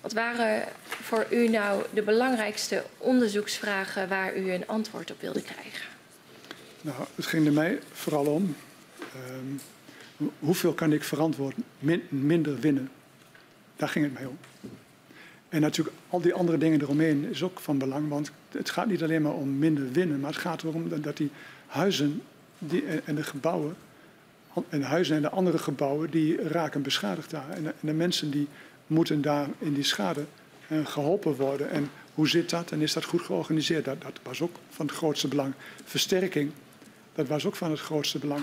Wat waren voor u nou de belangrijkste onderzoeksvragen waar u een antwoord op wilde krijgen? Nou, het ging er mij vooral om um, hoeveel kan ik verantwoord min, minder winnen. Daar ging het mij om. En natuurlijk al die andere dingen eromheen is ook van belang, want het gaat niet alleen maar om minder winnen, maar het gaat erom dat die huizen die, en de gebouwen, en de huizen en de andere gebouwen, die raken beschadigd daar. En de, en de mensen die moeten daar in die schade uh, geholpen worden. En hoe zit dat en is dat goed georganiseerd? Dat, dat was ook van het grootste belang. Versterking, dat was ook van het grootste belang.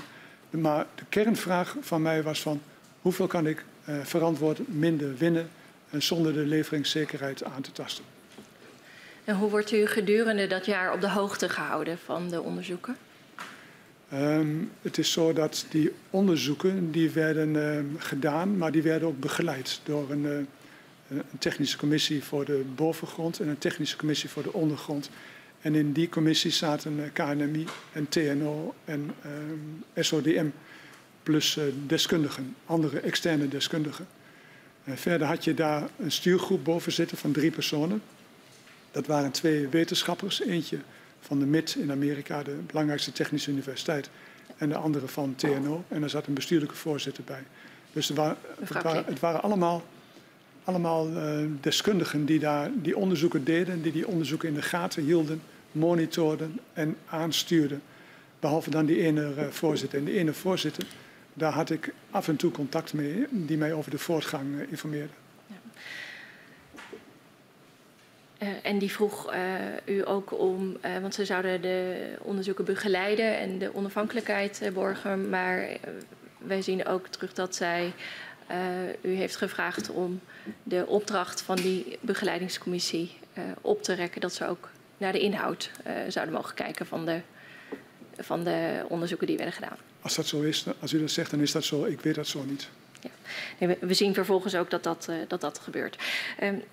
Maar de kernvraag van mij was van hoeveel kan ik verantwoord minder winnen en zonder de leveringszekerheid aan te tasten. En hoe wordt u gedurende dat jaar op de hoogte gehouden van de onderzoeken? Um, het is zo dat die onderzoeken die werden uh, gedaan, maar die werden ook begeleid door een, uh, een, technische commissie voor de bovengrond en een technische commissie voor de ondergrond. En in die commissie zaten uh, KNMI en TNO en SODM plus deskundigen, andere externe deskundigen. verder had je daar een stuurgroep boven zitten van drie personen. Dat waren twee wetenschappers, eentje van de MIT in Amerika, de belangrijkste technische universiteit, en de andere van TNO. En er zat een bestuurlijke voorzitter bij. Dus het waren, het waren, het waren allemaal, allemaal uh, deskundigen die daar die onderzoeken deden, die die onderzoeken in de gaten hielden, monitorden en aanstuurden. Behalve dan die ene voorzitter. En die ene voorzitter, daar had ik af en toe contact mee, die mij over de voortgang uh, informeerde. Uh, en die vroeg uh, u ook om, want ze zouden de onderzoeken begeleiden en de onafhankelijkheid borgen. Maar wij zien ook terug dat zij u heeft gevraagd om de opdracht van die begeleidingscommissie op te rekken. Dat ze ook naar de inhoud zouden mogen kijken van de, van de onderzoeken die werden gedaan. Als dat zo is, als u dat zegt, dan is dat zo. Ik weet dat zo niet. Ja. Nee, we, zien vervolgens ook dat dat, dat, dat gebeurt. Um,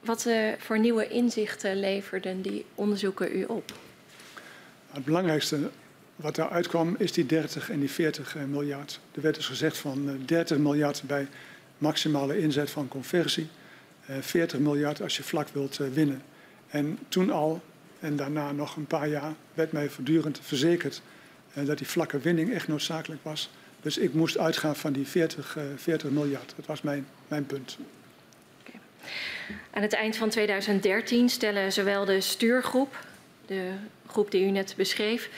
wat uh, voor nieuwe inzichten leverden die onderzoeken u op? Het belangrijkste wat daaruit kwam is die 30 en die 40 uh, miljard. Er werd dus gezegd van uh, 30 miljard bij maximale inzet van conversie, 40 miljard als je vlak wilt winnen. En toen al, en daarna nog een paar jaar, werd mij voortdurend verzekerd dat die vlakke winning echt noodzakelijk was. Dus ik moest uitgaan van die 40, 40 miljard. Dat was mijn, mijn punt. Aan het eind van 2013 stellen zowel de stuurgroep, de groep die u net beschreef,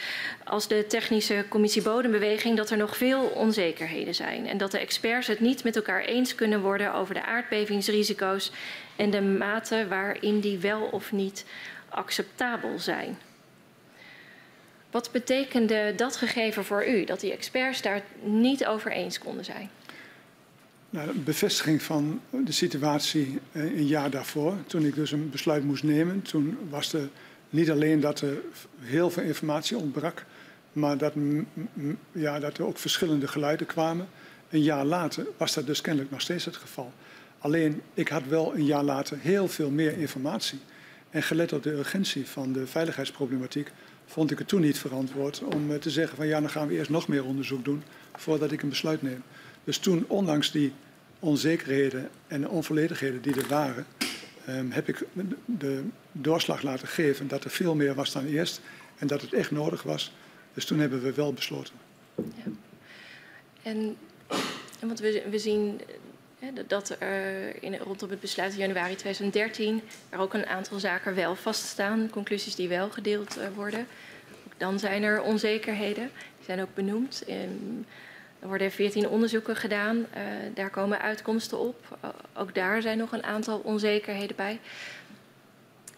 als de technische commissie bodembeweging dat er nog veel onzekerheden zijn en dat de experts het niet met elkaar eens kunnen worden over de aardbevingsrisico's en de mate waarin die wel of niet acceptabel zijn. Wat betekende dat gegeven voor u, dat die experts daar niet over eens konden zijn? Nou, een bevestiging van de situatie eh, een jaar daarvoor, toen ik dus een besluit moest nemen. Toen was er niet alleen dat er heel veel informatie ontbrak, maar dat, ja, dat er ook verschillende geluiden kwamen. Een jaar later was dat dus kennelijk nog steeds het geval. Alleen, ik had wel een jaar later heel veel meer informatie. En gelet op de urgentie van de veiligheidsproblematiek, vond ik het toen niet verantwoord om eh, te zeggen van ja, dan gaan we eerst nog meer onderzoek doen voordat ik een besluit neem. Dus toen, ondanks die onzekerheden en onvolledigheden die er waren, um, heb ik de doorslag laten geven dat er veel meer was dan eerst en dat het echt nodig was. Dus toen hebben we wel besloten. Ja. En, en want we, we zien dat er in, rondom het besluit in januari 2013 er ook een aantal zaken wel vaststaan, conclusies die wel gedeeld uh, worden. Dan zijn er onzekerheden, die zijn ook benoemd. Um, er worden 14 onderzoeken gedaan, uh, daar komen uitkomsten op. Ook daar zijn nog een aantal onzekerheden bij.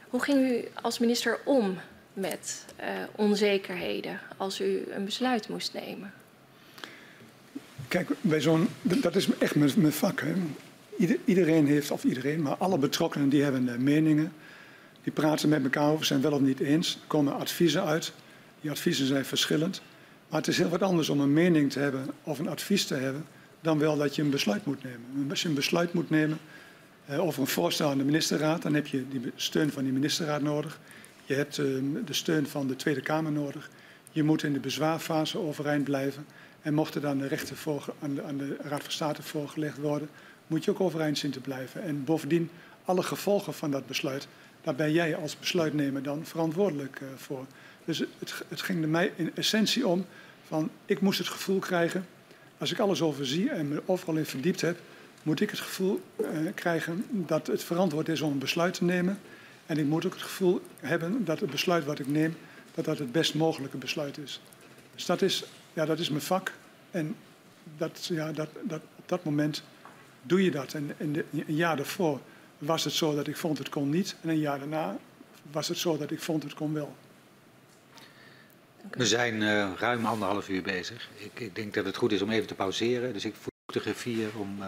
Hoe ging u als minister om met uh, onzekerheden als u een besluit moest nemen? Kijk, bij zo'n, dat is echt mijn, mijn vak. Hè. Ieder, iedereen heeft, of iedereen, maar alle betrokkenen die hebben meningen. Die praten met elkaar over, zijn wel of niet eens. Er komen adviezen uit. Die adviezen zijn verschillend. Maar het is heel wat anders om een mening te hebben of een advies te hebben, dan wel dat je een besluit moet nemen. Als je een besluit moet nemen uh, over een voorstel aan de ministerraad, dan heb je die steun van die ministerraad nodig. Je hebt uh, de steun van de Tweede Kamer nodig. Je moet in de bezwaarfase overeind blijven. En mocht er dan de rechten voor, aan, de, aan de Raad van State voorgelegd worden, moet je ook overeind zien te blijven. En bovendien, alle gevolgen van dat besluit, daar ben jij als besluitnemer dan verantwoordelijk uh, voor. Dus het, het ging er mij in essentie om van ik moest het gevoel krijgen, als ik alles overzie en me overal in verdiept heb, moet ik het gevoel uh, krijgen dat het verantwoord is om een besluit te nemen. En ik moet ook het gevoel hebben dat het besluit wat ik neem, dat dat het best mogelijke besluit is. Dus dat is, ja, dat is mijn vak. En dat, ja, dat, dat, op dat moment doe je dat. En, en een jaar daarvoor was het zo dat ik vond het kon niet. En een jaar daarna was het zo dat ik vond het kon wel. We zijn uh, ruim anderhalf uur bezig. Ik, ik, denk dat het goed is om even te pauzeren. Dus ik voeg de griffier om uh,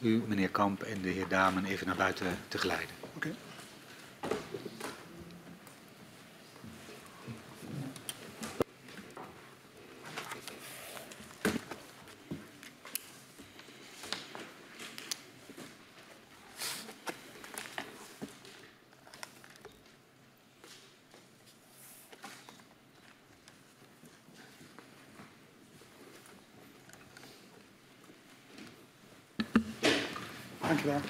u, meneer Kamp en de heer Damen even naar buiten te geleiden. Okay. Dankjewel.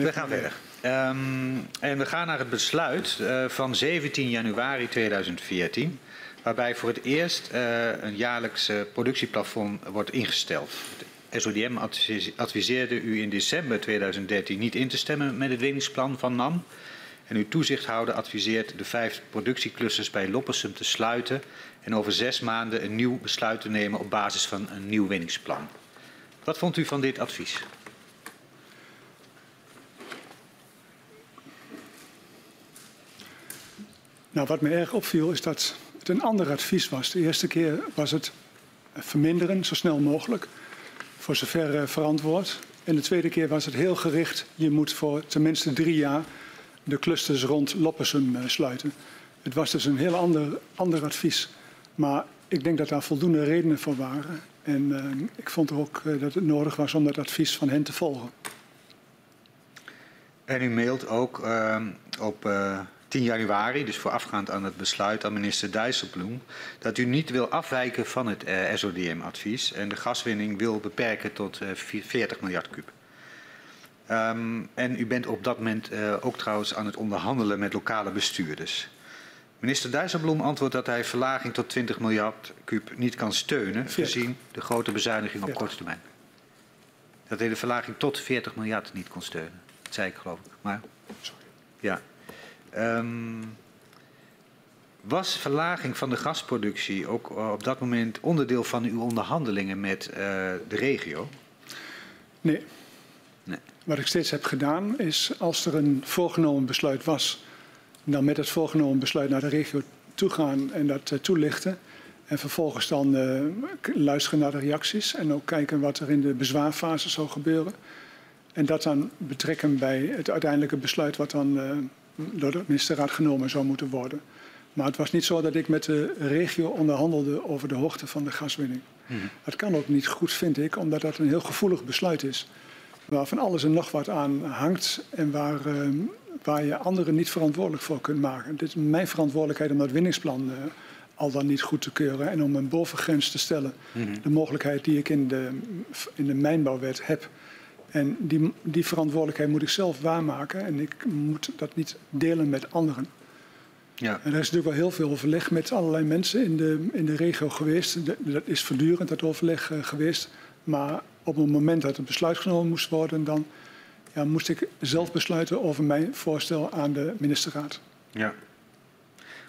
We gaan, verder. Um, en we gaan naar het besluit uh, van 17 januari 2014, waarbij voor het eerst uh, een jaarlijks productieplafond wordt ingesteld. De SODM adviseerde u in december 2013 niet in te stemmen met het winningsplan van NAM. En uw toezichthouder adviseert de vijf productieclusters bij Loppersum te sluiten en over zes maanden een nieuw besluit te nemen op basis van een nieuw winningsplan. Wat vond u van dit advies? Nou, wat me erg opviel is dat het een ander advies was. De eerste keer was het verminderen, zo snel mogelijk, voor zover uh, verantwoord. En de tweede keer was het heel gericht. Je moet voor tenminste drie jaar de clusters rond Loppersum uh, sluiten. Het was dus een heel ander, ander advies. Maar ik denk dat daar voldoende redenen voor waren. En uh, ik vond ook dat het nodig was om dat advies van hen te volgen. En u mailt ook uh, op 10 januari, dus voorafgaand aan het besluit aan minister Dijsselbloem, dat u niet wil afwijken van het SODM-advies en de gaswinning wil beperken tot 40 miljard kub. Um, en u bent op dat moment ook trouwens aan het onderhandelen met lokale bestuurders. Minister Dijsselbloem antwoordt dat hij verlaging tot 20 miljard kuub niet kan steunen, gezien de grote bezuiniging op korte termijn. Dat hij de verlaging tot 40 miljard niet kon steunen. Dat zei ik geloof ik. Maar, sorry. Ja. Um, was verlaging van de gasproductie ook op dat moment onderdeel van uw onderhandelingen met uh, de regio? Nee. nee. Wat ik steeds heb gedaan is, als er een voorgenomen besluit was dan met het voorgenomen besluit naar de regio toe gaan en dat uh, toelichten. En vervolgens dan uh, luisteren naar de reacties en ook kijken wat er in de bezwaarfase zou gebeuren. En dat dan betrekken bij het uiteindelijke besluit wat dan door de ministerraad genomen zou moeten worden. Maar het was niet zo dat ik met de regio onderhandelde over de hoogte van de gaswinning. Hmm. Dat kan ook niet goed, vind ik, omdat dat een heel gevoelig besluit is. Waar van alles en nog wat aan hangt en waar waar je anderen niet verantwoordelijk voor kunt maken. Het is mijn verantwoordelijkheid om dat winningsplan uh, al dan niet goed te keuren en om een bovengrens te stellen. -hmm. De mogelijkheid die ik in de, in de mijnbouwwet heb. En die, die verantwoordelijkheid moet ik zelf waarmaken en ik moet dat niet delen met anderen. Ja. En er is natuurlijk wel heel veel overleg met allerlei mensen in de, in de regio geweest. De, dat is voortdurend dat overleg uh, geweest. Maar op het moment dat het besluit genomen moest worden, dan ja, moest ik zelf besluiten over mijn voorstel aan de ministerraad. Ja.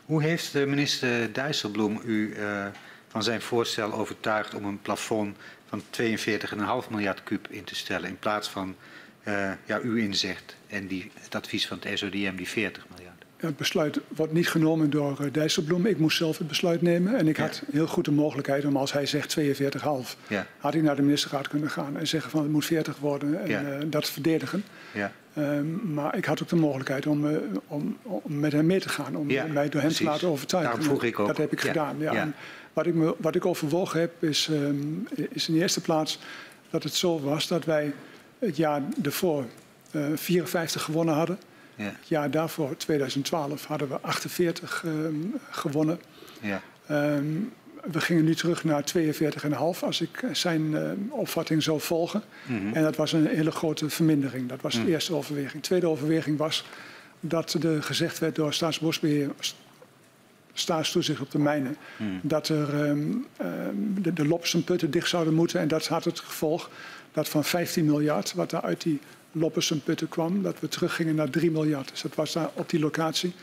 Hoe heeft de minister Dijsselbloem u uh, van zijn voorstel overtuigd om een plafond van 42,5 miljard kub in te stellen in plaats van uh, ja, uw inzicht en die, het advies van het SODM die 40 miljard? het besluit wordt niet genomen door uh, Dijsselbloem. Ik moest zelf het besluit nemen. En ik Ja. had heel goed de mogelijkheid om, als hij zegt 42,5, Ja, had ik naar de ministerraad kunnen gaan en zeggen van het moet 40 worden en Ja. eh, dat verdedigen. ja, Ehm, maar ik had ook de mogelijkheid om, om, om met hem mee te gaan, om mij door hem precies. te laten overtuigen. Daarom vroeg ik ook. Dat heb ik gedaan. En wat, ik me, wat ik overwogen heb, is, ehm, is in de eerste plaats dat het zo was dat wij het jaar ervoor eh 54 gewonnen hadden. ja, Het jaar daarvoor, 2012, hadden we 48 ehm, gewonnen. ja, Ehm, we gingen nu terug naar 42,5 als ik zijn eh, opvatting zou volgen. Mhm. En dat was een hele grote vermindering. Dat was de Mm. eerste overweging. De tweede overweging was dat er gezegd werd door Staatsbosbeheer, st- staatstoezicht op de mijnen, Mhm. dat er ehm, ehm, de, de dicht zouden moeten. En dat had het gevolg dat van 15 miljard, wat er uit die Loppersumputten kwam, dat we teruggingen naar 3 miljard. Dus dat was daar op die locatie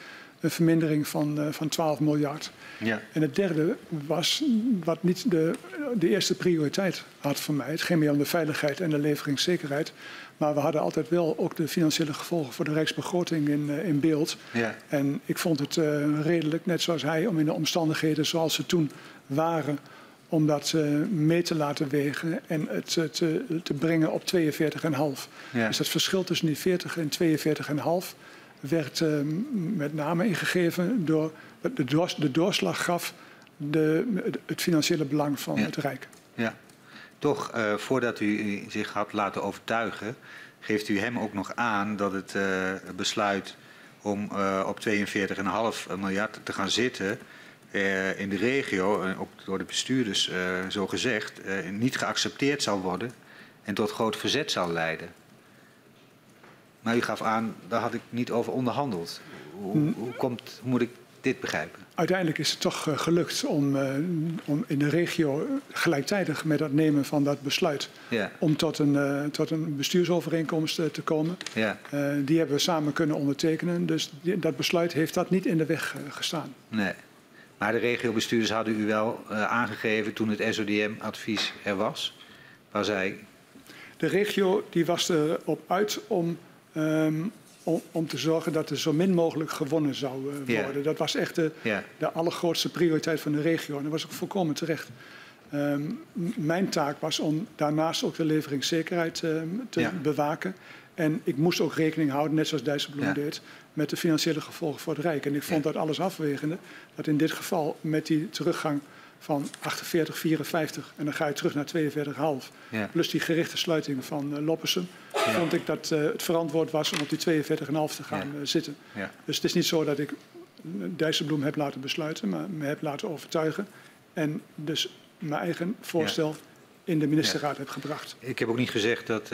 een vermindering van, eh, van 12 miljard. ja, En het derde was wat niet de, de eerste prioriteit had voor mij. Het ging meer om de veiligheid en de leveringszekerheid. Maar we hadden altijd wel ook de financiële gevolgen voor de rijksbegroting in, eh, in beeld. ja, En ik vond het eh, redelijk, net zoals hij, om in de omstandigheden zoals ze toen waren, om dat eh, mee te laten wegen en het te, te brengen op 42,5. ja. Dus het verschil tussen die 40 en 42,5 werd met name ingegeven door de, doors, de doorslag gaf de, het financiële belang van Ja. het Rijk. Ja. Toch, eh, voordat u zich had laten overtuigen, geeft u hem ook nog aan dat het eh, besluit om eh, op 42,5 miljard te gaan zitten in de regio, eh, ook door de bestuurders zo gezegd, niet geaccepteerd zal worden en tot groot verzet zal leiden. Maar u gaf aan, daar had ik niet over onderhandeld. Hoe, hoe, komt, hoe moet ik dit begrijpen? Uiteindelijk is het toch eh, gelukt om, eh, om in de regio gelijktijdig met het nemen van dat besluit Ja, om tot een, eh, tot een bestuursovereenkomst te komen. ja, die hebben we samen kunnen ondertekenen. Dus die- dat besluit heeft dat niet in de weg gestaan. nee. Maar de regiobestuurders hadden u wel aangegeven toen het SODM-advies er was, waar zij De regio die was erop uit om, ehm, om, om te zorgen dat er zo min mogelijk gewonnen zou eh, worden. Dat was echt de, de allergrootste prioriteit van de regio. En dat was ook volkomen terecht. Ehm, mijn taak was om daarnaast ook de leveringszekerheid ehm, te Ja. bewaken. En ik moest ook rekening houden, net zoals Dijsselbloem Ja. deed, met de financiële gevolgen voor het Rijk. En ik vond Ja. dat alles afwegende, dat in dit geval met die teruggang van 48, 54 en dan ga je terug naar 42,5, ja, plus die gerichte sluiting van uh, Loppersum, vond ik dat eh, het verantwoord was om op die 42,5 te gaan Ja. eh, zitten. Dus het is niet zo dat ik Dijsselbloem heb laten besluiten, maar me heb laten overtuigen. En dus mijn eigen voorstel in de ministerraad heb gebracht. Ik heb ook niet gezegd dat,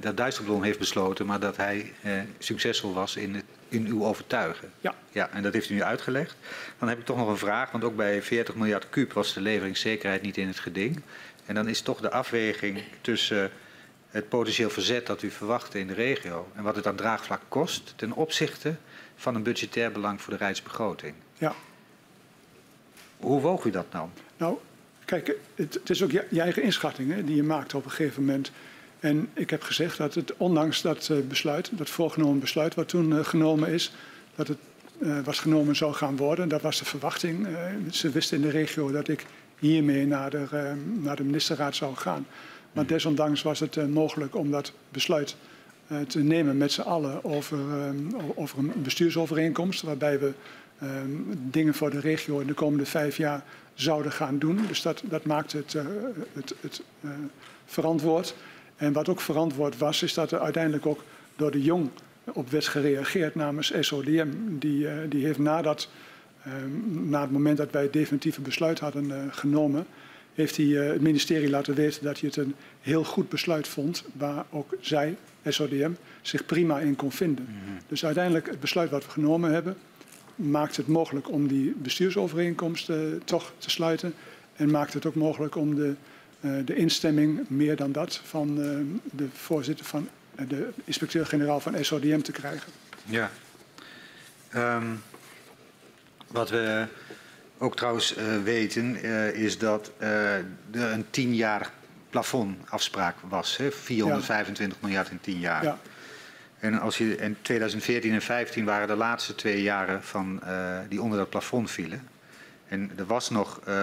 dat Dijsselbloem heeft besloten, maar dat hij succesvol was in, het, in uw overtuigen. Ja. ja. En dat heeft u nu uitgelegd. Dan heb ik toch nog een vraag, want ook bij 40 miljard kuub was de leveringszekerheid niet in het geding. En dan is toch de afweging tussen het potentieel verzet dat u verwacht in de regio en wat het aan draagvlak kost ten opzichte van een budgetair belang voor de rijksbegroting. Ja. Hoe woog u dat nou? Nou, kijk, het, het is ook je, je eigen inschatting hè, die je maakt op een gegeven moment. En ik heb gezegd dat het, ondanks dat eh, besluit, dat voorgenomen besluit wat toen eh, genomen is, dat het eh, was genomen zou gaan worden. Dat was de verwachting. Ze wisten in de regio dat ik hiermee naar de, naar de ministerraad zou gaan. Maar desondanks was het mogelijk om dat besluit te nemen met z'n allen over, over een bestuursovereenkomst. Waarbij we eh, dingen voor de regio in de komende vijf jaar zouden gaan doen. Dus dat, dat maakt het, het, het eh, verantwoord. En wat ook verantwoord was, is dat er uiteindelijk ook door de Jong op werd gereageerd namens SODM. Die, eh, die heeft nadat, eh, na het moment dat wij het definitieve besluit hadden eh, genomen, heeft hij eh, het ministerie laten weten dat hij het een heel goed besluit vond, waar ook zij, SODM, zich prima in kon vinden. Dus uiteindelijk het besluit wat we genomen hebben, maakt het mogelijk om die bestuursovereenkomst toch te sluiten. En maakt het ook mogelijk om de, de instemming, meer dan dat, van eh, de voorzitter van eh, de inspecteur-generaal van SODM te krijgen. Ja. Ehm, wat we ook trouwens eh, weten, eh, is dat eh, er een tienjarig plafondafspraak was. Hè? 425 miljard in tien jaar. Ja, En als je, in 2014 en 2015 waren de laatste twee jaren van, die onder dat plafond vielen. En er was nog uh,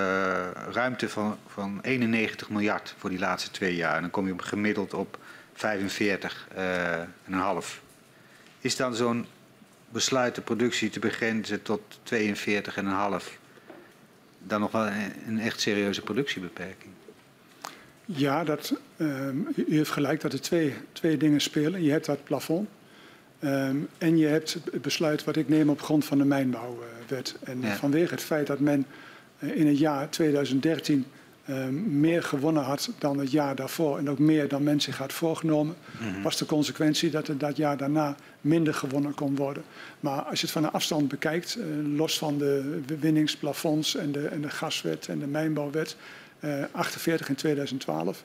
ruimte van, van 91 miljard voor die laatste twee jaar. En dan kom je gemiddeld op 45,5. Uh, Is dan zo'n besluit de productie te begrenzen tot 42,5 dan nog wel een, echt serieuze productiebeperking? Ja, dat, um, u heeft gelijk dat er twee, twee dingen spelen. Je hebt dat plafond um, en je hebt het besluit wat ik neem op grond van de mijnbouwwet. En ja. vanwege het feit dat men uh, in het jaar 2013 um, meer gewonnen had dan het jaar daarvoor en ook meer dan men zich had voorgenomen, mm -hmm. was de consequentie dat er dat jaar daarna minder gewonnen kon worden. Maar als je het van een afstand bekijkt, uh, los van de winningsplafonds en de, en de gaswet en de mijnbouwwet, uh, 48 in 2012,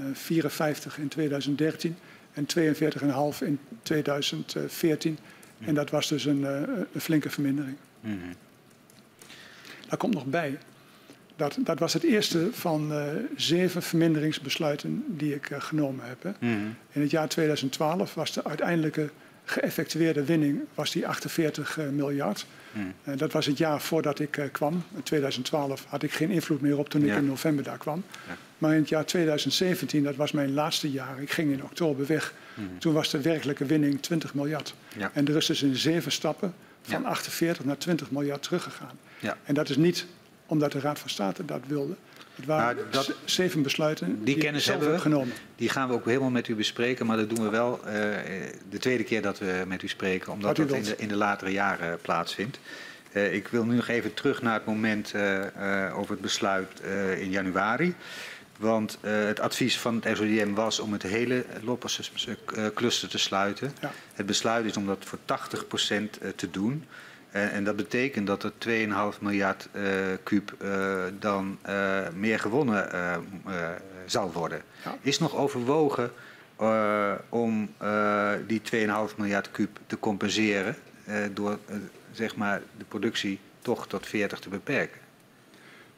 uh, 54 in 2013 en 42,5 in 2014. En dat was dus een, uh, een flinke vermindering. Mm -hmm. Daar komt nog bij dat, dat was het eerste van uh, zeven verminderingsbesluiten die ik uh, genomen heb. Hè. Mm -hmm. In het jaar 2012 was de uiteindelijke geëffectueerde winning was die 48 uh, miljard. Mm. dat was het jaar voordat ik kwam. In 2012 had ik geen invloed meer op toen ja. ik in november daar kwam. Ja. Maar in het jaar 2017, dat was mijn laatste jaar, ik ging in oktober weg. Mm. Toen was de werkelijke winning 20 miljard. Ja. En er is dus in zeven stappen van 48 naar 20 miljard teruggegaan. En dat is niet omdat de Raad van State dat wilde. Het waren nou, dat, zeven besluiten die, die kennis hebben we genomen. Die gaan we ook helemaal met u bespreken, maar dat doen we wel uh, de tweede keer dat we met u spreken, omdat dat in de, in de, latere jaren plaatsvindt. Uh, ik wil nu nog even terug naar het moment uh, over het besluit in januari. Want het advies van het SODM was om het hele Lopperscluster te sluiten. Ja. Het besluit is om dat voor 80% te doen. En, en, dat betekent dat er 2,5 miljard uh, kuub dan meer gewonnen zal worden. Ja. Is nog overwogen om die 2,5 miljard kuub te compenseren door zeg maar de productie toch tot 40 te beperken?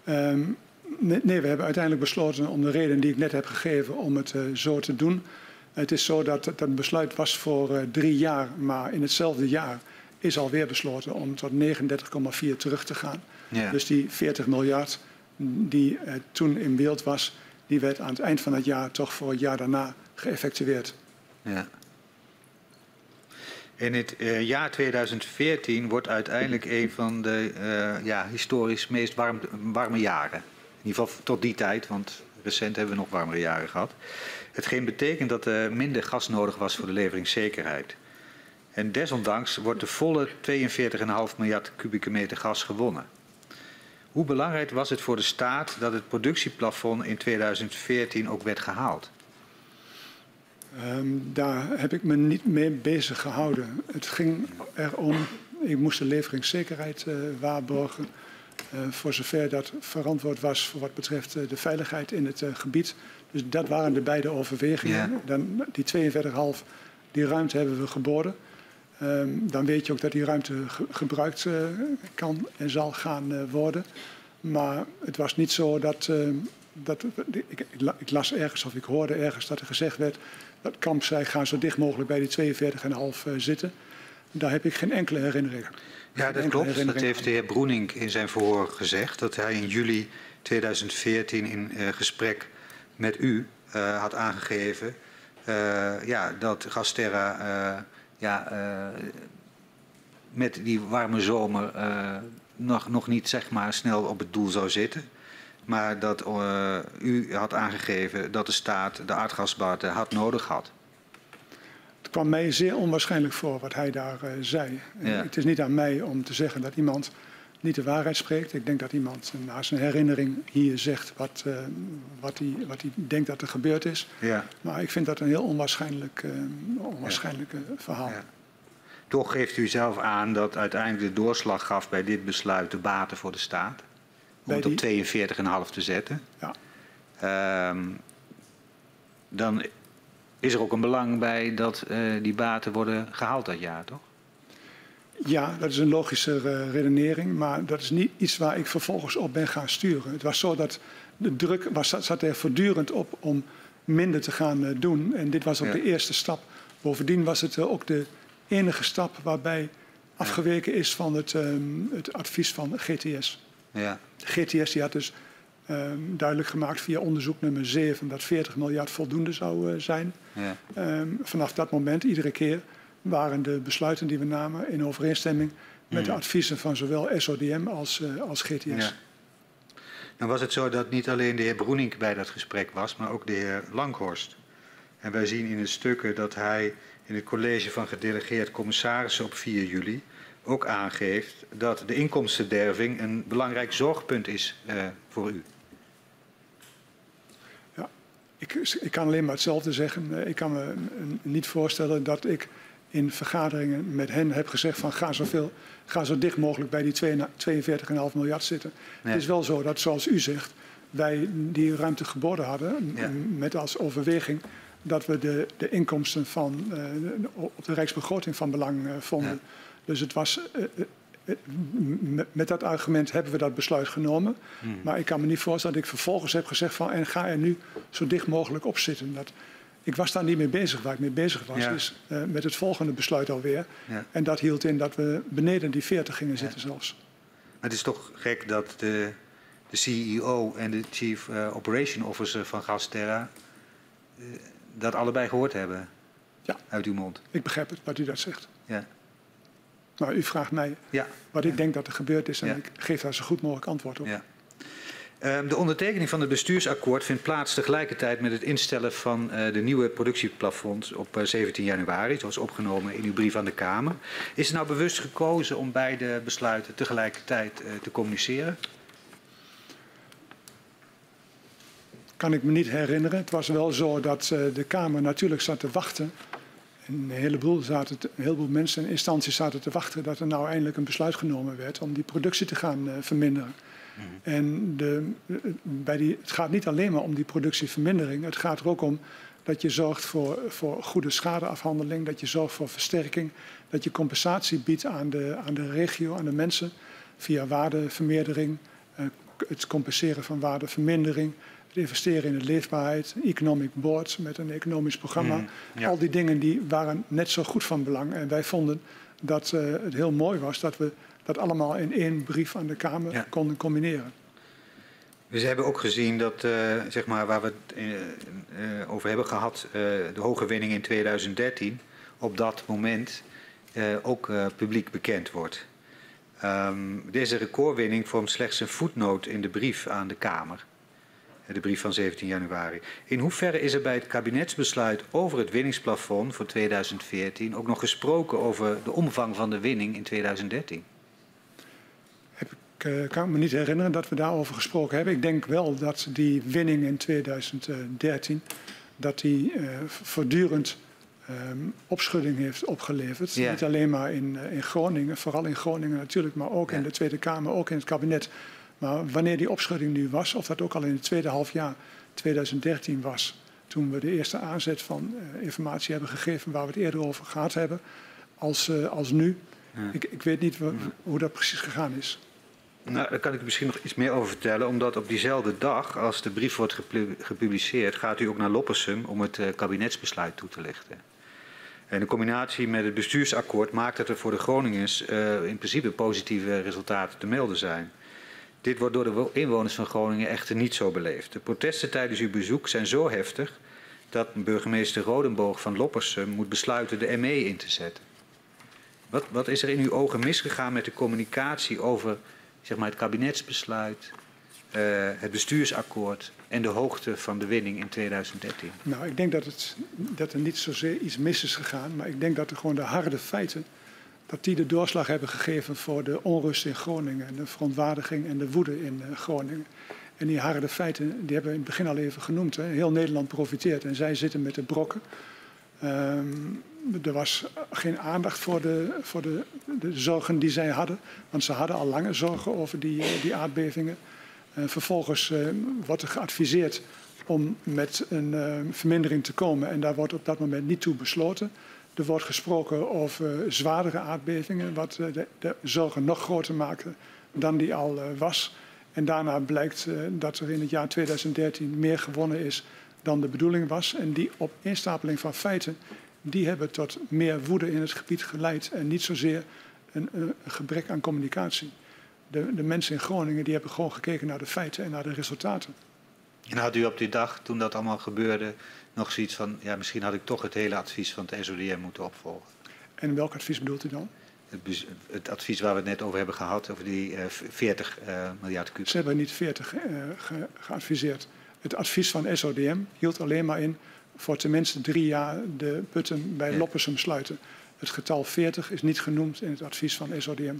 Um, nee, nee, we hebben uiteindelijk besloten om de reden die ik net heb gegeven om het zo te doen. Het is zo dat dat besluit was voor drie jaar, maar in hetzelfde jaar is alweer besloten om tot 39,4 terug te gaan. Ja. Dus die 40 miljard die uh, toen in beeld was, die werd aan het eind van het jaar toch voor het jaar daarna geëffectueerd. Ja. In het uh, jaar 2014 wordt uiteindelijk een van de uh, ja, historisch meest warm, warme jaren. In ieder geval tot die tijd, want recent hebben we nog warmere jaren gehad. Hetgeen betekent dat er minder gas nodig was voor de leveringszekerheid. En desondanks wordt de volle 42,5 miljard kubieke meter gas gewonnen. Hoe belangrijk was het voor de staat dat het productieplafond in 2014 ook werd gehaald? Um, daar heb ik me niet mee bezig gehouden. Het ging erom, ik moest de leveringszekerheid uh, waarborgen. Uh, voor zover dat verantwoord was voor wat betreft uh, de veiligheid in het gebied. Dus dat waren de beide overwegingen. Ja. Dan, die 42,5, die ruimte hebben we geboden. Um, dan weet je ook dat die ruimte ge gebruikt uh, kan en zal gaan uh, worden. Maar het was niet zo dat. Uh, dat ik, ik, las ergens of ik hoorde ergens dat er gezegd werd. dat Kamp zei: ga zo dicht mogelijk bij die 42,5 zitten. Daar heb ik geen enkele herinnering aan. Ja, dat klopt. Dat heeft de heer Broening in zijn verhoor gezegd. Dat hij in juli 2014 in gesprek met u had aangegeven. ja, dat Gasterra ja, met die warme zomer nog, nog niet zeg maar, snel op het doel zou zitten. Maar dat u had aangegeven dat de staat de aardgasbaten had nodig had. Het kwam mij zeer onwaarschijnlijk voor wat hij daar zei. Ja. Het is niet aan mij om te zeggen dat iemand niet de waarheid spreekt. Ik denk dat iemand na zijn herinnering hier zegt wat, uh, wat, hij, wat hij denkt dat er gebeurd is. Ja. Maar ik vind dat een heel onwaarschijnlijk, uh, onwaarschijnlijk ja. verhaal. Ja. Toch geeft u zelf aan dat uiteindelijk de doorslag gaf bij dit besluit de baten voor de staat. Om het op 42,5 te zetten. Ja. Um, dan is er ook een belang bij dat uh, die baten worden gehaald dat jaar, toch? Ja, dat is een logische uh, redenering, maar dat is niet iets waar ik vervolgens op ben gaan sturen. Het was zo dat de druk was, zat er voortdurend op om minder te gaan uh, doen. En dit was ook ja. de eerste stap Bovendien was het ook de enige stap waarbij afgeweken is van het, um, het advies van GTS. Ja. GTS die had dus um, duidelijk gemaakt via onderzoek nummer 7 dat 40 miljard voldoende zou uh, zijn. Ja. Um, vanaf dat moment, iedere keer, waren de besluiten die we namen in overeenstemming met de adviezen van zowel SODM als, uh, als GTS. Ja. Nou was het zo dat niet alleen de heer Broenink bij dat gesprek was, maar ook de heer Langhorst. En wij zien in de stukken dat hij in het college van gedelegeerd commissarissen op 4 juli ook aangeeft dat de inkomstenderving een belangrijk zorgpunt is uh, voor u. Ik, ik, kan alleen maar hetzelfde zeggen. Ik kan me niet voorstellen dat ik in vergaderingen met hen heb gezegd van ga, zoveel, ga zo dicht mogelijk bij die 42,5 miljard zitten. Het is wel zo dat zoals u zegt, wij die ruimte geboden hadden ja. met als overweging dat we de, de inkomsten van, uh, op de rijksbegroting van belang uh, vonden. Ja. Dus het was, uh, met dat argument hebben we dat besluit genomen. Hmm. Maar ik kan me niet voorstellen dat ik vervolgens heb gezegd van en ga er nu zo dicht mogelijk op zitten. Dat, ik was daar niet mee bezig. Waar ik mee bezig was, ja. is uh, met het volgende besluit alweer. Ja. En dat hield in dat we beneden die 40 gingen zitten ja. zelfs. Maar het is toch gek dat de, de CEO en de Chief uh, Operation Officer van Gasterra uh, dat allebei gehoord hebben ja. uit uw mond. Ik begrijp het, wat u dat zegt. Ja. Maar u vraagt mij ja. wat ik denk dat er gebeurd is en ik geef daar zo goed mogelijk antwoord op. Ja. Ehm, de ondertekening van het bestuursakkoord vindt plaats tegelijkertijd met het instellen van uh, de nieuwe productieplafond op uh, 17 januari. Het was opgenomen in uw brief aan de Kamer. Is het nou bewust gekozen om beide besluiten tegelijkertijd uh, te communiceren? Kan ik me niet herinneren. Het was wel zo dat de Kamer natuurlijk zat te wachten. En een heleboel, zaten te, een heleboel mensen en instanties zaten te wachten dat er nou eindelijk een besluit genomen werd om die productie te gaan verminderen. En de, bij die, het gaat niet alleen maar om die productievermindering. Het gaat er ook om dat je zorgt voor, voor goede schadeafhandeling, dat je zorgt voor versterking, dat je compensatie biedt aan de, aan de regio, aan de mensen, via waardevermeerdering, uh, het compenseren van waardevermindering, investeren in de leefbaarheid, economic board met een economisch programma. Mm, ja. Al die dingen die waren net zo goed van belang. En wij vonden dat uh, het heel mooi was dat we dat allemaal in één brief aan de Kamer ja. konden combineren. We hebben ook gezien dat, uh, zeg maar, waar we het uh, uh, over hebben gehad, de hoge winning in 2013, op dat moment ook publiek bekend wordt. Um, deze recordwinning vormt slechts een voetnoot in de brief aan de Kamer. De brief van 17 januari. In hoeverre is er bij het kabinetsbesluit over het winningsplafond voor 2014 ook nog gesproken over de omvang van de winning in 2013? Ik uh, kan me niet herinneren dat we daarover gesproken hebben. Ik denk wel dat die winning in 2013 dat die uh, voortdurend um, opschudding heeft opgeleverd. Niet alleen maar in, uh, in, Groningen, vooral in Groningen natuurlijk, maar ook in de Tweede Kamer, ook in het kabinet. Maar wanneer die opschudding nu was, of dat ook al in het tweede halfjaar 2013 was, toen we de eerste aanzet van informatie hebben gegeven waar we het eerder over gehad hebben, als, als nu. Ja. Ik, ik, weet niet hoe dat precies gegaan is. Nou, daar kan ik u misschien nog iets meer over vertellen. Omdat op diezelfde dag, als de brief wordt gepubliceerd, gaat u ook naar Loppersum om het uh, kabinetsbesluit toe te lichten. En de combinatie met het bestuursakkoord maakt dat er voor de Groningers uh, in principe positieve resultaten te melden zijn. Dit wordt door de inwoners van Groningen echter niet zo beleefd. De protesten tijdens uw bezoek zijn zo heftig dat burgemeester Rodenboog van Loppersum moet besluiten de ME in te zetten. Wat, wat is er in uw ogen misgegaan met de communicatie over zeg maar, het kabinetsbesluit, uh, het bestuursakkoord en de hoogte van de winning in 2013? Nou, ik denk dat, het, dat er niet zozeer iets mis is gegaan, maar ik denk dat er gewoon de harde feiten, dat die de doorslag hebben gegeven voor de onrust in Groningen, en de verontwaardiging en de woede in uh, Groningen. En die harde feiten, die hebben we in het begin al even genoemd. Hè. Heel Nederland profiteert en zij zitten met de brokken. Um, er was geen aandacht voor, de, voor de, de, zorgen die zij hadden. Want ze hadden al lange zorgen over die, die aardbevingen. Vervolgens uh, wordt er geadviseerd om met een vermindering te komen. En daar wordt op dat moment niet toe besloten. Er wordt gesproken over zwaardere aardbevingen, wat de, de, zorgen nog groter maakte dan die al was. En daarna blijkt dat er in het jaar 2013 meer gewonnen is dan de bedoeling was. En die opeenstapeling van feiten die hebben tot meer woede in het gebied geleid en niet zozeer een, een gebrek aan communicatie. De, de, mensen in Groningen die hebben gewoon gekeken naar de feiten en naar de resultaten. En had u op die dag, toen dat allemaal gebeurde, nog zoiets van, ja, misschien had ik toch het hele advies van het SODM moeten opvolgen? En welk advies bedoelt u dan? Het, het advies waar we het net over hebben gehad, over die uh, 40 uh, miljard kuub. Ze hebben niet 40 uh, ge geadviseerd. Het advies van SODM hield alleen maar in voor tenminste drie jaar de putten bij ja. Loppersum sluiten. Het getal 40 is niet genoemd in het advies van SODM.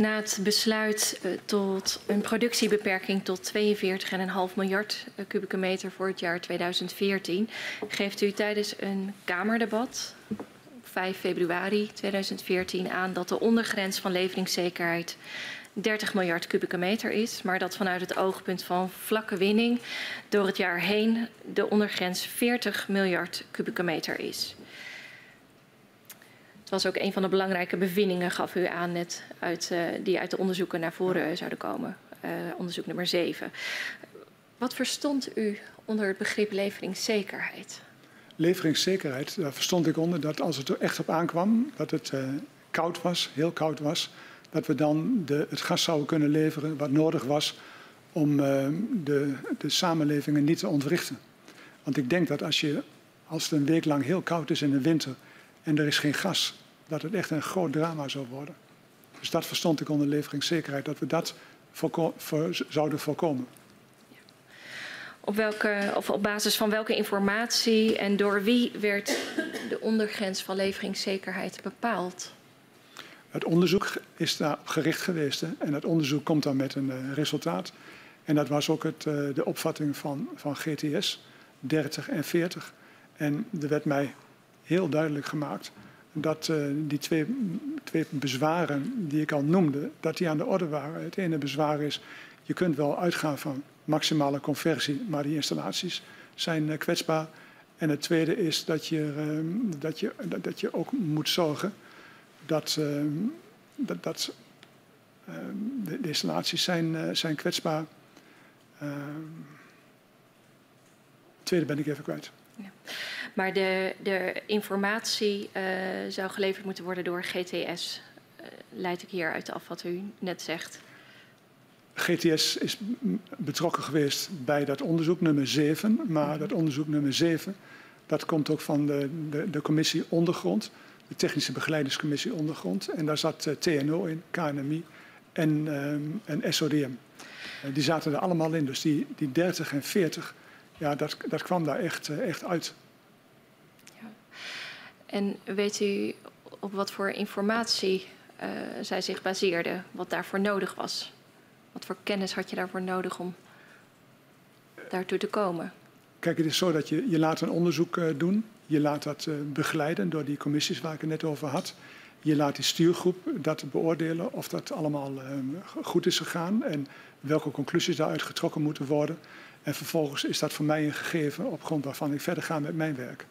Na het besluit uh, tot een productiebeperking tot 42,5 miljard uh, kubieke meter voor het jaar 2014 geeft u tijdens een Kamerdebat op 5 februari 2014 aan dat de ondergrens van leveringszekerheid 30 miljard kubieke meter is, maar dat vanuit het oogpunt van vlakke winning door het jaar heen de ondergrens 40 miljard kubieke meter is. Was ook een van de belangrijke bevindingen, gaf u aan net, uit, uh, die uit de onderzoeken naar voren zouden komen. Uh, onderzoek nummer 7. Wat verstond u onder het begrip leveringszekerheid? Leveringszekerheid, daar verstond ik onder dat als het er echt op aankwam, dat het uh, koud was, heel koud was, dat we dan de, het gas zouden kunnen leveren wat nodig was om de, de samenlevingen niet te ontwrichten. Want ik denk dat als, je, als het een week lang heel koud is in de winter en er is geen gas, dat het echt een groot drama zou worden. Dus dat verstond ik onder leveringszekerheid, dat we dat voorko voor, zouden voorkomen. Op, welke, of op basis van welke informatie en door wie werd de ondergrens van leveringszekerheid bepaald? Het onderzoek is daarop gericht geweest hè? en het onderzoek komt dan met een uh, resultaat. En dat was ook het, uh, de opvatting van, van GTS, 30 en 40. En er werd mij heel duidelijk gemaakt dat uh, die twee, bezwaren die ik al noemde, dat die aan de orde waren. Het ene bezwaar is, je kunt wel uitgaan van maximale conversie, maar die installaties zijn uh, kwetsbaar. En het tweede is dat je, uh, dat je, dat, je ook moet zorgen dat, dat, dat de, de, installaties zijn, zijn kwetsbaar. het tweede ben ik even kwijt. Ja. Maar de, de informatie uh, zou geleverd moeten worden door GTS. Uh, leid ik hier uit af wat u net zegt. GTS is betrokken geweest bij dat onderzoek nummer 7. Maar dat onderzoek nummer 7, dat komt ook van de, de, de commissie Ondergrond. De Technische Begeleidingscommissie Ondergrond. En daar zat uh, TNO in, KNMI en, um, en SODM. die zaten er allemaal in. Dus die, die 30 en 40, ja, dat, dat kwam daar echt, echt uit. En weet u op wat voor informatie uh, zij zich baseerde, wat daarvoor nodig was? Wat voor kennis had je daarvoor nodig om daartoe te komen? Kijk, het is zo dat je, je laat een onderzoek uh, doen. Je laat dat uh, begeleiden door die commissies waar ik het net over had. Je laat die stuurgroep dat beoordelen of dat allemaal goed is gegaan en welke conclusies daaruit getrokken moeten worden. En vervolgens is dat voor mij een gegeven op grond waarvan ik verder ga met mijn werk.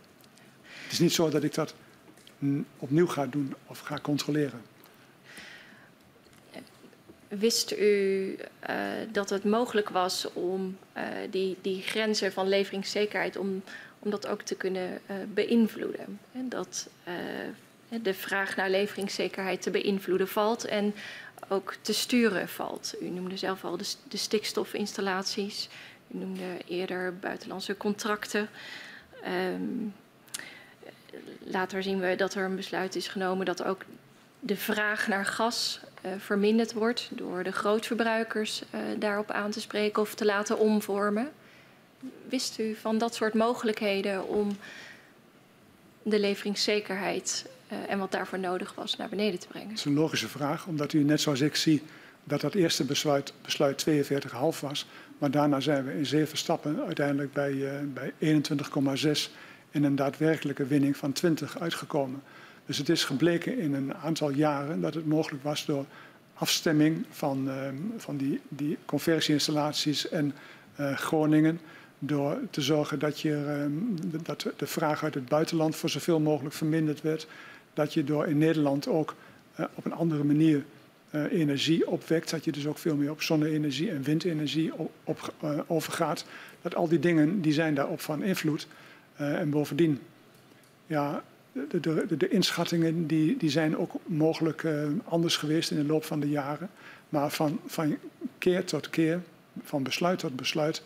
Het is niet zo dat ik dat opnieuw ga doen of ga controleren. Wist u uh, dat het mogelijk was om uh, die, die grenzen van leveringszekerheid, om, om dat ook te kunnen uh, beïnvloeden? En dat de vraag naar leveringszekerheid te beïnvloeden valt en ook te sturen valt. U noemde zelf al de, de stikstofinstallaties, u noemde eerder buitenlandse contracten. Um, later zien we dat er een besluit is genomen dat ook de vraag naar gas uh, verminderd wordt door de grootverbruikers uh, daarop aan te spreken of te laten omvormen. Wist u van dat soort mogelijkheden om de leveringszekerheid uh, en wat daarvoor nodig was naar beneden te brengen? Dat is een logische vraag, omdat u net zoals ik zie dat dat eerste besluit, besluit 42,5 was. Maar daarna zijn we in zeven stappen uiteindelijk bij, bij 21,6 en een daadwerkelijke winning van 20 uitgekomen. Dus het is gebleken in een aantal jaren dat het mogelijk was door afstemming van, uh, van die, die conversieinstallaties en uh, Groningen. Door te zorgen dat, je, uh, dat de vraag uit het buitenland voor zoveel mogelijk verminderd werd. Dat je door in Nederland ook eh, op een andere manier uh, energie opwekt, dat je dus ook veel meer op zonne-energie en windenergie op, overgaat. Dat al die dingen die zijn daarop van invloed. En bovendien, ja, de, de, de, inschattingen die, die zijn ook mogelijk anders geweest in de loop van de jaren. Maar van, van keer tot keer, van besluit tot besluit,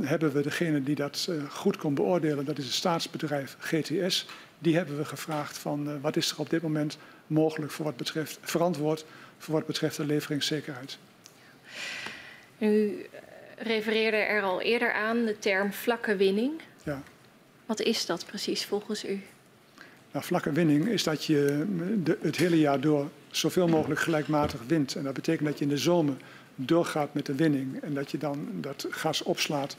hebben we degene die dat goed kon beoordelen, dat is het staatsbedrijf GTS. Die hebben we gevraagd van wat is er op dit moment mogelijk voor wat betreft, verantwoord voor wat betreft de leveringszekerheid. U refereerde er al eerder aan de term vlakke winning. Ja. Wat is dat precies volgens u? Nou, vlakke winning is dat je de, het hele jaar door zoveel mogelijk gelijkmatig wint. En dat betekent dat je in de zomer doorgaat met de winning en dat je dan dat gas opslaat.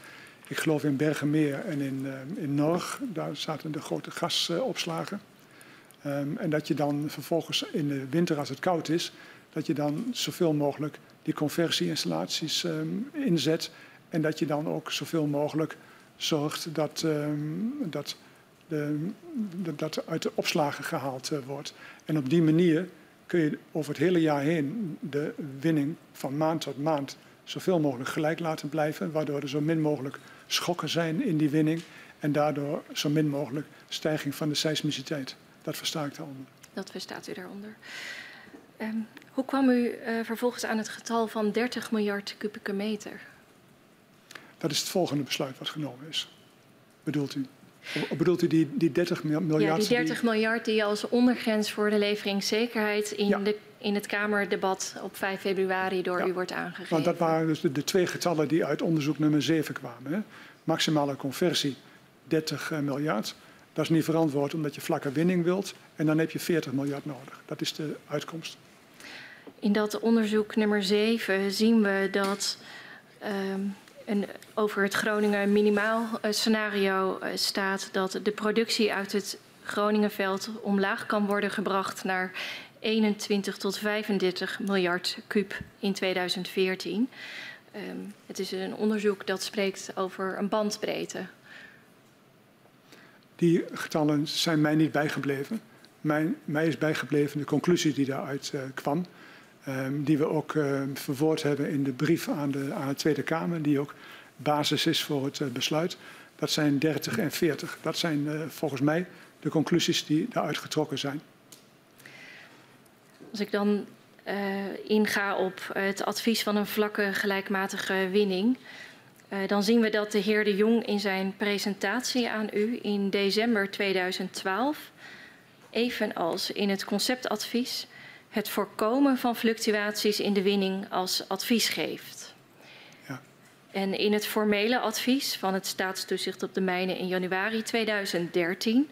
Ik geloof in Bergenmeer en in, uh, in Norg, daar zaten de grote gasopslagen. Um, en dat je dan vervolgens in de winter, als het koud is, dat je dan zoveel mogelijk die conversieinstallaties um, inzet. En dat je dan ook zoveel mogelijk zorgt dat, um, dat, de, dat uit de opslagen gehaald uh, wordt. En op die manier kun je over het hele jaar heen de winning van maand tot maand zoveel mogelijk gelijk laten blijven. Waardoor er zo min mogelijk schokken zijn in die winning. En daardoor zo min mogelijk stijging van de seismiciteit. Dat versta ik daaronder. Dat verstaat u daaronder. Um, hoe kwam u uh, vervolgens aan het getal van 30 miljard kubieke meter? Dat is het volgende besluit wat genomen is. Bedoelt u? Of bedoelt u die, die 30 miljard? Ja, die 30 die... miljard die als ondergrens voor de leveringszekerheid in, ja. de, in het Kamerdebat op 5 februari door ja. u wordt aangegeven. Want dat waren dus de, de, twee getallen die uit onderzoek nummer 7 kwamen. Hè? Maximale conversie 30 uh, miljard. Dat is niet verantwoord omdat je vlakke winning wilt. En dan heb je 40 miljard nodig. Dat is de uitkomst. In dat onderzoek nummer 7 zien we dat um, over het Groningen minimaal uh, scenario uh, staat dat de productie uit het Groningenveld omlaag kan worden gebracht naar 21 tot 35 miljard kub in 2014. Um, het is een onderzoek dat spreekt over een bandbreedte die getallen zijn mij niet bijgebleven. Mijn, mij is bijgebleven de conclusie die daaruit uh, kwam. Um, die we ook uh, verwoord hebben in de brief aan de, aan de, Tweede Kamer, die ook basis is voor het uh, besluit. Dat zijn 30 en 40. Dat zijn volgens mij de conclusies die daaruit getrokken zijn. Als ik dan inga op het advies van een vlakke gelijkmatige winning. Dan zien we dat de heer De Jong in zijn presentatie aan u in december 2012, evenals in het conceptadvies, het voorkomen van fluctuaties in de winning als advies geeft. Ja. En in het formele advies van het staatstoezicht op de mijnen in januari 2013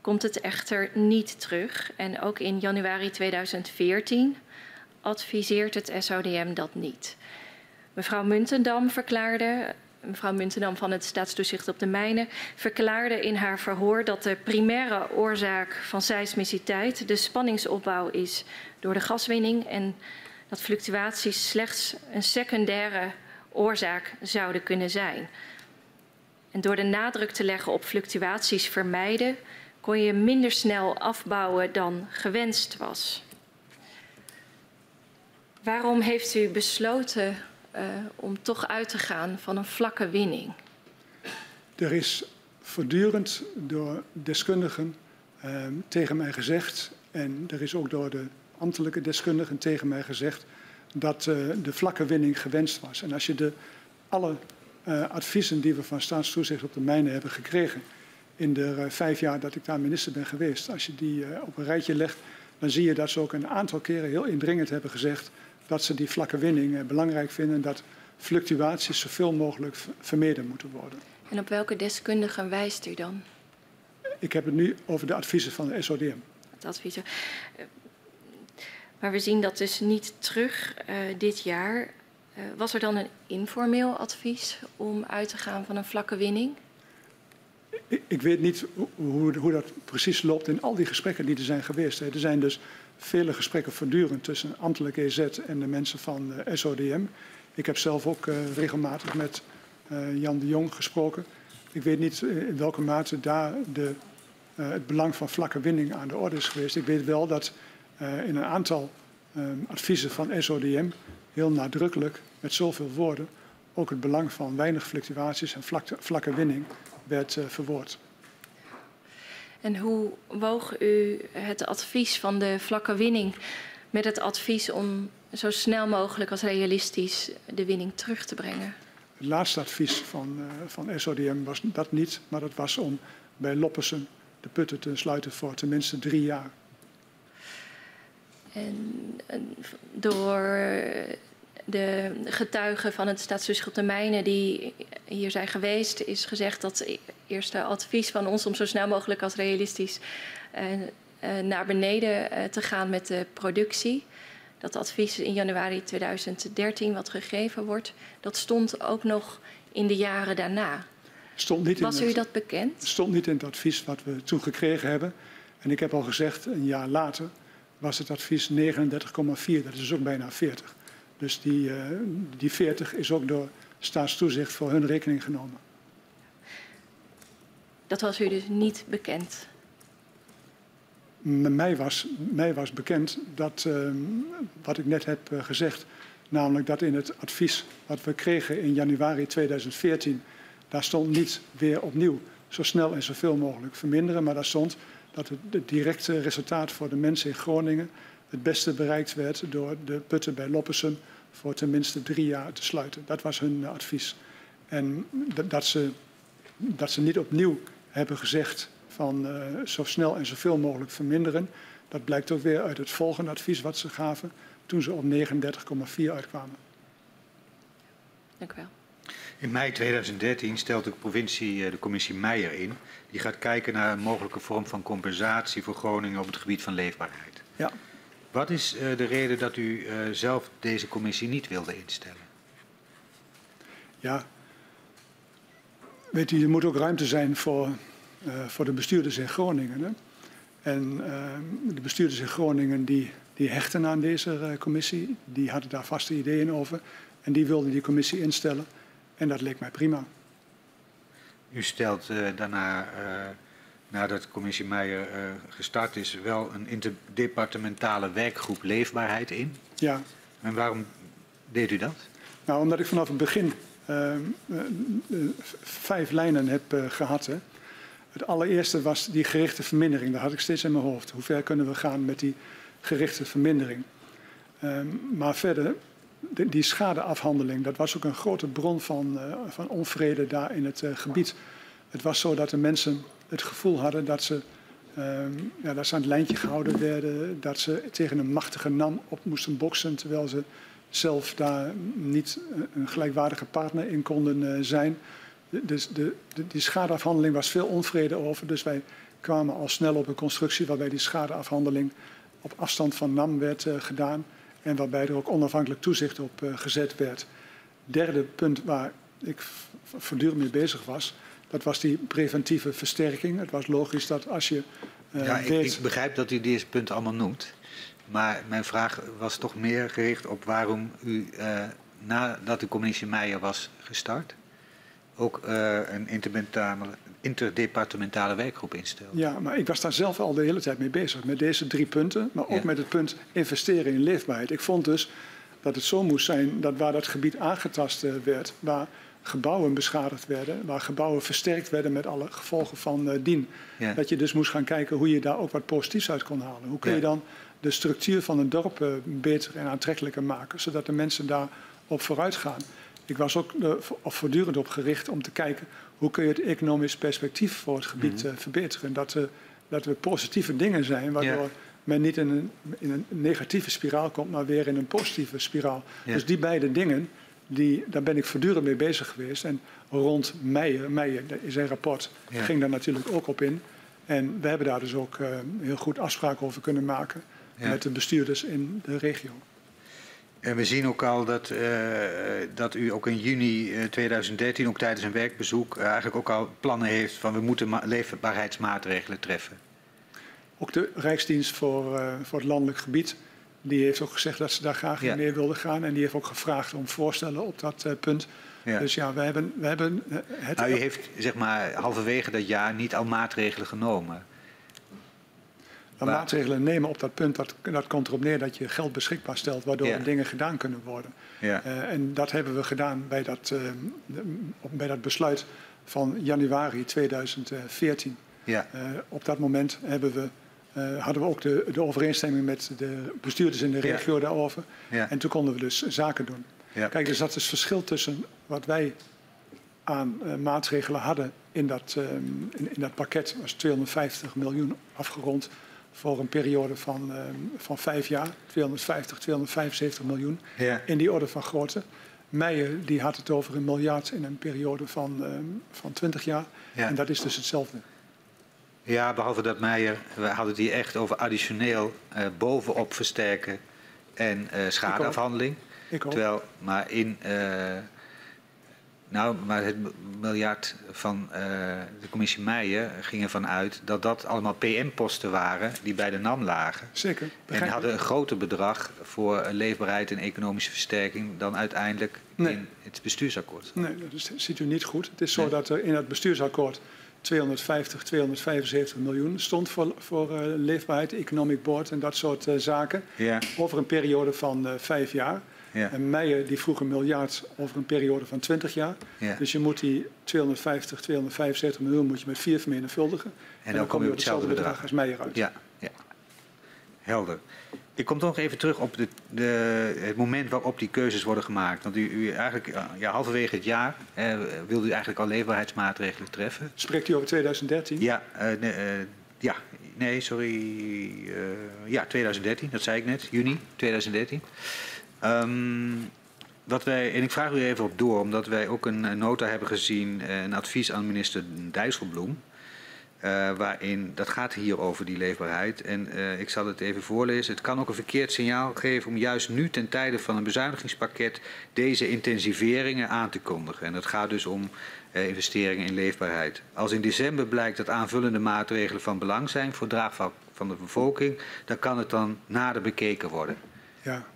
komt het echter niet terug. En ook in januari 2014 adviseert het SODM dat niet. Mevrouw Muntendam verklaarde, mevrouw Muntendam van het Staatstoezicht op de Mijnen, verklaarde in haar verhoor dat de primaire oorzaak van seismiciteit de spanningsopbouw is door de gaswinning en dat fluctuaties slechts een secundaire oorzaak zouden kunnen zijn. En door de nadruk te leggen op fluctuaties vermijden, kon je minder snel afbouwen dan gewenst was. Waarom heeft u besloten uh, om toch uit te gaan van een vlakke winning? Er is voortdurend door deskundigen uh, tegen mij gezegd, en er is ook door de ambtelijke deskundigen tegen mij gezegd, dat uh, de vlakke winning gewenst was. En als je de, alle adviezen die we van staatstoezicht op de mijnen hebben gekregen, in de vijf jaar dat ik daar minister ben geweest, als je die op een rijtje legt, dan zie je dat ze ook een aantal keren heel indringend hebben gezegd dat ze die vlakke winning eh, belangrijk vinden en dat fluctuaties zoveel mogelijk vermeden moeten worden. En op welke deskundigen wijst u dan? Ik heb het nu over de adviezen van de SODM. Het adviezen. Eh, maar we zien dat dus niet terug uh, dit jaar. Uh, was er dan een informeel advies om uit te gaan van een vlakke winning? Ik, ik weet niet hoe, hoe, dat precies loopt in al die gesprekken die er zijn geweest. Er zijn dus vele gesprekken voortdurend tussen ambtelijk EZ en de mensen van eh, SODM. Ik heb zelf ook uh, regelmatig met uh, Jan de Jong gesproken. Ik weet niet in welke mate daar de, het belang van vlakke winning aan de orde is geweest. Ik weet wel dat in een aantal adviezen van SODM heel nadrukkelijk met zoveel woorden ook het belang van weinig fluctuaties en vlakke, vlakke winning werd verwoord. En hoe woog u het advies van de vlakke winning met het advies om zo snel mogelijk als realistisch de winning terug te brengen? Het laatste advies van, uh, van SODM was dat niet, maar dat was om bij Loppersen de putten te sluiten voor tenminste drie jaar. En, en door de getuigen van het staatsbeschot termijnen die hier zijn geweest, is gezegd dat het eerste advies van ons om zo snel mogelijk als realistisch uh, uh, naar beneden uh, te gaan met de productie. Dat advies in januari 2013 wat gegeven wordt, dat stond ook nog in de jaren daarna. Stond niet Was in u het, dat bekend? stond niet in het advies wat we toen gekregen hebben. En ik heb al gezegd, een jaar later was het advies 39,4. Dat is ook bijna 40. Dus die, uh, die 40 is ook door staatstoezicht voor hun rekening genomen. Dat was u dus niet bekend? Mij was, mij was bekend dat, uh, wat ik net heb uh, gezegd, namelijk dat in het advies wat we kregen in januari 2014, daar stond niet weer opnieuw zo snel en zoveel mogelijk verminderen, maar daar stond dat het, het directe resultaat voor de mensen in Groningen het beste bereikt werd door de putten bij Loppersum voor tenminste drie jaar te sluiten. Dat was hun uh, advies. En dat ze, dat ze niet opnieuw hebben gezegd van uh, zo snel en zoveel mogelijk verminderen. Dat blijkt ook weer uit het volgende advies wat ze gaven toen ze op 39,4 uitkwamen. Dank u wel. In mei 2013 stelt de provincie uh, de commissie Meijer in. Die gaat kijken naar een mogelijke vorm van compensatie voor Groningen op het gebied van leefbaarheid. Ja. Wat is uh, de reden dat u uh, zelf deze commissie niet wilde instellen? Ja, weet u, er moet ook ruimte zijn voor, uh, voor de bestuurders in Groningen. Hè? En de bestuurders in Groningen die, die hechten aan deze commissie, die hadden daar vaste ideeën over. En die wilden die commissie instellen. En dat leek mij prima. U stelt daarna nadat commissie Meijer uh, gestart is, wel een interdepartementale werkgroep leefbaarheid in. Ja. En waarom deed u dat? Nou, omdat ik vanaf het begin uh, uh, vijf lijnen heb gehad. Hè. Het allereerste was die gerichte vermindering. Dat had ik steeds in mijn hoofd. Hoe ver kunnen we gaan met die gerichte vermindering? Ehm, maar verder, de, die schadeafhandeling, dat was ook een grote bron van, van onvrede daar in het gebied. Het was zo dat de mensen het gevoel hadden dat ze, um, ja, dat ze aan het lijntje gehouden werden, dat ze tegen een machtige NAM op moesten boksen, terwijl ze zelf daar niet een gelijkwaardige partner in konden uh, zijn. Dus de, de, die schadeafhandeling was veel onvrede over, dus wij kwamen al snel op een constructie waarbij die schadeafhandeling op afstand van NAM werd uh, gedaan en waarbij er ook onafhankelijk toezicht op uh, gezet werd. Derde punt waar ik voortdurend mee bezig was, dat was die preventieve versterking. Het was logisch dat als je. Uh, ja, ik, weet... ik, begrijp dat u deze punten allemaal noemt. Maar mijn vraag was toch meer gericht op waarom u, uh, nadat de commissie Meijer was gestart, ook uh, een interdepartementale werkgroep instelde. Ja, maar ik was daar zelf al de hele tijd mee bezig. Met deze drie punten, maar ook ja. met het punt investeren in leefbaarheid. Ik vond dus dat het zo moest zijn dat waar dat gebied aangetast werd, waar gebouwen beschadigd werden, waar gebouwen versterkt werden met alle gevolgen van uh, dien. Ja. Dat je dus moest gaan kijken hoe je daar ook wat positiefs uit kon halen. Hoe kun je dan de structuur van een dorp uh, beter en aantrekkelijker maken, zodat de mensen daar op vooruit gaan. Ik was ook uh, voortdurend op gericht om te kijken hoe kun je het economisch perspectief voor het gebied mm -hmm. verbeteren. Dat, dat we positieve dingen zijn, waardoor ja. men niet in een, in een negatieve spiraal komt, maar weer in een positieve spiraal. Dus die beide dingen, die, daar ben ik voortdurend mee bezig geweest. En rond Meijer, Meijer in zijn rapport, ja. ging daar natuurlijk ook op in. En we hebben daar dus ook uh, heel goed afspraken over kunnen maken ja. met de bestuurders in de regio. En we zien ook al dat, uh, dat u ook in juni 2013, ook tijdens een werkbezoek, uh, eigenlijk ook al plannen heeft van we moeten leefbaarheidsmaatregelen treffen. Ook de Rijksdienst voor, voor het landelijk gebied die heeft ook gezegd dat ze daar graag in meer wilden gaan. En die heeft ook gevraagd om voorstellen op dat uh, punt. Ja. Dus ja, we hebben, we hebben het... Nou, u heeft zeg maar halverwege dat jaar niet al maatregelen genomen. Maar maatregelen nemen op dat punt, dat, dat komt erop neer dat je geld beschikbaar stelt, waardoor Ja. dingen gedaan kunnen worden. Ja. Eh, en dat hebben we gedaan bij dat, eh, bij dat besluit van januari 2014. Ja. Eh, op dat moment hebben we, eh, hadden we ook de, de overeenstemming met de bestuurders in de Ja. regio daarover. Ja. En toen konden we dus zaken doen. Ja. Kijk, dus dat is het verschil tussen wat wij aan eh, maatregelen hadden in dat, eh, in, in dat pakket. was 250 miljoen afgerond voor een periode van, eh, van vijf jaar. 250, 275 miljoen in die orde van grootte. Meijer die had het over een miljard in een periode van, eh, van 20 jaar. Ja. En dat is dus hetzelfde. Ja, behalve dat Meijer, we hadden het hier echt over additioneel eh, bovenop versterken en eh, schadeafhandeling. Ik ook. Terwijl, maar in, eh, nou, maar het miljard van de commissie Meijer ging ervan uit dat dat allemaal PM-posten waren die bij de NAM lagen. Zeker. En hadden een groter bedrag voor leefbaarheid en economische versterking dan uiteindelijk Nee. in het bestuursakkoord. Nee, dat ziet u niet goed. Het is zo Nee. dat er in het bestuursakkoord 250, 275 miljoen stond voor, voor eh, leefbaarheid, economic board en dat soort eh, zaken. Ja, Over een periode van eh, vijf jaar. ja, En Meijer die vroeg een miljard over een periode van 20 jaar. ja. Dus je moet die 250, 275 miljoen moet je met vier vermenigvuldigen. En dan kom je op hetzelfde bedrag. als Meijer uit. Ja. Helder. Ik kom toch nog even terug op de, de, het moment waarop die keuzes worden gemaakt. Want u, u eigenlijk, ja, halverwege het jaar eh, wilde u eigenlijk al leefbaarheidsmaatregelen treffen. Spreekt u over 2013? Ja, eh, nee, eh, ja, nee, sorry. eh, ja, 2013, dat zei ik net, juni 2013. Ehm, wat wij, en ik vraag u even op door, omdat wij ook een, nota hebben gezien, een advies aan minister Dijsselbloem. Eh, waarin, dat gaat hier over die leefbaarheid. En eh, ik zal het even voorlezen. Het kan ook een verkeerd signaal geven om juist nu ten tijde van een bezuinigingspakket deze intensiveringen aan te kondigen. En het gaat dus om eh, investeringen in leefbaarheid. Als in december blijkt dat aanvullende maatregelen van belang zijn voor draagvlak van de bevolking, dan kan het dan nader bekeken worden. Ja.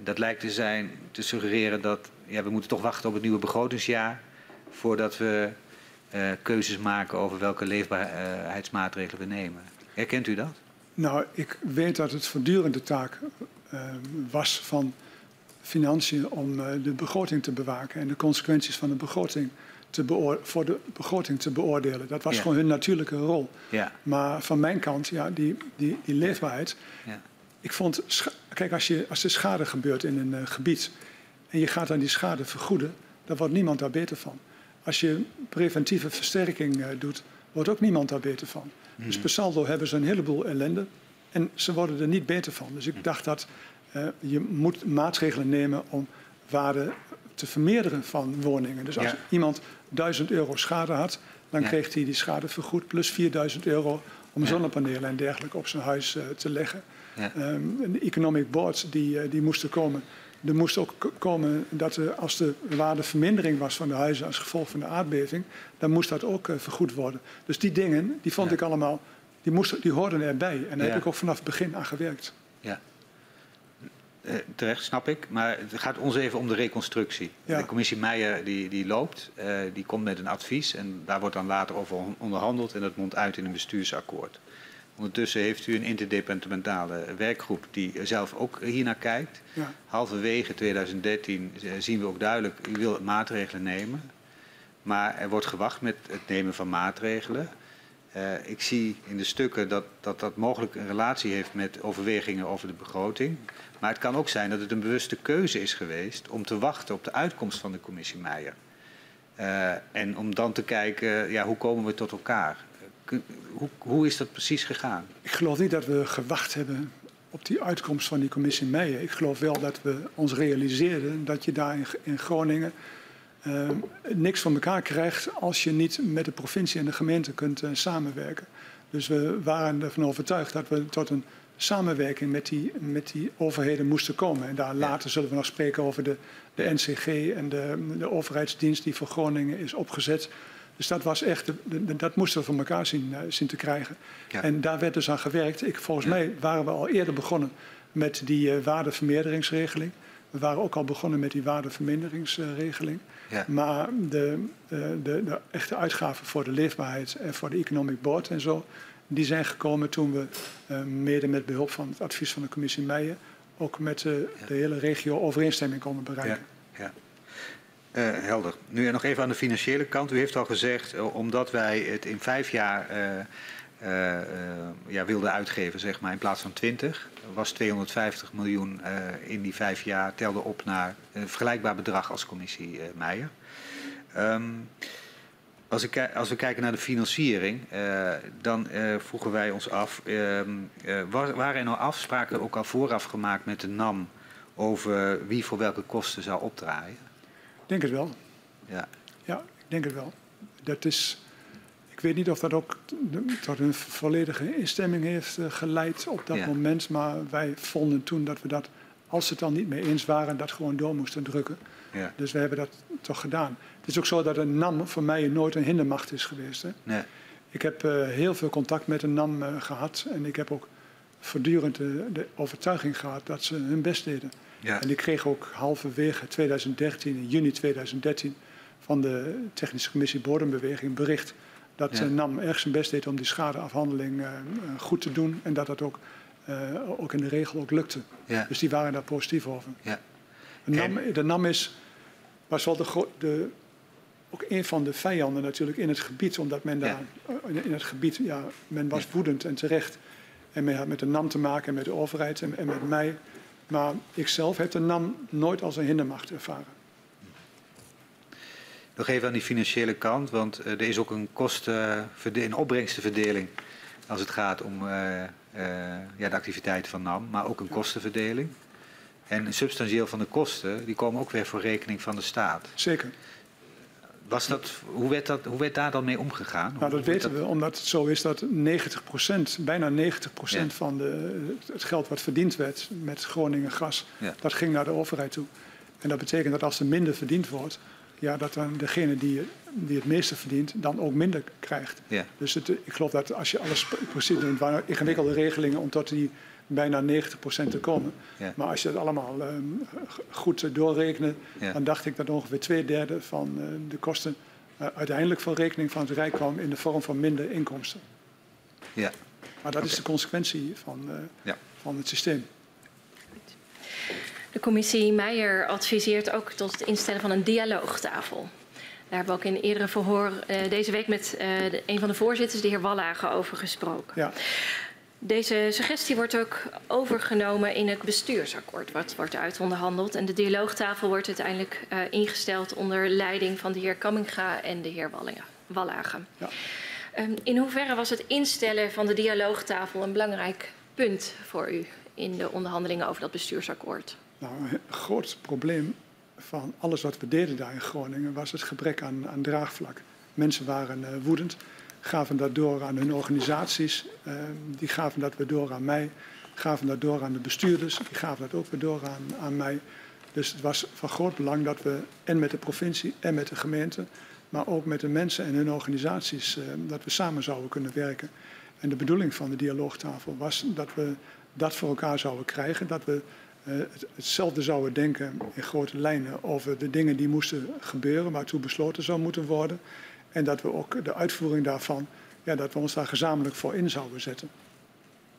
Dat lijkt te zijn te suggereren dat ja, we moeten toch wachten op het nieuwe begrotingsjaar voordat we eh, keuzes maken over welke leefbaarheidsmaatregelen we nemen. Herkent u dat? Nou, ik weet dat het voortdurende taak eh, was van financiën om eh, de begroting te bewaken en de consequenties van de begroting te voor de begroting te beoordelen. Dat was Ja. gewoon hun natuurlijke rol. Ja. Maar van mijn kant, ja, die, die, die leefbaarheid. Ja. Ik vond, kijk, als, je, als er schade gebeurt in een gebied en je gaat dan die schade vergoeden, dan wordt niemand daar beter van. Als je preventieve versterking eh, doet, wordt ook niemand daar beter van. Dus per saldo hebben ze een heleboel ellende en ze worden er niet beter van. Dus ik dacht dat eh, je moet maatregelen nemen om waarde te vermeerderen van woningen. Dus als Ja. iemand 1000 euro schade had, dan Ja. kreeg hij die schade vergoed plus 4000 euro om Ja. zonnepanelen en dergelijke op zijn huis eh, te leggen. Ja. Ehm, de economic boards die, eh, die moesten komen. Er moest ook komen dat er, als de waardevermindering was van de huizen als gevolg van de aardbeving, dan moest dat ook eh, vergoed worden. Dus die dingen, die vond Ja. ik allemaal, die, moesten, die hoorden erbij. En daar Ja. heb ik ook vanaf het begin aan gewerkt. Ja. Eh, terecht, snap ik. Maar het gaat ons even om de reconstructie. Ja. De commissie Meijer die, die loopt, eh, die komt met een advies en daar wordt dan later over onderhandeld en dat mondt uit in een bestuursakkoord. Ondertussen heeft u een interdepartementale werkgroep die zelf ook hiernaar kijkt. Ja. Halverwege 2013 zien we ook duidelijk, u wil maatregelen nemen. Maar er wordt gewacht met het nemen van maatregelen. Eh, ik zie in de stukken dat, dat dat mogelijk een relatie heeft met overwegingen over de begroting. Maar het kan ook zijn dat het een bewuste keuze is geweest om te wachten op de uitkomst van de commissie Meijer. Eh, en om dan te kijken, ja, hoe komen we tot elkaar? Hoe, hoe is dat precies gegaan? Ik geloof niet dat we gewacht hebben op die uitkomst van die commissie Meijer. Ik geloof wel dat we ons realiseerden dat je daar in, in Groningen eh, niks van elkaar krijgt als je niet met de provincie en de gemeente kunt eh, samenwerken. Dus we waren ervan overtuigd dat we tot een samenwerking met die, met die overheden moesten komen. En daar later zullen we nog spreken over de, de NCG en de, de overheidsdienst die voor Groningen is opgezet. Dus dat was echt, dat moesten we van elkaar zien, eh, zien te krijgen. Ja. En daar werd dus aan gewerkt. Ik, volgens Ja. mij waren we al eerder begonnen met die eh, waardevermeerderingsregeling. We waren ook al begonnen met die waardeverminderingsregeling. Ja. Maar de, eh, de, de echte uitgaven voor de leefbaarheid en voor de economic board en zo, die zijn gekomen toen we, uh, mede met behulp van het advies van de commissie Meijer, ook met uh, de hele regio overeenstemming konden bereiken. Ja, ja. Uh, helder. Nu nog even aan de financiële kant. U heeft al gezegd, omdat wij het in vijf jaar ja, wilden uitgeven, zeg maar, in plaats van 20, was 250 miljoen in die vijf jaar, telde op naar een vergelijkbaar bedrag als commissie Meijer. Um, als, ik, als, we kijken naar de financiering, uh, dan uh, vroegen wij ons af, uh, waren er nou afspraken ook al vooraf gemaakt met de NAM over wie voor welke kosten zou opdraaien? Ik denk het wel. Ja. Ja, ik denk het wel. Dat is, ik weet niet of dat ook tot een volledige instemming heeft geleid op dat ja. moment, maar wij vonden toen dat we dat, als ze het dan niet mee eens waren, dat gewoon door moesten drukken. Ja. Dus we hebben dat toch gedaan. Het is ook zo dat een NAM voor mij nooit een hindermacht is geweest. Hè? Nee. Ik heb uh, heel veel contact met een NAM uh, gehad en ik heb ook voortdurend de, de, overtuiging gehad dat ze hun best deden. Ja. En ik kreeg ook halverwege 2013, in juni 2013, van de Technische Commissie Bodembeweging bericht dat ja. NAM erg zijn best deed om die schadeafhandeling uh, goed te doen en dat dat ook, ook in de regel ook lukte. Ja. Dus die waren daar positief over. Ja. De, NAM, de NAM is, was wel de, de, ook een van de vijanden natuurlijk in het gebied, omdat men daar ja. in het gebied, ja, men was woedend en terecht. En men had met de NAM te maken en met de overheid en, en met mij. Maar ik zelf heb de NAM nooit als een hindermacht ervaren. Nog even aan die financiële kant, want uh, er is ook een kosten, een opbrengstenverdeling als het gaat om uh, uh, ja, de activiteiten van NAM, maar ook een ja. kostenverdeling. En substantieel van de kosten, die komen ook weer voor rekening van de staat. Zeker. Was dat, hoe, werd dat, hoe werd daar dan mee omgegaan? Nou, dat weten dat... we, omdat het zo is dat 90% bijna 90 ja. van de, het geld wat verdiend werd met Groningen gas, ja. dat ging naar de overheid toe. En dat betekent dat als er minder verdiend wordt, ja, dat dan degene die, die het meeste verdient, dan ook minder krijgt. Ja. Dus het, ik geloof dat als je alles precies doet, waren ingewikkelde regelingen om tot die bijna 90% te komen. Ja. Maar als je het allemaal uh, goed doorrekent, ja. dan dacht ik dat ongeveer twee derde van uh, de kosten uh, uiteindelijk voor rekening van het Rijk kwam in de vorm van minder inkomsten. Ja. Maar dat okay. is de consequentie van, ja. van het systeem. De commissie Meijer adviseert ook tot het instellen van een dialoogtafel. Daar hebben we ook in een eerdere verhoor deze week met de, een van de voorzitters, de heer Wallagen, over gesproken. Ja. Deze suggestie wordt ook overgenomen in het bestuursakkoord, wat wordt uitonderhandeld. En de dialoogtafel wordt uiteindelijk uh, ingesteld onder leiding van de heer Kamminga en de heer Wallagen. Ja. Um, in hoeverre was het instellen van de dialoogtafel een belangrijk punt voor u in de onderhandelingen over dat bestuursakkoord? Nou, een groot probleem van alles wat we deden daar in Groningen was het gebrek aan, aan draagvlak. Mensen waren uh, woedend gaven dat door aan hun organisaties, uh, die gaven dat weer door aan mij, gaven dat door aan de bestuurders, die gaven dat ook weer door aan, aan mij. Dus het was van groot belang dat we en met de provincie en met de gemeente, maar ook met de mensen en hun organisaties, uh, dat we samen zouden kunnen werken. En de bedoeling van de dialoogtafel was dat we dat voor elkaar zouden krijgen, dat we het, hetzelfde zouden denken in grote lijnen over de dingen die moesten gebeuren, waartoe besloten zou moeten worden. En dat we ook de uitvoering daarvan, ja, dat we ons daar gezamenlijk voor in zouden zetten.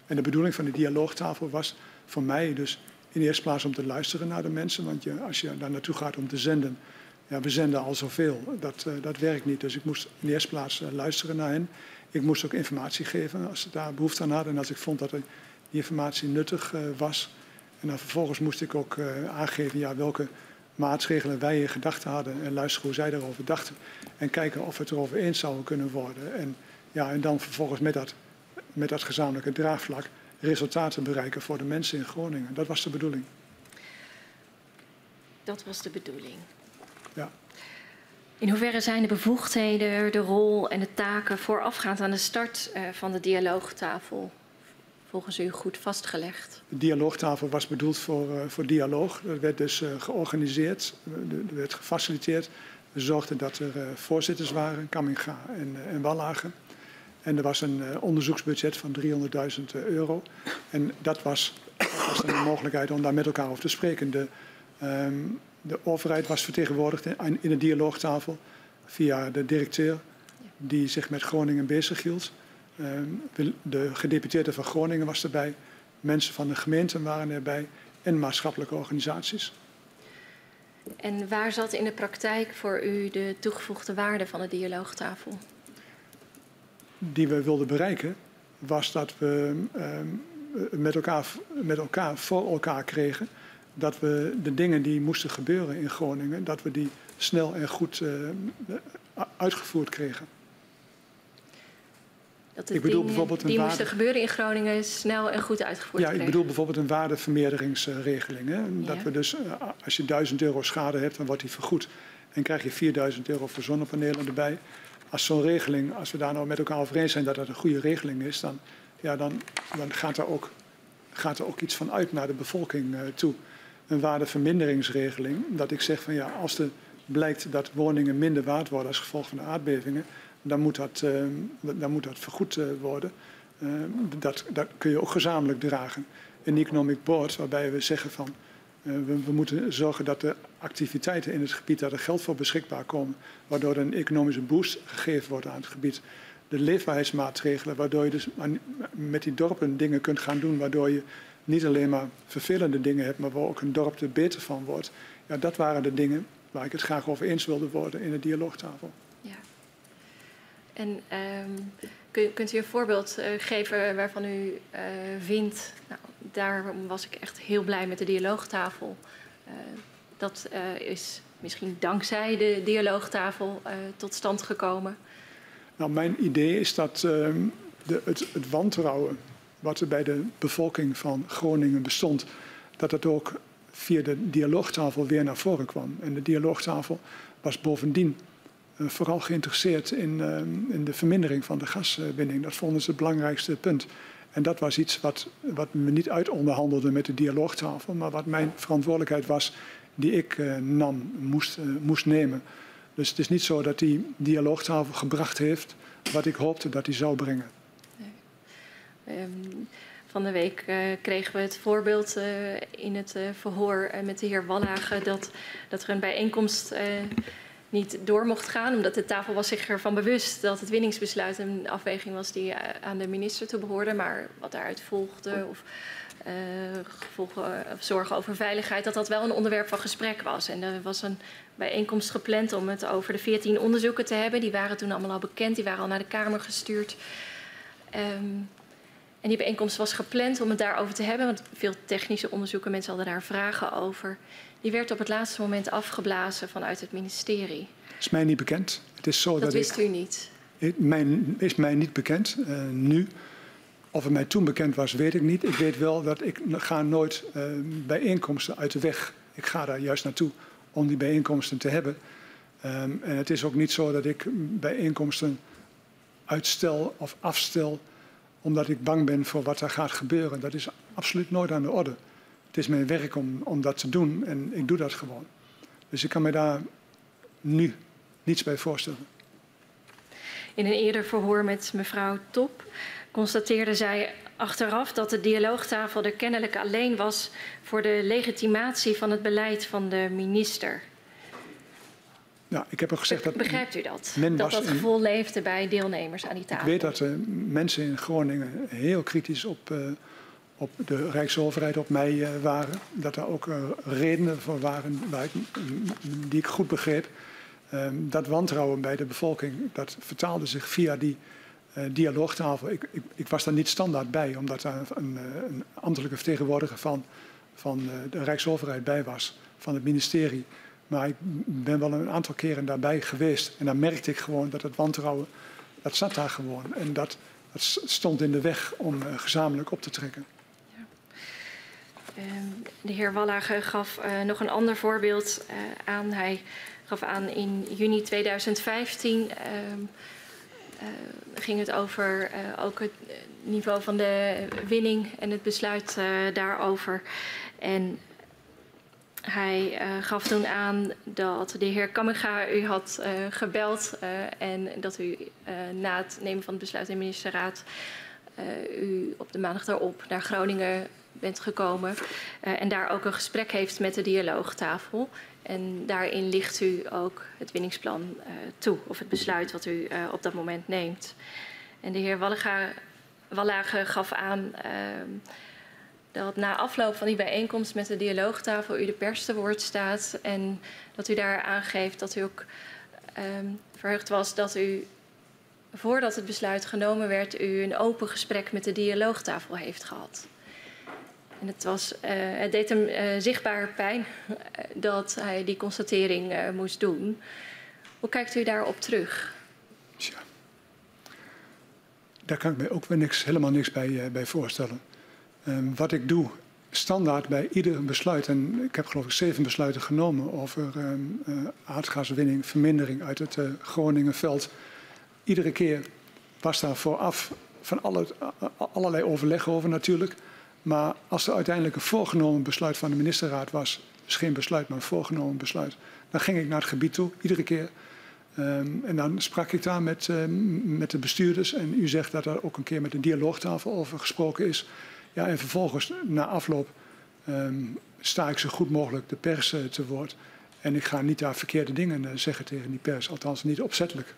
En de bedoeling van de dialoogtafel was voor mij dus in de eerste plaats om te luisteren naar de mensen. Want je, als je daar naartoe gaat om te zenden, ja, we zenden al zoveel. Dat, uh, dat werkt niet. Dus ik moest in de eerste plaats uh, luisteren naar hen. Ik moest ook informatie geven als ze daar behoefte aan hadden. En als ik vond dat die informatie nuttig uh, was. En dan vervolgens moest ik ook aangeven ja, welke maatregelen wij in gedachten hadden en luisteren hoe zij daarover dachten. En kijken of we het erover eens zouden kunnen worden. En, ja, en dan vervolgens met dat, met dat gezamenlijke draagvlak resultaten bereiken voor de mensen in Groningen. Dat was de bedoeling. Dat was de bedoeling. Ja. In hoeverre zijn de bevoegdheden, de rol en de taken voorafgaand aan de start uh, van de dialoogtafel volgens u goed vastgelegd? De dialoogtafel was bedoeld voor, uh, voor dialoog. Dat werd dus uh, georganiseerd, er werd gefaciliteerd. We zorgden dat er voorzitters waren, Kamminga en, en Wallagen. En er was een onderzoeksbudget van 300.000 euro. En dat was, dan een mogelijkheid om daar met elkaar over te spreken. De, um, de overheid was vertegenwoordigd in, in de dialoogtafel via de directeur die zich met Groningen bezig hield. Ehm, de gedeputeerde van Groningen was erbij, mensen van de gemeenten waren erbij en maatschappelijke organisaties. En waar zat in de praktijk voor u de toegevoegde waarde van de dialoogtafel? Die we wilden bereiken was dat we ehm, met, elkaar, met elkaar voor elkaar kregen dat we de dingen die moesten gebeuren in Groningen, dat we die snel en goed uh, uitgevoerd kregen. Dat de ik bedoel bijvoorbeeld een die waarde... moesten gebeuren in Groningen snel en goed uitgevoerd Ja, ik bedoel bijvoorbeeld een waardevermeerderingsregeling. Hè? Dat we dus, eh, als je 1000 euro schade hebt, dan wordt die vergoed. En krijg je 4000 euro voor zonnepanelen erbij. Als zo'n regeling, als we daar nou met elkaar over eens zijn dat dat een goede regeling is, dan, ja, dan, dan gaat, er ook, gaat er ook iets van uit naar de bevolking uh, toe. Een waardeverminderingsregeling, dat ik zeg van ja, als er blijkt dat woningen minder waard worden als gevolg van de aardbevingen, dan moet dat, uh, dan moet dat vergoed uh, worden. Uh, dat, dat kun je ook gezamenlijk dragen. Een economic board waarbij we zeggen van we, we, moeten zorgen dat de activiteiten in het gebied, dat er geld voor beschikbaar komen, waardoor een economische boost gegeven wordt aan het gebied. De leefbaarheidsmaatregelen, waardoor je dus met die dorpen dingen kunt gaan doen, waardoor je niet alleen maar vervelende dingen hebt, maar waar ook een dorp er beter van wordt. Ja, dat waren de dingen waar ik het graag over eens wilde worden in de dialoogtafel. En kun, kunt u een voorbeeld uh, geven waarvan u uh, vindt, nou, daar was ik echt heel blij met de dialoogtafel. Uh, dat is misschien dankzij de dialoogtafel tot stand gekomen. Nou, mijn idee is dat ehm, de, het, het wantrouwen wat er bij de bevolking van Groningen bestond, dat het ook via de dialoogtafel weer naar voren kwam. En de dialoogtafel was bovendien vooral geïnteresseerd in, uh, in, de vermindering van de gaswinning. Dat vonden ze het belangrijkste punt. En dat was iets wat, wat me niet uitonderhandelde met de dialoogtafel, maar wat mijn verantwoordelijkheid was, die ik uh, nam, moest, moest nemen. Dus het is niet zo dat die dialoogtafel gebracht heeft wat ik hoopte dat hij zou brengen. Um, van de week kregen we het voorbeeld in het verhoor met de heer Wallage dat, dat er een bijeenkomst niet door mocht gaan, omdat de tafel was zich ervan bewust dat het winningsbesluit een afweging was die aan de minister toe behoorde, maar wat daaruit volgde of uh, gevolgen, of zorgen over veiligheid, dat dat wel een onderwerp van gesprek was. En er was een bijeenkomst gepland om het over de 14 onderzoeken te hebben. Die waren toen allemaal al bekend, die waren al naar de Kamer gestuurd. Um, en die bijeenkomst was gepland om het daarover te hebben, want veel technische onderzoeken, mensen hadden daar vragen over. Die werd op het laatste moment afgeblazen vanuit het ministerie. Is mij niet bekend. Het is zo dat, dat wist ik, u niet? Het mijn, is mij niet bekend. Uh, nu. Of het mij toen bekend was, weet ik niet. Ik weet wel dat ik ga nooit uh, bijeenkomsten uit de weg. Ik ga daar juist naartoe om die bijeenkomsten te hebben. Um, en het is ook niet zo dat ik bijeenkomsten uitstel of afstel omdat ik bang ben voor wat er gaat gebeuren. Dat is absoluut nooit aan de orde. Het is mijn werk om, om dat te doen en ik doe dat gewoon. Dus ik kan me daar nu niets bij voorstellen. In een eerder verhoor met mevrouw Top constateerde zij achteraf dat de dialoogtafel er kennelijk alleen was voor de legitimatie van het beleid van de minister. Nou, ik heb al gezegd dat. Begrijpt u dat? dat dat gevoel leefde bij deelnemers aan die tafel? Ik weet dat uh, mensen in Groningen heel kritisch op, uh, op de Rijksoverheid, op mij uh, waren. Dat er ook redenen voor waren ik, die ik goed begreep. Ehm, dat wantrouwen bij de bevolking, dat vertaalde zich via die dialoogtafel. Ik, ik, ik, was daar niet standaard bij, omdat daar een, een ambtelijke vertegenwoordiger van, van de Rijksoverheid bij was, van het ministerie. Maar ik ben wel een aantal keren daarbij geweest. En dan merkte ik gewoon dat het wantrouwen, dat zat daar gewoon. En dat, dat stond in de weg om gezamenlijk op te trekken. Uh, de heer Wallager gaf uh, nog een ander voorbeeld uh, aan. Hij gaf aan in juni 2015 ehm, ging het over ook het niveau van de winning en het besluit daarover. En hij uh, gaf toen aan dat de heer Kammerga u had uh, gebeld uh, en dat u na het nemen van het besluit in de ministerraad u op de maandag daarop naar Groningen bent gekomen en daar ook een gesprek heeft met de dialoogtafel. En daarin ligt u ook het winningsplan toe, of het besluit wat u op dat moment neemt. En de heer Wallage gaf aan ehm, dat na afloop van die bijeenkomst met de dialoogtafel u de pers te woord staat. En dat u daar aangeeft dat u ook um, verheugd was dat u, voordat het besluit genomen werd, u een open gesprek met de dialoogtafel heeft gehad. En het, was, uh, het deed hem uh, zichtbaar pijn uh, dat hij die constatering moest doen. Hoe kijkt u daarop terug? Tja. Daar kan ik me ook weer niks, helemaal niks bij, bij voorstellen. Um, wat ik doe standaard bij ieder besluit, en ik heb geloof ik zeven besluiten genomen over uh, aardgaswinning, vermindering uit het uh, Groningenveld. Iedere keer was daar vooraf van alle, allerlei overleg over natuurlijk. Maar als er uiteindelijk een voorgenomen besluit van de ministerraad was, dus geen besluit, maar een voorgenomen besluit, dan ging ik naar het gebied toe, iedere keer. Um, en dan sprak ik daar met, uh, met de bestuurders. En u zegt dat er ook een keer met een dialoogtafel over gesproken is. Ja, en vervolgens, na afloop, um, sta ik zo goed mogelijk de pers uh, te woord. En ik ga niet daar verkeerde dingen uh, zeggen tegen die pers, althans niet opzettelijk.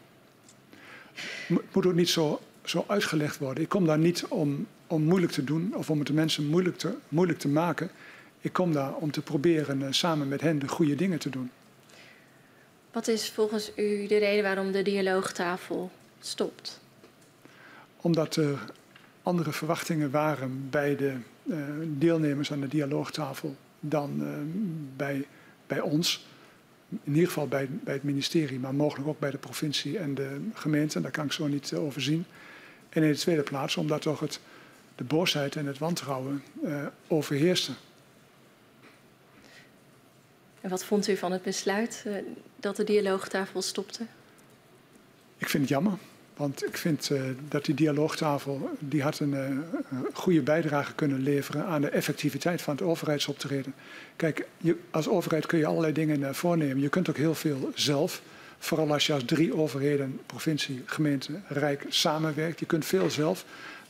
Het moet ook niet zo, zo uitgelegd worden. Ik kom daar niet om, om moeilijk te doen of om het de mensen moeilijk te, moeilijk te maken. Ik kom daar om te proberen uh, samen met hen de goede dingen te doen. Wat is volgens u de reden waarom de dialoogtafel stopt? Omdat er andere verwachtingen waren bij de uh, deelnemers aan de dialoogtafel dan uh, bij, bij ons. In ieder geval bij, bij het ministerie, maar mogelijk ook bij de provincie en de gemeente. Daar kan ik zo niet uh, over zien. En in de tweede plaats omdat toch het, de boosheid en het wantrouwen overheerste. En wat vond u van het besluit dat de dialoogtafel stopte? Ik vind het jammer. Want ik vind uh, dat die dialoogtafel die had een uh, goede bijdrage kunnen leveren aan de effectiviteit van het overheidsoptreden. Kijk, je, als overheid kun je allerlei dingen uh, voornemen. Je kunt ook heel veel zelf. Vooral als je als drie overheden, provincie, gemeente, rijk samenwerkt. Je kunt veel zelf.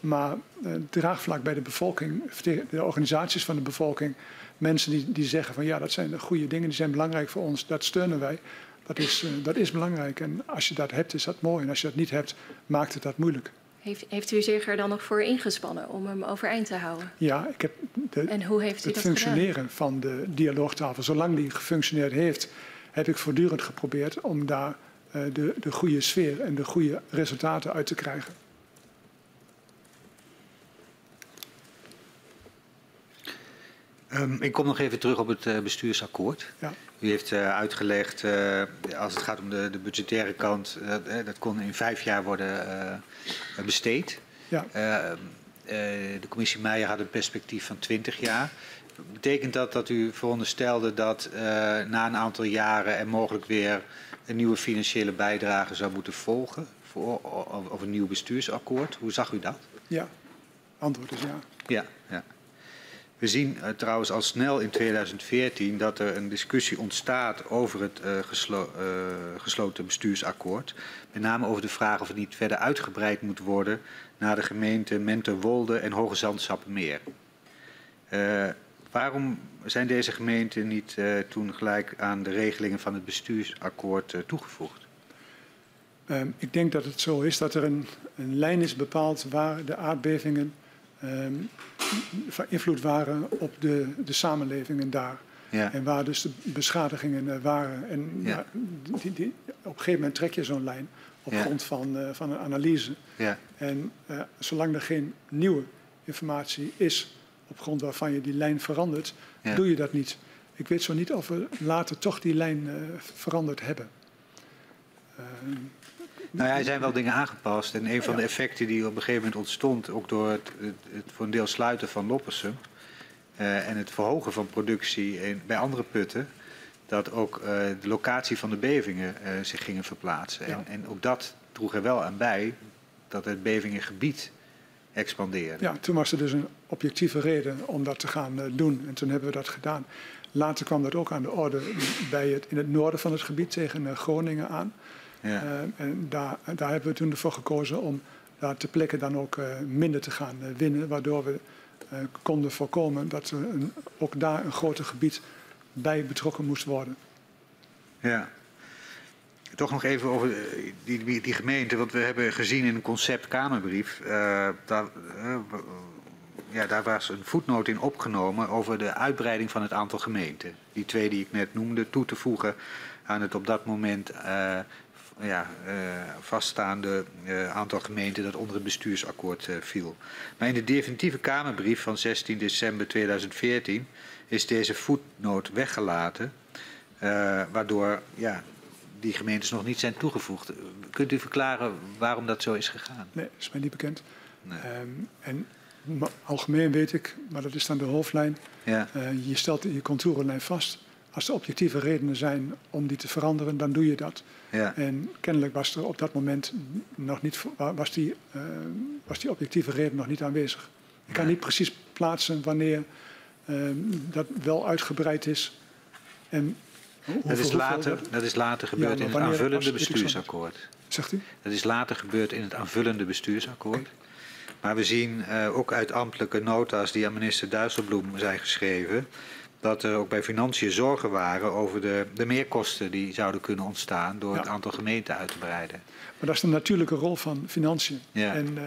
Maar het draagvlak bij de bevolking, de organisaties van de bevolking, mensen die, die zeggen van ja, dat zijn de goede dingen, die zijn belangrijk voor ons, dat steunen wij. Dat is, uh, dat is belangrijk. En als je dat hebt, is dat mooi. En als je dat niet hebt, maakt het dat moeilijk. Heeft, heeft u zich er dan nog voor ingespannen om hem overeind te houden? Ja, ik heb de, en hoe heeft u het dat functioneren gedaan? van de dialoogtafel, zolang die gefunctioneerd heeft, heb ik voortdurend geprobeerd om daar uh, de, de goede sfeer en de goede resultaten uit te krijgen. Um, ik kom nog even terug op het uh, bestuursakkoord. Ja. U heeft uh, uitgelegd, uh, als het gaat om de, de budgettaire kant, dat kon in vijf jaar worden besteed. Ja. de commissie Meijer had een perspectief van 20 jaar. Betekent dat dat u veronderstelde dat na een aantal jaren er mogelijk weer een nieuwe financiële bijdrage zou moeten volgen? Voor, of een nieuw bestuursakkoord? Hoe zag u dat? Ja, antwoord is ja. Ja, ja. We zien uh, trouwens al snel in 2014 dat er een discussie ontstaat over het geslo uh, gesloten bestuursakkoord. Met name over de vraag of het niet verder uitgebreid moet worden naar de gemeenten Menterwolde en Hoge Zandsappenmeer. waarom zijn deze gemeenten niet toen gelijk aan de regelingen van het bestuursakkoord toegevoegd? Ehm, ik denk dat het zo is dat er een, een lijn is bepaald waar de aardbevingen van invloed waren op de, de samenlevingen daar. Ja. En waar dus de beschadigingen uh, waren. En Ja. die, die, op een gegeven moment trek je zo'n lijn op Ja. grond van, uh, van een analyse. Ja, En uh, zolang er geen nieuwe informatie is op grond waarvan je die lijn verandert, doe je dat niet. Ik weet zo niet of we later toch die lijn uh, veranderd hebben. Nou ja, er zijn wel dingen aangepast. En een van de effecten die op een gegeven moment ontstond, ook door het, het, het voor een deel sluiten van Loppersum uh, en het verhogen van productie in, bij andere putten, dat ook uh, de locatie van de bevingen uh, zich gingen verplaatsen. Ja. En, en ook dat droeg er wel aan bij dat het bevingengebied expandeerde. Ja, toen was er dus een objectieve reden om dat te gaan doen. En toen hebben we dat gedaan. Later kwam dat ook aan de orde bij het, in het noorden van het gebied tegen Groningen aan. Ja. Uh, en daar, daar hebben we toen ervoor gekozen om daar ter plekke dan ook uh, minder te gaan uh, winnen. Waardoor we konden voorkomen dat er een, ook daar een groter gebied bij betrokken moest worden. Ja. toch nog even over eh, die, die, die, gemeente. Want we hebben gezien in een concept Kamerbrief. Uh, daar, uh, ja, daar was een voetnoot in opgenomen over de uitbreiding van het aantal gemeenten. Die twee die ik net noemde, toe te voegen aan het op dat moment ja, vaststaande aantal gemeenten dat onder het bestuursakkoord viel. Maar in de definitieve Kamerbrief van 16 december 2014 is deze voetnoot weggelaten. waardoor ja, die gemeentes nog niet zijn toegevoegd. Kunt u verklaren waarom dat zo is gegaan? Nee, dat is mij niet bekend. Nee. Um, en algemeen weet ik, maar dat is dan de hoofdlijn. Ja. Uh, je stelt je contourenlijn vast. Als er objectieve redenen zijn om die te veranderen, dan doe je dat. Ja. En kennelijk was er op dat moment nog niet, was die, uh, was die objectieve reden nog niet aanwezig. Ik kan niet precies plaatsen wanneer uh, dat wel uitgebreid is en dat is, later, dat is later gebeurd in het aanvullende bestuursakkoord. Zegt u? Dat is later gebeurd in het aanvullende bestuursakkoord. Maar we zien uh, ook uit ambtelijke nota's die aan minister Duiselbloem zijn geschreven... dat er ook bij financiën zorgen waren over de, de meerkosten die zouden kunnen ontstaan... door ja. het aantal gemeenten uit te breiden. Maar dat is de natuurlijke rol van financiën. Ja. En uh,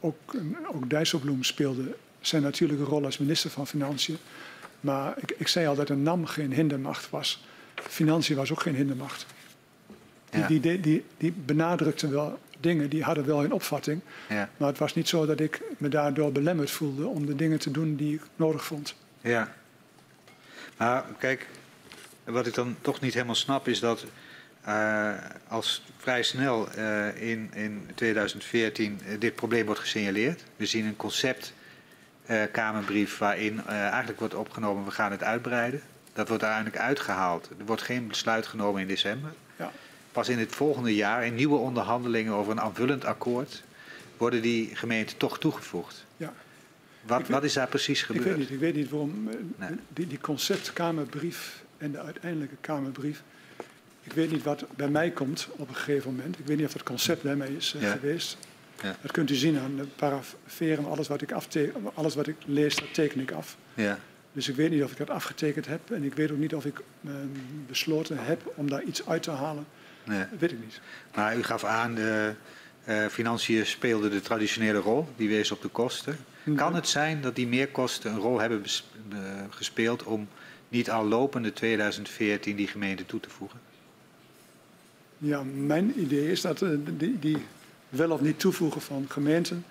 ook, ook Dijsselbloem speelde zijn natuurlijke rol als minister van Financiën. Maar ik, ik zei al dat een NAM geen hindermacht was... Financiën was ook geen hindermacht. Die, ja. die, die, die, benadrukten wel dingen, die hadden wel een opvatting. Maar het was niet zo dat ik me daardoor belemmerd voelde om de dingen te doen die ik nodig vond. Ja. Maar kijk, wat ik dan toch niet helemaal snap is dat uh, als vrij snel uh, in, in 2014 uh, dit probleem wordt gesignaleerd. We zien een concept Kamerbrief waarin eigenlijk wordt opgenomen we gaan het uitbreiden. Dat wordt uiteindelijk uitgehaald. Er wordt geen besluit genomen in december. Ja. Pas in het volgende jaar, in nieuwe onderhandelingen over een aanvullend akkoord, worden die gemeenten toch toegevoegd. Ja. Wat, wat is daar precies gebeurd? Ik weet niet, ik weet niet waarom eh, die, die conceptkamerbrief en de uiteindelijke kamerbrief. Ik weet niet wat bij mij komt op een gegeven moment. Ik weet niet of het concept bij mij is uh, ja. geweest. Ja. Dat kunt u zien aan de paraferen. Alles wat ik, alles wat ik lees, dat teken ik af. Ja. Dus ik weet niet of ik dat afgetekend heb. En ik weet ook niet of ik uh, besloten heb om daar iets uit te halen. Nee. Dat weet ik niet. Maar u gaf aan, de uh, financiën speelden de traditionele rol. Die wees op de kosten. Kan het zijn dat die meerkosten een rol hebben gespeeld om niet al lopende 2014 die gemeente toe te voegen? Ja, mijn idee is dat uh, die, die wel of niet toevoegen van gemeenten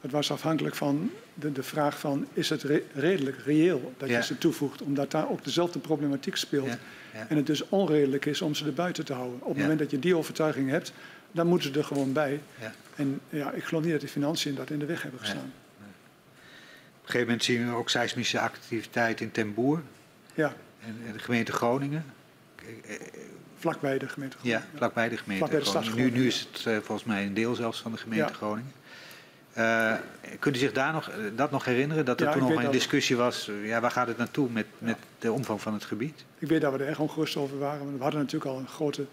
het was afhankelijk van de, de vraag van is het redelijk, reëel dat je ze toevoegt, omdat daar ook dezelfde problematiek speelt. Ja. Ja. En het dus onredelijk is om ze er buiten te houden. Op het moment dat je die overtuiging hebt, dan moeten ze er gewoon bij. En ja, ik geloof niet dat de financiën dat in de weg hebben gestaan. Op een gegeven moment zien we ook seismische activiteit in Ten Boer. Ja. En, de gemeente Groningen. Vlakbij de gemeente Groningen. Ja, vlakbij de gemeente vlakbij de Groningen. Nu, nu, is het uh, volgens mij een deel zelfs van de gemeente Groningen. Uh, kunt u zich daar nog, eh, dat nog herinneren? Dat er ja, toen nog een discussie was, eh, ja, waar gaat het naartoe met, met de omvang van het gebied? Ik weet dat we er erg ongerust over waren. We hadden natuurlijk al een grote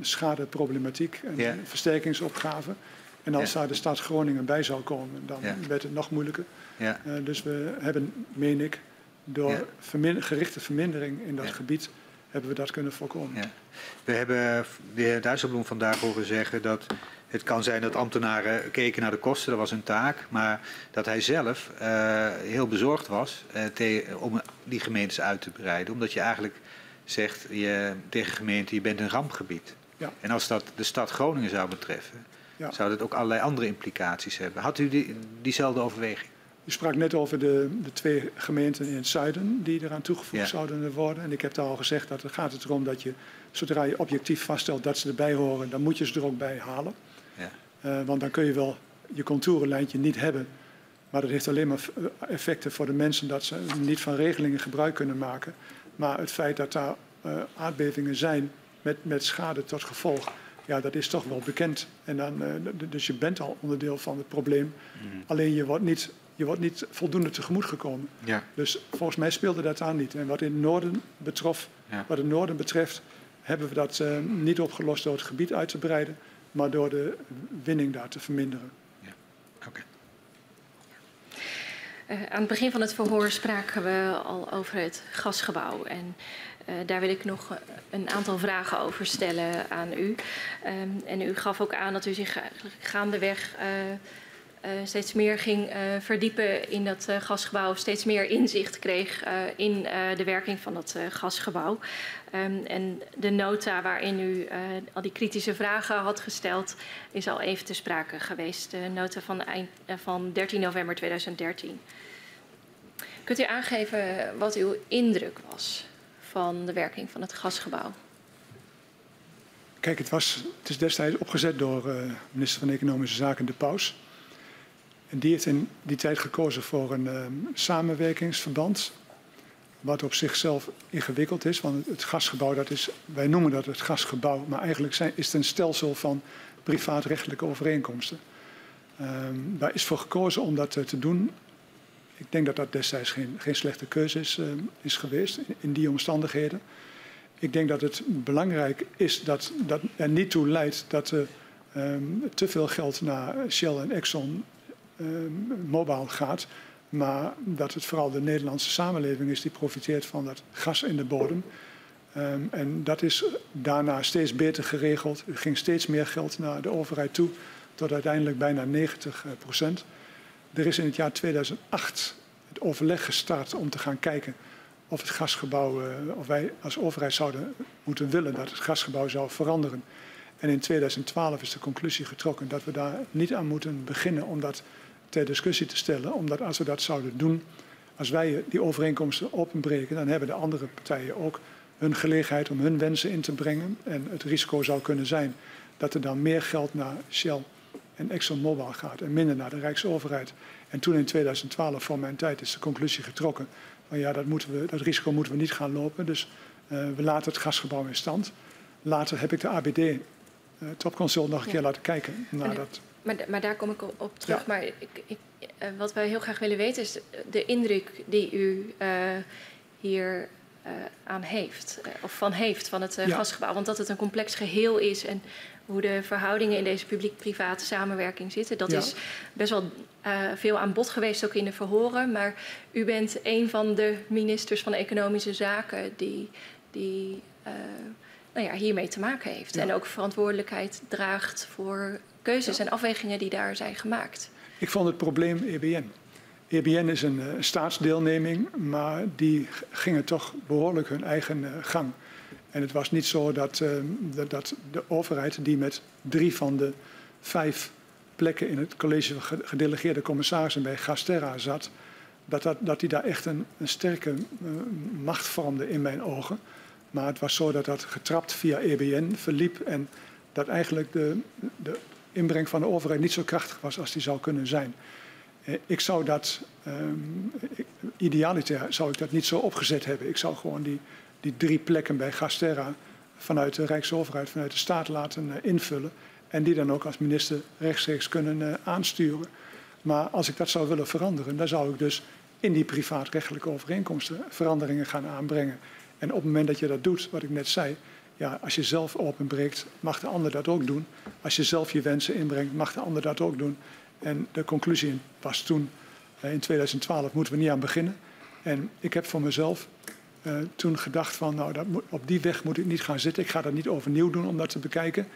schadeproblematiek en ja. versterkingsopgave. En als daar de stad Groningen bij zou komen, dan werd het nog moeilijker. Uh, dus we hebben, meen ik, door vermin gerichte vermindering in dat gebied hebben we dat kunnen voorkomen. We hebben de heer Dijsselbloem vandaag horen zeggen dat het kan zijn dat ambtenaren keken naar de kosten, dat was hun taak. Maar dat hij zelf uh, heel bezorgd was uh, om die gemeentes uit te breiden. Omdat je eigenlijk zegt je, tegen gemeenten, je bent een rampgebied. Ja. En als dat de stad Groningen zou betreffen, ja. zou dat ook allerlei andere implicaties hebben. Had u die, diezelfde overweging? U sprak net over de, de, twee gemeenten in het zuiden die eraan toegevoegd ja. zouden worden. En ik heb daar al gezegd dat het gaat erom dat je, zodra je objectief vaststelt dat ze erbij horen, dan moet je ze er ook bij halen. Uh, want dan kun je wel je contourenlijntje niet hebben. Maar dat heeft alleen maar effecten voor de mensen dat ze niet van regelingen gebruik kunnen maken. Maar het feit dat daar uh, aardbevingen zijn met, met schade tot gevolg, ja, dat is toch wel bekend. En dan, uh, dus je bent al onderdeel van het probleem. Mm. Alleen je wordt niet, je wordt niet voldoende tegemoet gekomen. Ja. Dus volgens mij speelde dat aan niet. En wat in het noorden betrof, ja. wat het noorden betreft, hebben we dat uh, niet opgelost door het gebied uit te breiden maar door de winning daar te verminderen. Ja. Okay. Uh, aan het begin van het verhoor spraken we al over het gasgebouw. En uh, daar wil ik nog een aantal vragen over stellen aan u. Um, en u gaf ook aan dat u zich gaandeweg steeds meer ging uh, verdiepen in dat uh, gasgebouw, steeds meer inzicht kreeg in de werking van dat gasgebouw. Um, en de nota waarin u al die kritische vragen had gesteld, is al even te sprake geweest. De nota van, eind, van 13 november 2013. Kunt u aangeven wat uw indruk was van de werking van het gasgebouw? Kijk, het, was, het is destijds opgezet door minister van Economische Zaken De Paus. Die heeft in die tijd gekozen voor een uh, samenwerkingsverband. Wat op zichzelf ingewikkeld is. Want het gasgebouw, dat is, wij noemen dat het gasgebouw. Maar eigenlijk zijn, is het een stelsel van privaatrechtelijke overeenkomsten. Um, daar is voor gekozen om dat uh, te doen. Ik denk dat dat destijds geen, geen slechte keuze is, uh, is geweest in, die omstandigheden. Ik denk dat het belangrijk is dat dat er niet toe leidt dat um, te veel geld naar Shell en Exxon Ehm, mobiel gaat. Maar dat het vooral de Nederlandse samenleving is die profiteert van dat gas in de bodem. Um, en dat is daarna steeds beter geregeld. Er ging steeds meer geld naar de overheid toe, tot uiteindelijk bijna 90 eh, procent. Er is in het jaar 2008 het overleg gestart om te gaan kijken of het gasgebouw, uh, of wij als overheid zouden moeten willen dat het gasgebouw zou veranderen. En in 2012 is de conclusie getrokken dat we daar niet aan moeten beginnen, omdat ter discussie te stellen. Omdat als we dat zouden doen, als wij die overeenkomsten openbreken, dan hebben de andere partijen ook hun gelegenheid om hun wensen in te brengen. En het risico zou kunnen zijn dat er dan meer geld naar Shell en ExxonMobil gaat en minder naar de Rijksoverheid. En toen in 2012, voor mijn tijd, is de conclusie getrokken van ja, dat, moeten we, dat risico moeten we niet gaan lopen. Dus uh, we laten het gasgebouw in stand. Later heb ik de ABD, uh, Topconsult, nog een ja. keer laten kijken naar dat maar, maar daar kom ik op terug. Ja. Maar ik, ik, uh, wat wij heel graag willen weten is de indruk die u uh, hier uh, aan heeft, of van heeft, van het ja. gasgebouw. Want dat het een complex geheel is en hoe de verhoudingen in deze publiek-private samenwerking zitten, dat ja. is best wel veel aan bod geweest ook in de verhoren. Maar u bent een van de ministers van Economische Zaken die. die nou ja, hiermee te maken heeft. En ook verantwoordelijkheid draagt voor keuzes en afwegingen die daar zijn gemaakt. Ik vond het probleem EBN. EBN is een uh, staatsdeelneming, maar die gingen toch behoorlijk hun eigen uh, gang. En het was niet zo dat, uh, dat de overheid, die met drie van de vijf plekken in het college van gedelegeerde commissarissen bij Gasterra zat, dat, dat, dat die daar echt een, een sterke macht vormde in mijn ogen. Maar het was zo dat dat getrapt via EBN verliep en dat eigenlijk de, de inbreng van de overheid niet zo krachtig was als die zou kunnen zijn. Eh, ik zou dat, um, idealiter zou ik dat niet zo opgezet hebben. Ik zou gewoon die, die drie plekken bij Gasterra vanuit de Rijksoverheid, vanuit de staat laten uh, invullen. En die dan ook als minister rechtstreeks kunnen uh, aansturen. Maar als ik dat zou willen veranderen, dan zou ik dus in die privaatrechtelijke overeenkomsten veranderingen gaan aanbrengen. En op het moment dat je dat doet, wat ik net zei, ja, als je zelf openbreekt, mag de ander dat ook doen. Als je zelf je wensen inbrengt, mag de ander dat ook doen. En de conclusie was toen, in 2012, moeten we niet aan beginnen. En ik heb voor mezelf uh, toen gedacht van, nou, dat op die weg moet ik niet gaan zitten. Ik ga dat niet overnieuw doen om dat te bekijken.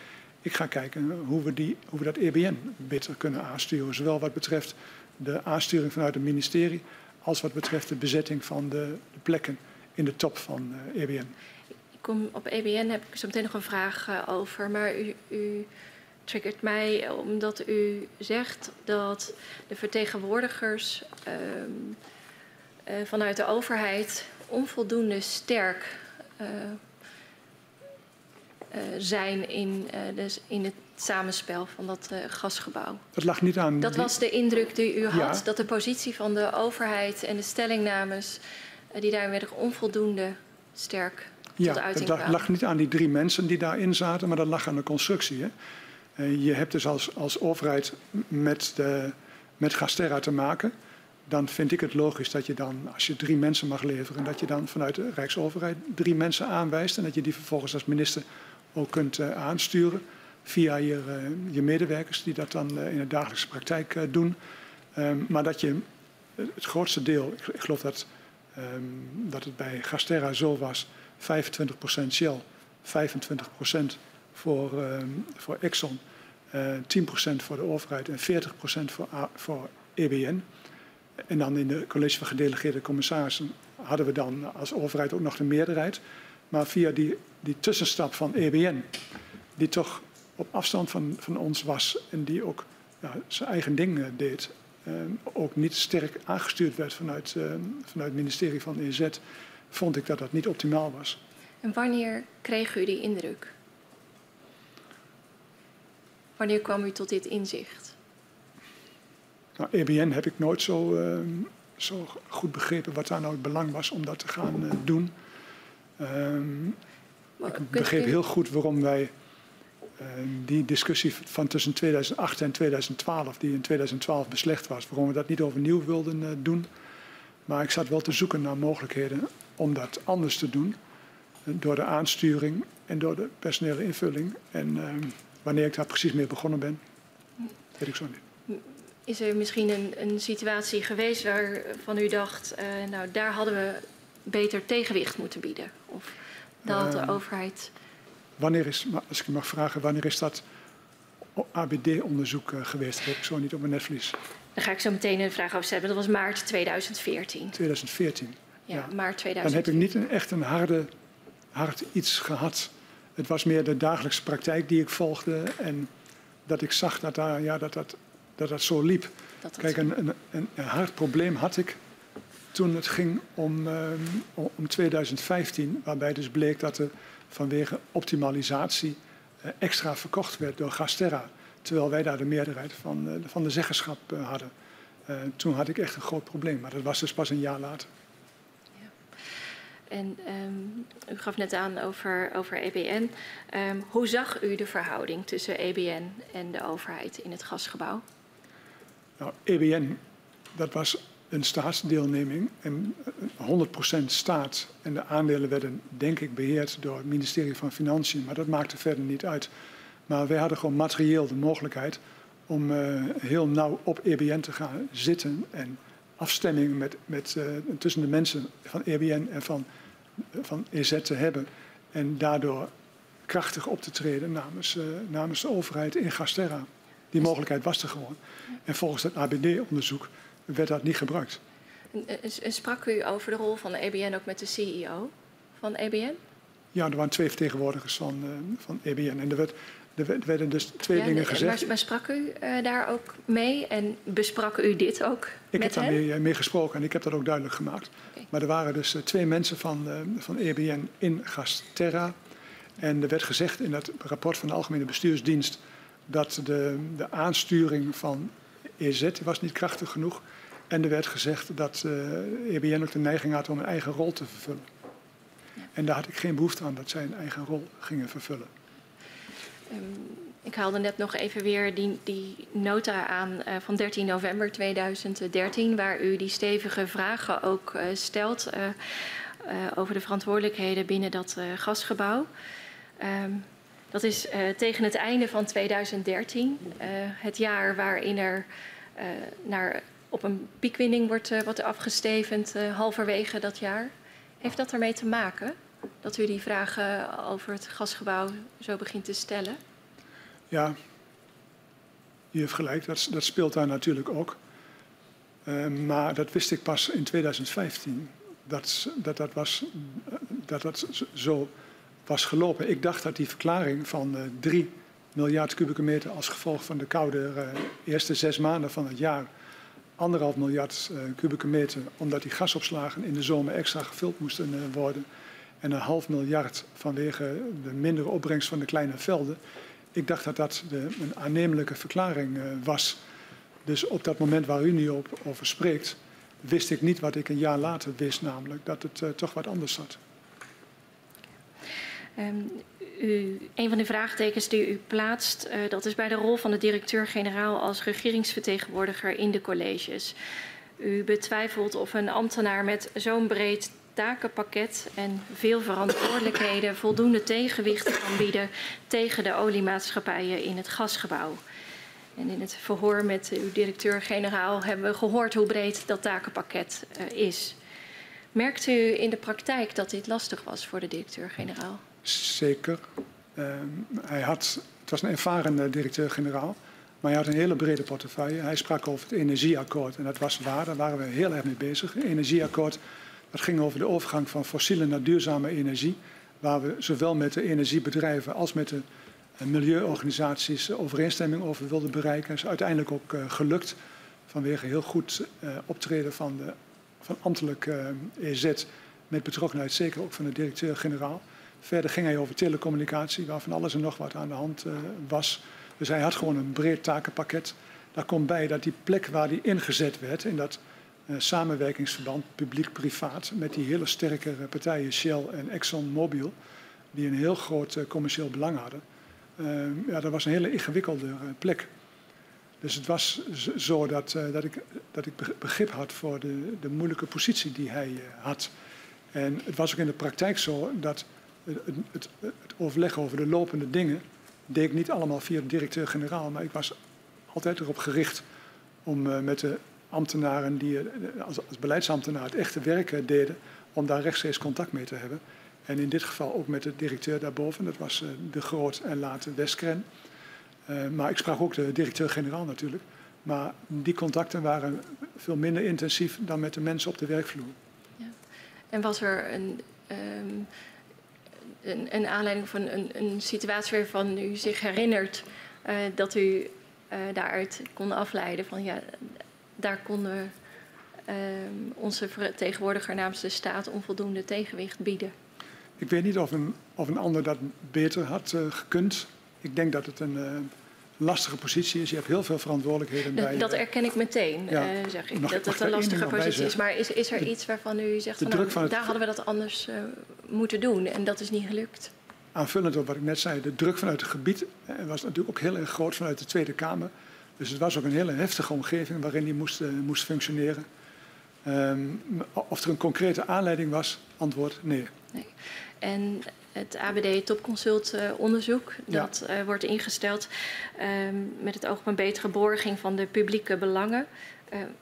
Ik ga kijken hoe we, die, hoe we dat EBN beter kunnen aansturen. Zowel wat betreft de aansturing vanuit het ministerie, als wat betreft de bezetting van de, plekken in de top van EBN kom op EBN heb ik zo meteen nog een vraag uh, over. Maar u, u triggert mij omdat u zegt dat de vertegenwoordigers uh, uh, vanuit de overheid onvoldoende sterk uh, zijn in, dus in het samenspel van dat gasgebouw. Dat lag niet aan. Dat was de indruk die u had, ja. dat de positie van de overheid en de stellingnames die daarin werden onvoldoende sterk ja, dat lag, lag, niet aan die drie mensen die daarin zaten, maar dat lag aan de constructie. Hè? Uh, je hebt dus als, als overheid met, de, met Gasterra te maken. Dan vind ik het logisch dat je dan, als je drie mensen mag leveren, dat je dan vanuit de Rijksoverheid drie mensen aanwijst. En dat je die vervolgens als minister ook kunt uh, aansturen via je, uh, je medewerkers die dat dan in de dagelijkse praktijk doen. Um, maar dat je het grootste deel, ik, ik geloof dat, um, dat het bij Gasterra zo was, 25% Shell, 25% voor, ehm, voor Exxon, 10% voor de overheid en 40% voor, voor EBN. En dan in de college van gedelegeerde commissarissen hadden we dan als overheid ook nog de meerderheid. Maar via die, die tussenstap van EBN, die toch op afstand van, van ons was en die ook zijn eigen ding deed, eh, ook niet sterk aangestuurd werd vanuit, eh, vanuit het ministerie van EZ, vond ik dat dat niet optimaal was. En wanneer kreeg u die indruk? Wanneer kwam u tot dit inzicht? Nou, EBN heb ik nooit zo, uh, zo goed begrepen wat daar nou het belang was om dat te gaan uh, doen. Um, ik begreep heel goed waarom wij uh, die discussie van tussen 2008 en 2012, die in 2012 beslecht was, waarom we dat niet overnieuw wilden uh, doen. Maar ik zat wel te zoeken naar mogelijkheden om dat anders te doen. door de aansturing en door de personele invulling. En ehm, wanneer ik daar precies mee begonnen ben, weet ik zo niet. Is er misschien een, een situatie geweest waarvan u dacht, uh, nou daar hadden we beter tegenwicht moeten bieden? Of dat had de uh, overheid. Wanneer is, als ik mag vragen, wanneer is dat ABD-onderzoek uh, geweest? Dat heb ik zo niet op mijn netvlies. Daar ga ik zo meteen een vraag over stellen. Dat was maart 2014. 2014. Ja, maart 2014. Dan heb ik niet een, echt een harde, hard iets gehad. Het was meer de dagelijkse praktijk die ik volgde. En dat ik zag dat daar, ja, dat, dat dat dat zo liep. Dat Kijk, een, een, een, een, hard probleem had ik toen het ging om, uh, om 2015, waarbij dus bleek dat er vanwege optimalisatie uh, extra verkocht werd door Gasterra, terwijl wij daar de meerderheid van, uh, van de zeggenschap hadden. toen had ik echt een groot probleem, maar dat was dus pas een jaar later. En um, u gaf net aan over, over EBN. Um, hoe zag u de verhouding tussen EBN en de overheid in het gasgebouw? Nou, EBN, dat was een staatsdeelneming en 100% staat. En de aandelen werden, denk ik, beheerd door het ministerie van Financiën. Maar dat maakte verder niet uit. Maar wij hadden gewoon materieel de mogelijkheid om uh, heel nauw op EBN te gaan zitten. En afstemming met, met, uh, tussen de mensen van EBN en van, van EZ te hebben. En daardoor krachtig op te treden namens, uh, namens de overheid in Gasterra. Die mogelijkheid was er gewoon. En volgens het ABD-onderzoek werd dat niet gebruikt. En sprak u over de rol van de EBN ook met de CEO van EBN? Ja, er waren twee vertegenwoordigers van, uh, van EBN. En er, werd, er werden dus twee ja, dingen gezegd. Maar, maar sprak u uh, daar ook mee en besprak u dit ook ik heb daar mee, mee, gesproken en ik heb dat ook duidelijk gemaakt. Okay. Maar er waren dus uh, twee mensen van, van EBN in Gasterra. En er werd gezegd in dat rapport van de Algemene Bestuursdienst dat de, de aansturing van EZ was niet krachtig genoeg. En er werd gezegd dat EBN ook de neiging had om een eigen rol te vervullen. Ja. En daar had ik geen behoefte aan dat zij een eigen rol gingen vervullen. Um, ik haalde net nog even weer die, die nota aan uh, van 13 november 2013, waar u die stevige vragen ook uh, stelt over de verantwoordelijkheden binnen dat gasgebouw. Um, dat is tegen het einde van 2013, uh, het jaar waarin er naar, op een piekwinning wordt, wordt afgestevend, halverwege dat jaar. Heeft dat ermee te maken dat u die vragen over het gasgebouw zo begint te stellen? Ja, u heeft gelijk, dat, dat speelt daar natuurlijk ook. maar dat wist ik pas in 2015, dat dat, dat, was, dat, dat zo was gelopen. Ik dacht dat die verklaring van uh, 3 miljard kubieke meter als gevolg van de koude uh, eerste zes maanden van het jaar, anderhalf miljard kubieke meter, omdat die gasopslagen in de zomer extra gevuld moesten worden, en een half miljard vanwege de mindere opbrengst van de kleine velden. Ik dacht dat dat een aannemelijke verklaring was. Dus op dat moment waar u nu op, over spreekt, wist ik niet wat ik een jaar later wist, namelijk dat het toch wat anders zat. Um, u, een van de vraagtekens die u plaatst, uh, dat is bij de rol van de directeur-generaal als regeringsvertegenwoordiger in de colleges. U betwijfelt of een ambtenaar met zo'n breed takenpakket en veel verantwoordelijkheden voldoende tegenwicht kan bieden tegen de oliemaatschappijen in het gasgebouw. En in het verhoor met uw directeur-generaal hebben we gehoord hoe breed dat takenpakket uh, is. Merkt u in de praktijk dat dit lastig was voor de directeur-generaal? Zeker. Uh, hij had, het was een ervaren directeur-generaal, maar hij had een hele brede portefeuille. Hij sprak over het energieakkoord en dat was waar, daar waren we heel erg mee bezig. Het energieakkoord dat ging over de overgang van fossiele naar duurzame energie, waar we zowel met de energiebedrijven als met de eh, milieuorganisaties overeenstemming over wilden bereiken. Dat is uiteindelijk ook uh, gelukt vanwege heel goed optreden van, de, van ambtelijk EZ met betrokkenheid, zeker ook van de directeur-generaal. Verder ging hij over telecommunicatie, waar van alles en nog wat aan de hand was. Dus hij had gewoon een breed takenpakket. Daar komt bij dat die plek waar hij ingezet werd, in dat samenwerkingsverband publiek-privaat, met die hele sterke partijen Shell en ExxonMobil, die een heel groot uh, commercieel belang hadden. Uh, ja, dat was een hele ingewikkelde plek. Dus het was zo dat, dat, ik, dat ik begrip had voor de, de moeilijke positie die hij had. En het was ook in de praktijk zo dat het, het, het overleg over de lopende dingen deed ik niet allemaal via de directeur-generaal, maar ik was altijd erop gericht om met de ambtenaren die uh, als, als, beleidsambtenaar het echte werk deden, om daar rechtstreeks contact mee te hebben. En in dit geval ook met de directeur daarboven, dat was uh, de Groot en later Westkren. maar ik sprak ook de directeur-generaal natuurlijk. Maar die contacten waren veel minder intensief dan met de mensen op de werkvloer. Ja. En was er een. Um een, een aanleiding van een, een, situatie waarvan u zich herinnert dat u daaruit kon afleiden van ja, daar konden uh, onze vertegenwoordiger namens de staat onvoldoende tegenwicht bieden. Ik weet niet of een, of een ander dat beter had uh, gekund. Ik denk dat het een lastige positie is. Je hebt heel veel verantwoordelijkheden bij. Dat erken ik meteen, ja, uh, zeg ik. Nog, dat het een lastige positie is. Maar is, is er de, iets waarvan u zegt, van, nou, van daar hadden we dat anders moeten doen en dat is niet gelukt? Aanvullend op wat ik net zei, de druk vanuit het gebied was natuurlijk ook heel erg groot vanuit de Tweede Kamer. Dus het was ook een hele heftige omgeving waarin die moest, moest functioneren. Um, of er een concrete aanleiding was, antwoord nee. nee. En het ABD Topconsult uh, onderzoek. Dat ja. uh, wordt ingesteld um, met het oog op een betere borging van de publieke belangen.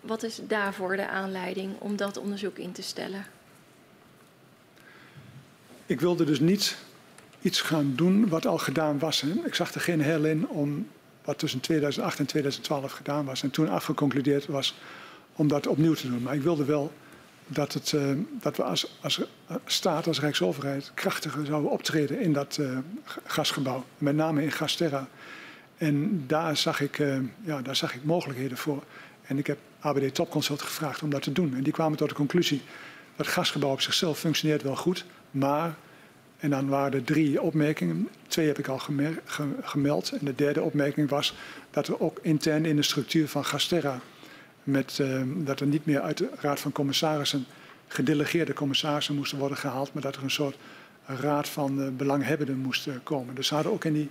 Wat is daarvoor de aanleiding om dat onderzoek in te stellen? Ik wilde dus niet iets gaan doen wat al gedaan was. Hè. Ik zag er geen heil in om wat tussen 2008 en 2012 gedaan was. En toen afgeconcludeerd was om dat opnieuw te doen. Maar ik wilde wel dat, het, uh, dat we als, als staat, als Rijksoverheid, krachtiger zouden optreden in dat uh, gasgebouw. Met name in Gasterra. En daar zag, ik, uh, ja, daar zag ik mogelijkheden voor. En ik heb ABD Topconsult gevraagd om dat te doen. En die kwamen tot de conclusie dat het gasgebouw op zichzelf functioneert wel goed. Maar, en dan waren er drie opmerkingen. Twee heb ik al gemeld. En de derde opmerking was dat er ook intern in de structuur van Gasterra met, uh, dat er niet meer uit de Raad van Commissarissen gedelegeerde commissarissen moesten worden gehaald, maar dat er een soort raad van uh, belanghebbenden moest komen. Dus ze hadden ook in die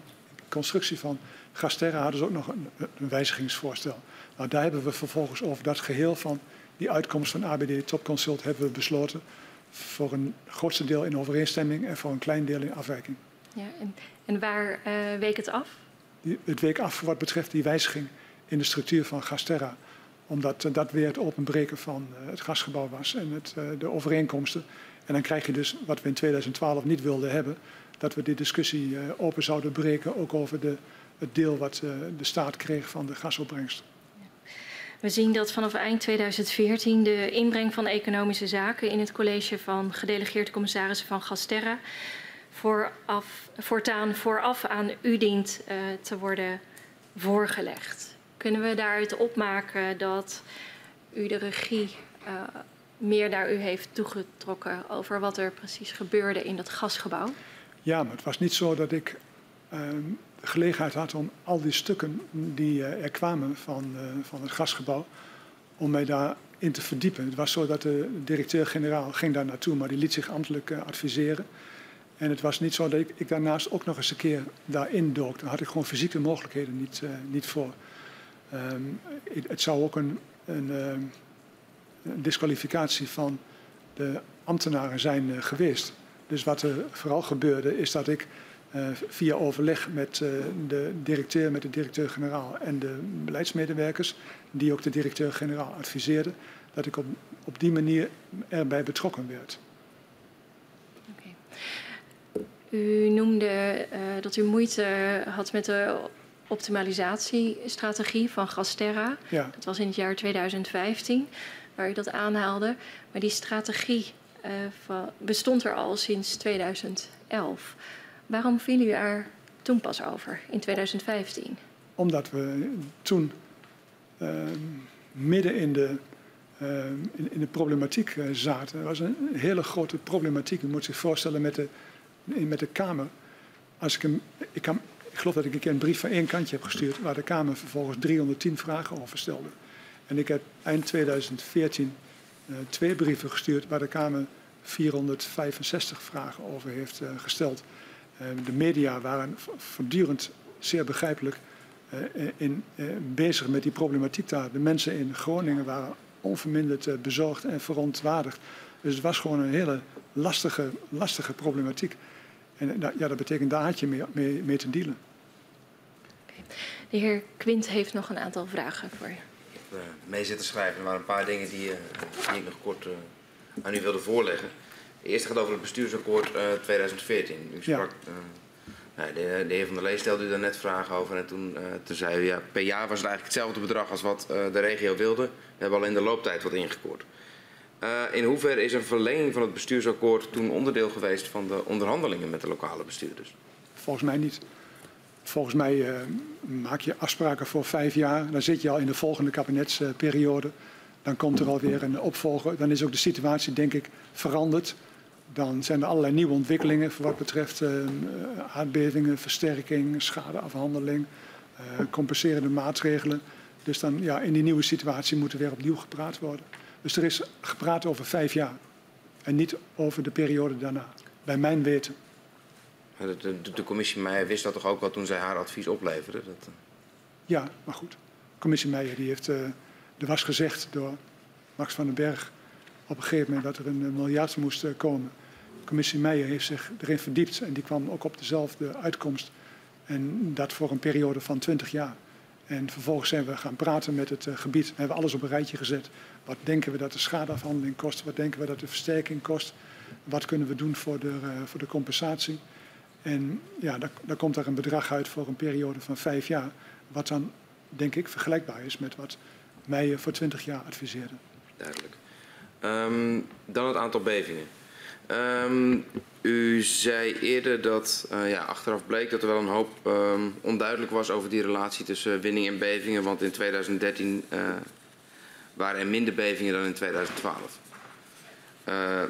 constructie van Gasterra hadden ze ook nog een, een wijzigingsvoorstel. Nou, daar hebben we vervolgens over dat geheel van die uitkomst van ABD Topconsult hebben we besloten voor een grootste deel in overeenstemming en voor een klein deel in afwijking. Ja, en, en waar week het af? Die, het week af wat betreft die wijziging in de structuur van Gasterra omdat dat weer het openbreken van eh, het gasgebouw was en het, eh, de overeenkomsten. En dan krijg je dus wat we in 2012 niet wilden hebben, dat we die discussie eh, open zouden breken, ook over de, het deel wat de staat kreeg van de gasopbrengst. We zien dat vanaf eind 2014 de inbreng van economische zaken in het college van gedelegeerde commissarissen van Gasterra vooraf, voortaan vooraf aan u dient uh, te worden voorgelegd. Kunnen we daaruit opmaken dat u de regie uh, meer naar u heeft toegetrokken over wat er precies gebeurde in dat gasgebouw? Ja, maar het was niet zo dat ik de gelegenheid had om al die stukken die uh, er kwamen van, van het gasgebouw, om mij daarin te verdiepen. Het was zo dat de directeur-generaal ging daar naartoe, maar die liet zich ambtelijk adviseren. En het was niet zo dat ik, ik, daarnaast ook nog eens een keer daarin dook. Daar had ik gewoon fysieke mogelijkheden niet, niet voor. Um, het zou ook een, een, ehm, disqualificatie van de ambtenaren zijn geweest. Dus wat er vooral gebeurde is dat ik uh, via overleg met uh, de directeur, met de directeur-generaal en de beleidsmedewerkers, die ook de directeur-generaal adviseerden, dat ik op, op die manier erbij betrokken werd. Okay. U noemde uh, dat u moeite had met de optimalisatiestrategie van Gasterra. Ja. Dat was in het jaar 2015, waar u dat aanhaalde. Maar die strategie van, bestond er al sinds 2011. Waarom viel u er toen pas over, in 2015? Omdat we toen uh, midden in de, uh, in, de problematiek uh, zaten. Er was een hele grote problematiek. U moet zich voorstellen met de, met de Kamer. Als ik, hem, ik, kan, ik geloof dat ik een keer een brief van één kantje heb gestuurd... waar de Kamer vervolgens 310 vragen over stelde. En ik heb eind 2014 twee brieven gestuurd... waar de Kamer 465 vragen over heeft gesteld... Ehm, de media waren voortdurend zeer begrijpelijk eh, in, eh, bezig met die problematiek daar. De mensen in Groningen waren onverminderd eh, bezorgd en verontwaardigd. Dus het was gewoon een hele lastige, lastige problematiek. En ja, dat betekent daar had je mee, mee, mee te dealen. De heer Quint heeft nog een aantal vragen voor je. Ik heb mee zitten schrijven. Er waren een paar dingen die, die ik nog kort aan u wilde voorleggen. De eerste gaat over het bestuursakkoord uh, 2014. U sprak, ja. uh, de, de, heer Van der Lee stelde u daar net vragen over. En toen, toen zei u, ja, per jaar was het eigenlijk hetzelfde bedrag als wat de regio wilde. We hebben alleen de looptijd wat ingekort. in hoeverre is een verlenging van het bestuursakkoord toen onderdeel geweest van de onderhandelingen met de lokale bestuurders? Volgens mij niet. Volgens mij maak je afspraken voor vijf jaar. Dan zit je al in de volgende kabinetsperiode. Dan komt er alweer een opvolger. Dan is ook de situatie, denk ik, veranderd. Dan zijn er allerlei nieuwe ontwikkelingen voor wat betreft uh, aardbevingen, versterking, schadeafhandeling, uh, compenserende maatregelen. Dus dan ja, in die nieuwe situatie moet er weer opnieuw gepraat worden. Dus er is gepraat over vijf jaar en niet over de periode daarna, bij mijn weten. De, de, de commissie Meijer wist dat toch ook wel toen zij haar advies opleverde? Dat... Ja, maar goed. De commissie Meijer die heeft, uh, er was gezegd door Max van den Berg op een gegeven moment dat er een miljard moest komen. Commissie Meijer heeft zich erin verdiept en die kwam ook op dezelfde uitkomst. En dat voor een periode van 20 jaar. En vervolgens zijn we gaan praten met het uh, gebied. We hebben alles op een rijtje gezet. Wat denken we dat de schadeafhandeling kost? Wat denken we dat de versterking kost? Wat kunnen we doen voor de, uh, voor de compensatie? En ja, daar, daar komt er een bedrag uit voor een periode van vijf jaar. Wat dan, denk ik, vergelijkbaar is met wat Meijer voor 20 jaar adviseerde. Duidelijk. Um, dan het aantal bevingen. Um, u zei eerder dat uh, ja, achteraf bleek dat er wel een hoop um, onduidelijk was over die relatie tussen winning en bevingen. Want in 2013 uh, waren er minder bevingen dan in 2012. Uh,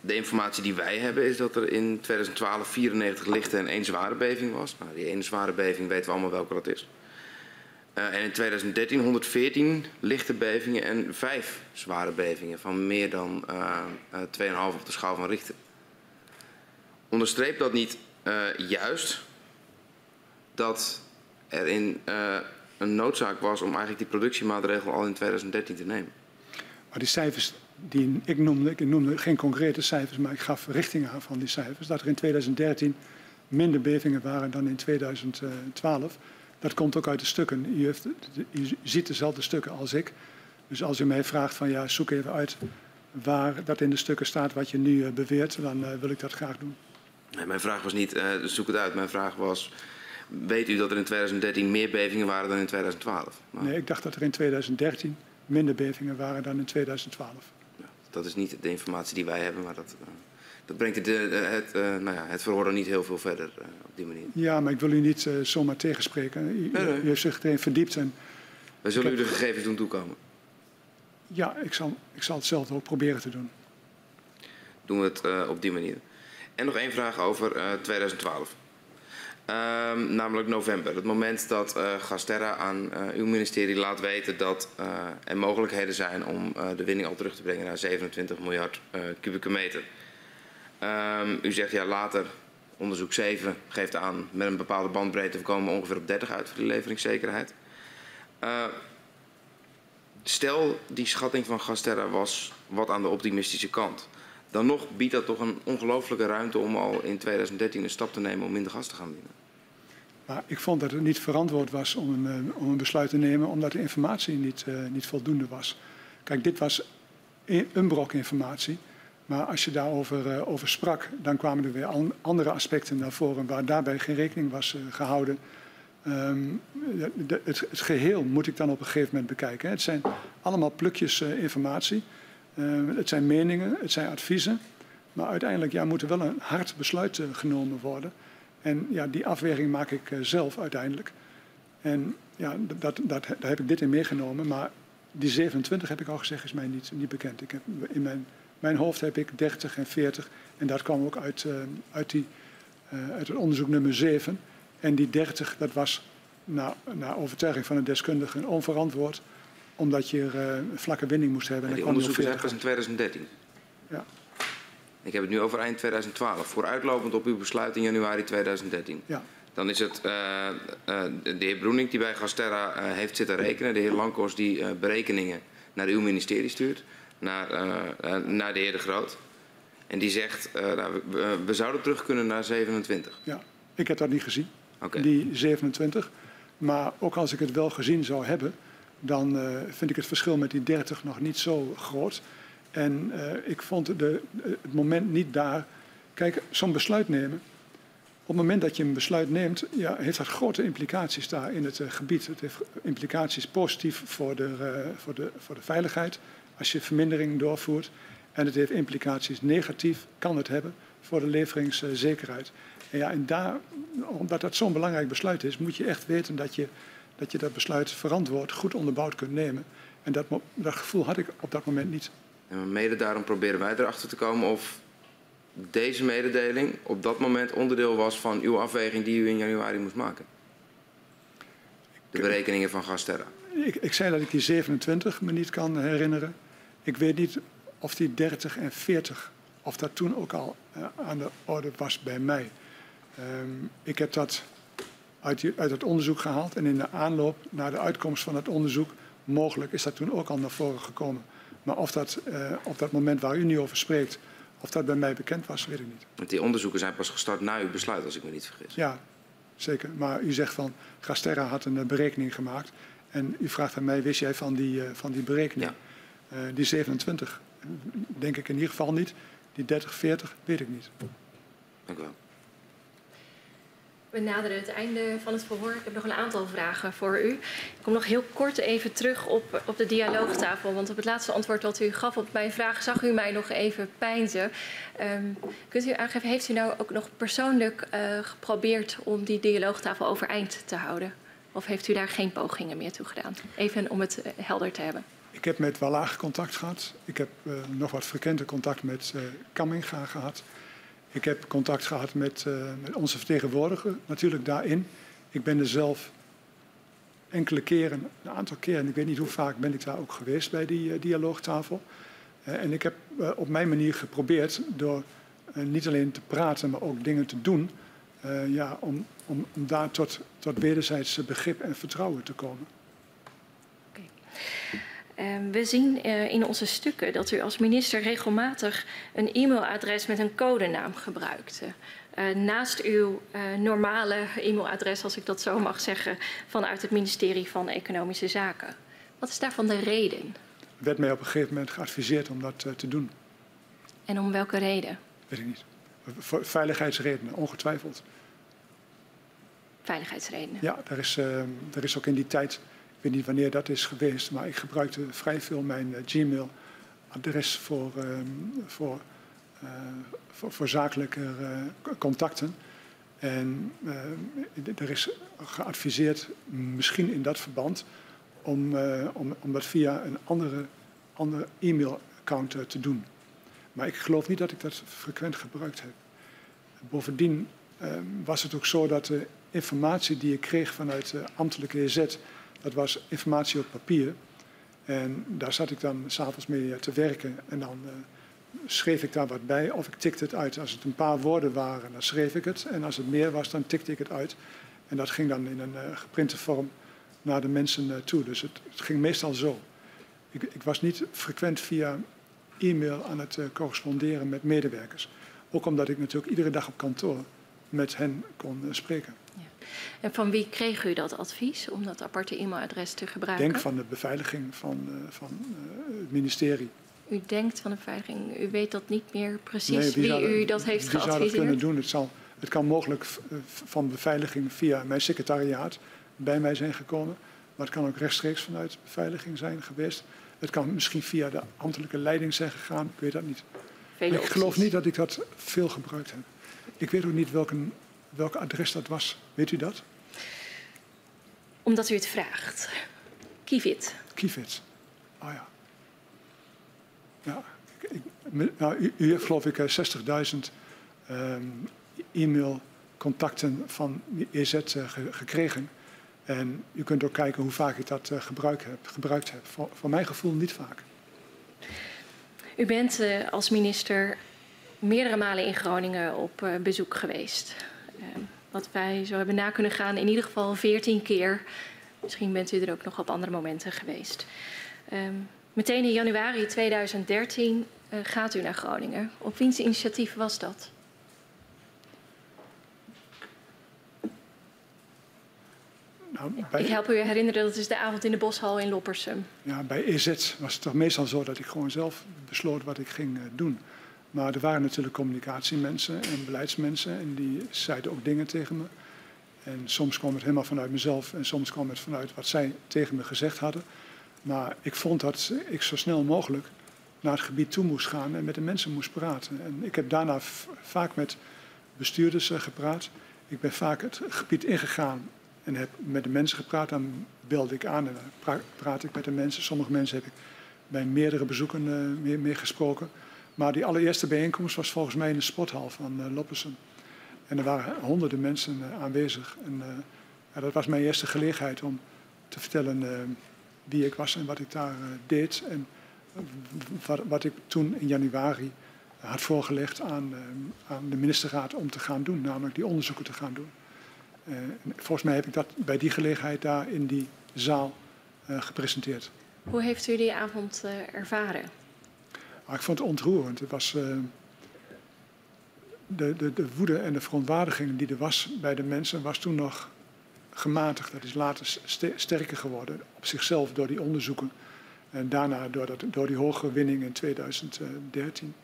de informatie die wij hebben is dat er in 2012 94 lichte en één zware beving was. Nou, die ene zware beving weten we allemaal welke dat is. Uh, en in 2013 114 lichte bevingen en vijf zware bevingen van meer dan uh, uh, 2,5 op de schaal van Richter. Onderstreept dat niet juist dat er in een noodzaak was om eigenlijk die productiemaatregel al in 2013 te nemen? Maar die cijfers die ik noemde, ik noemde geen concrete cijfers, maar ik gaf richting aan van die cijfers. Dat er in 2013 minder bevingen waren dan in 2012. Dat komt ook uit de stukken. U, heeft, u, ziet dezelfde stukken als ik. Dus als u mij vraagt van ja, zoek even uit waar dat in de stukken staat wat je nu uh, beweert, dan uh, wil ik dat graag doen. Nee, mijn vraag was niet, uh, zoek het uit. Mijn vraag was, weet u dat er in 2013 meer bevingen waren dan in 2012? Maar... Nee, ik dacht dat er in 2013 minder bevingen waren dan in 2012. Ja, dat is niet de informatie die wij hebben, maar dat dat brengt het, het, uh, nou ja, het verhoor niet heel veel verder op die manier. Ja, maar ik wil u niet zomaar tegenspreken. U, nee, nee. u heeft zich erin verdiept. En Wij zullen u de gegevens doen toekomen. Ja, ik zal, ik zal hetzelfde ook proberen te doen. Doen we het op die manier. En nog één vraag over 2012. Um, namelijk november. Het moment dat uh, Gasterra aan uh, uw ministerie laat weten dat er mogelijkheden zijn om de winning al terug te brengen naar 27 miljard kubieke meter. Um, u zegt ja later, onderzoek 7 geeft aan met een bepaalde bandbreedte we komen ongeveer op 30 uit voor die leveringszekerheid. Uh, stel die schatting van Gasterra was wat aan de optimistische kant. Dan nog biedt dat toch een ongelooflijke ruimte om al in 2013 een stap te nemen om minder gas te gaan winnen. Maar ik vond dat het niet verantwoord was om een, om een besluit te nemen omdat de informatie niet, uh, niet voldoende was. Kijk, dit was een brok informatie. Maar als je daarover uh, over sprak, dan kwamen er weer andere aspecten naar voren waar daarbij geen rekening was uh, gehouden. De, het, het, geheel moet ik dan op een gegeven moment bekijken. Het zijn allemaal plukjes uh, informatie. het zijn meningen, het zijn adviezen. Maar uiteindelijk ja, moet er wel een hard besluit genomen worden. En ja, die afweging maak ik zelf uiteindelijk. En ja, dat, dat, daar heb ik dit in meegenomen. Maar die 27 heb ik al gezegd, is mij niet, niet bekend. Ik heb, in mijn, mijn hoofd heb ik 30 en 40. En dat kwam ook uit, uh, uit, die, uh, uit het onderzoek nummer 7. En die 30, dat was naar, naar overtuiging van een deskundige onverantwoord. Omdat je uh, een vlakke winning moest hebben. En die onderzoek is pas in 2013? Ja. Ik heb het nu over eind 2012. Vooruitlopend op uw besluit in januari 2013. Ja. Dan is het uh, uh, de heer Broening die bij Gasterra uh, heeft zitten rekenen. De heer Lankos die berekeningen naar uw ministerie stuurt. Naar, naar de heer De Groot. En die zegt, nou, we, we, zouden terug kunnen naar 27. Ja, ik heb dat niet gezien. Okay. Die 27. Maar ook als ik het wel gezien zou hebben, dan vind ik het verschil met die 30 nog niet zo groot. En ik vond de, het moment niet daar. Kijk, zo'n besluit nemen op het moment dat je een besluit neemt, ja, heeft dat grote implicaties daar in het uh, gebied. Het heeft implicaties positief voor de, uh, voor, de, voor de veiligheid als je vermindering doorvoert. En het heeft implicaties negatief, kan het hebben, voor de leveringszekerheid. En, ja, en daar, omdat dat zo'n belangrijk besluit is, moet je echt weten dat je, dat je dat besluit verantwoord, goed onderbouwd kunt nemen. En dat, dat gevoel had ik op dat moment niet. En mede daarom proberen wij erachter te komen of deze mededeling op dat moment onderdeel was van uw afweging die u in januari moest maken? De berekeningen van Gasterra. Ik, ik zei dat ik die 27 me niet kan herinneren. Ik weet niet of die 30 en 40, of dat toen ook al uh, aan de orde was bij mij. Um, ik heb dat uit, die, uit het onderzoek gehaald en in de aanloop naar de uitkomst van het onderzoek, mogelijk is dat toen ook al naar voren gekomen. Maar of dat uh, op dat moment waar u nu over spreekt, of dat bij mij bekend was, weet ik niet. Want die onderzoeken zijn pas gestart na uw besluit, als ik me niet vergis. Ja, zeker. Maar u zegt van, Gasterra had een uh, berekening gemaakt. En u vraagt aan mij, wist jij van die, uh, van die berekening? Ja. Uh, die 27, denk ik in ieder geval niet. Die 30, 40, weet ik niet. Dank u wel. We naderen het einde van het verhoor. Ik heb nog een aantal vragen voor u. Ik kom nog heel kort even terug op, op de dialoogtafel. Want op het laatste antwoord dat u gaf op mijn vraag zag u mij nog even pijnzen. Um, kunt u aangeven, heeft u nou ook nog persoonlijk uh, geprobeerd om die dialoogtafel overeind te houden? Of heeft u daar geen pogingen meer toe gedaan? Even om het uh, helder te hebben. Ik heb met Walaag contact gehad. Ik heb uh, nog wat frequenter contact met Kamminga gehad. Ik heb contact gehad met, uh, met, onze vertegenwoordiger, natuurlijk daarin. Ik ben er zelf enkele keren, een aantal keren, ik weet niet hoe vaak ben ik daar ook geweest bij die uh, dialoogtafel. Uh, en ik heb op mijn manier geprobeerd door niet alleen te praten, maar ook dingen te doen, ja, om, om, om daar tot, tot wederzijds begrip en vertrouwen te komen. Uh, we zien uh, in onze stukken dat u als minister regelmatig een e-mailadres met een codenaam gebruikte. Uh, naast uw normale e-mailadres, als ik dat zo mag zeggen, vanuit het ministerie van Economische Zaken. Wat is daarvan de reden? Er werd mij op een gegeven moment geadviseerd om dat te doen. En om welke reden? Weet ik niet. Voor veiligheidsredenen, ongetwijfeld. Veiligheidsredenen? Ja, er is, er is ook in die tijd ik weet niet wanneer dat is geweest, maar ik gebruikte vrij veel mijn uh, Gmail-adres voor, voor, uh, voor, voor, zakelijke contacten. En er is geadviseerd, misschien in dat verband, om, om, om dat via een andere, andere e-mail-account te doen. Maar ik geloof niet dat ik dat frequent gebruikt heb. Bovendien was het ook zo dat de informatie die ik kreeg vanuit de ambtelijke EZ dat was informatie op papier. En daar zat ik dan s'avonds mee te werken. En dan uh, schreef ik daar wat bij of ik tikte het uit. Als het een paar woorden waren, dan schreef ik het. En als het meer was, dan tikte ik het uit. En dat ging dan in een uh, geprinte vorm naar de mensen uh, toe. Dus het, het, ging meestal zo. Ik, ik was niet frequent via e-mail aan het corresponderen met medewerkers. Ook omdat ik natuurlijk iedere dag op kantoor met hen kon spreken. En van wie kreeg u dat advies om dat aparte e-mailadres te gebruiken? Ik denk van de beveiliging van, uh, van uh, het ministerie. u denkt van de beveiliging. U weet dat niet meer precies Nee, wie, u dat heeft wie zou dat geadviseerd. kunnen doen? Het, zal, het kan mogelijk eh, van beveiliging via mijn secretariaat bij mij zijn gekomen. Maar het kan ook rechtstreeks vanuit beveiliging zijn geweest. Het kan misschien via de ambtelijke leiding zijn gegaan. Ik weet dat niet. Vele ik geloof opties. niet dat ik dat veel gebruikt heb. Ik weet ook niet welk, welk adres dat was. Weet u dat? Omdat u het vraagt. Kivit. Kivits. Ah ja. Ja. ik- nou, u, u heeft geloof ik eh, 60.000 ehm, e-mailcontacten van EZ eh, ge- gekregen. En u kunt ook kijken hoe vaak ik dat eh, gebruik heb, gebruikt heb. Voor, voor mijn gevoel niet vaak. U bent eh, als minister meerdere malen in Groningen op eh, bezoek geweest. Eh, wat wij zo hebben na kunnen gaan, in ieder geval 14 keer. Misschien bent u er ook nog op andere momenten geweest. Ehm, meteen in januari 2013 eh, gaat u naar Groningen. Op wiens initiatief was dat? Nou, bij, Ik help u herinneren, dat is de avond in de Boshal in Loppersum. ja, bij EZ was het toch meestal zo dat ik gewoon zelf besloot wat ik ging eh, doen. Maar er waren natuurlijk communicatiemensen en beleidsmensen en die zeiden ook dingen tegen me. En soms kwam het helemaal vanuit mezelf en soms kwam het vanuit wat zij tegen me gezegd hadden. Maar ik vond dat ik zo snel mogelijk naar het gebied toe moest gaan en met de mensen moest praten. En ik heb daarna vaak met bestuurders eh, gepraat. Ik ben vaak het gebied ingegaan en heb met de mensen gepraat. Dan belde ik aan en dan pra- praat ik met de mensen. Sommige mensen heb ik bij meerdere bezoeken mee gesproken. Maar die allereerste bijeenkomst was volgens mij in de sporthal van uh, Loppersum. En er waren honderden mensen uh, aanwezig. En ja, dat was mijn eerste gelegenheid om te vertellen wie ik was en wat ik daar deed. En wat, wat, ik toen in januari had voorgelegd aan, aan, de ministerraad om te gaan doen, namelijk die onderzoeken te gaan doen. Volgens mij heb ik dat bij die gelegenheid daar in die zaal gepresenteerd. Hoe heeft u die avond ervaren? Maar ik vond het ontroerend. Het was uh, de, de, de, woede en de verontwaardiging die er was bij de mensen, was toen nog gematigd. Dat is later sterker geworden op zichzelf door die onderzoeken. En daarna door, dat, door die hogere winning in 2013.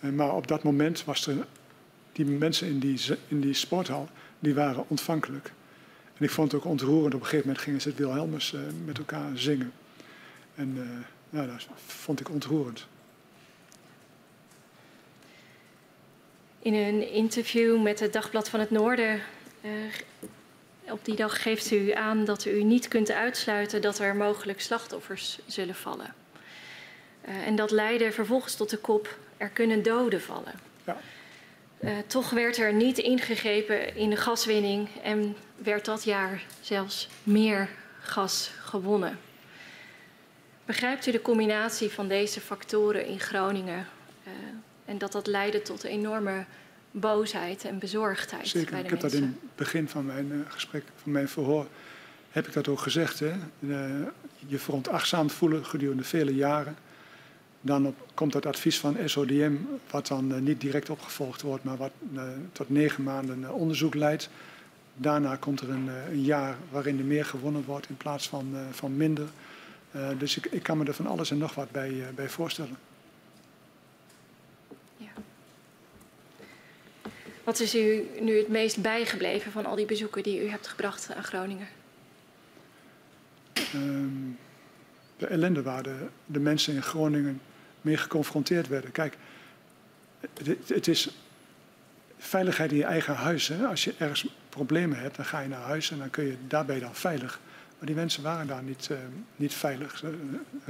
Uh, maar op dat moment was er die mensen in die, in die sporthal, die waren ontvankelijk. En ik vond het ook ontroerend. Op een gegeven moment gingen ze het Wilhelmus uh, met elkaar zingen. En nou, dat vond ik ontroerend. In een interview met het Dagblad van het Noorden uh, op die dag geeft u aan dat u niet kunt uitsluiten dat er mogelijk slachtoffers zullen vallen. Uh, en dat leidde vervolgens tot de kop: er kunnen doden vallen. Ja. Uh, toch werd er niet ingegrepen in de gaswinning en werd dat jaar zelfs meer gas gewonnen. Begrijpt u de combinatie van deze factoren in Groningen uh, en dat dat leidde tot enorme boosheid en bezorgdheid Zeker. bij de ik heb mensen? dat in het begin van mijn uh, gesprek, van mijn verhoor, heb ik dat ook gezegd. Hè? Uh, je veronachtzaamd voelen gedurende vele jaren. Dan op, komt dat advies van SODM, wat dan uh, niet direct opgevolgd wordt, maar wat tot negen maanden onderzoek leidt. Daarna komt er een, een, jaar waarin er meer gewonnen wordt in plaats van, van minder. dus ik, ik, kan me er van alles en nog wat bij, bij voorstellen. Ja. Wat is u nu het meest bijgebleven van al die bezoeken die u hebt gebracht aan Groningen? Um, de ellende waar de, mensen in Groningen mee geconfronteerd werden. Kijk, het, is veiligheid in je eigen huis. Hè? Als je ergens problemen hebt, dan ga je naar huis en dan kun je daarbij dan veilig. Maar die mensen waren daar niet, uh, niet veilig.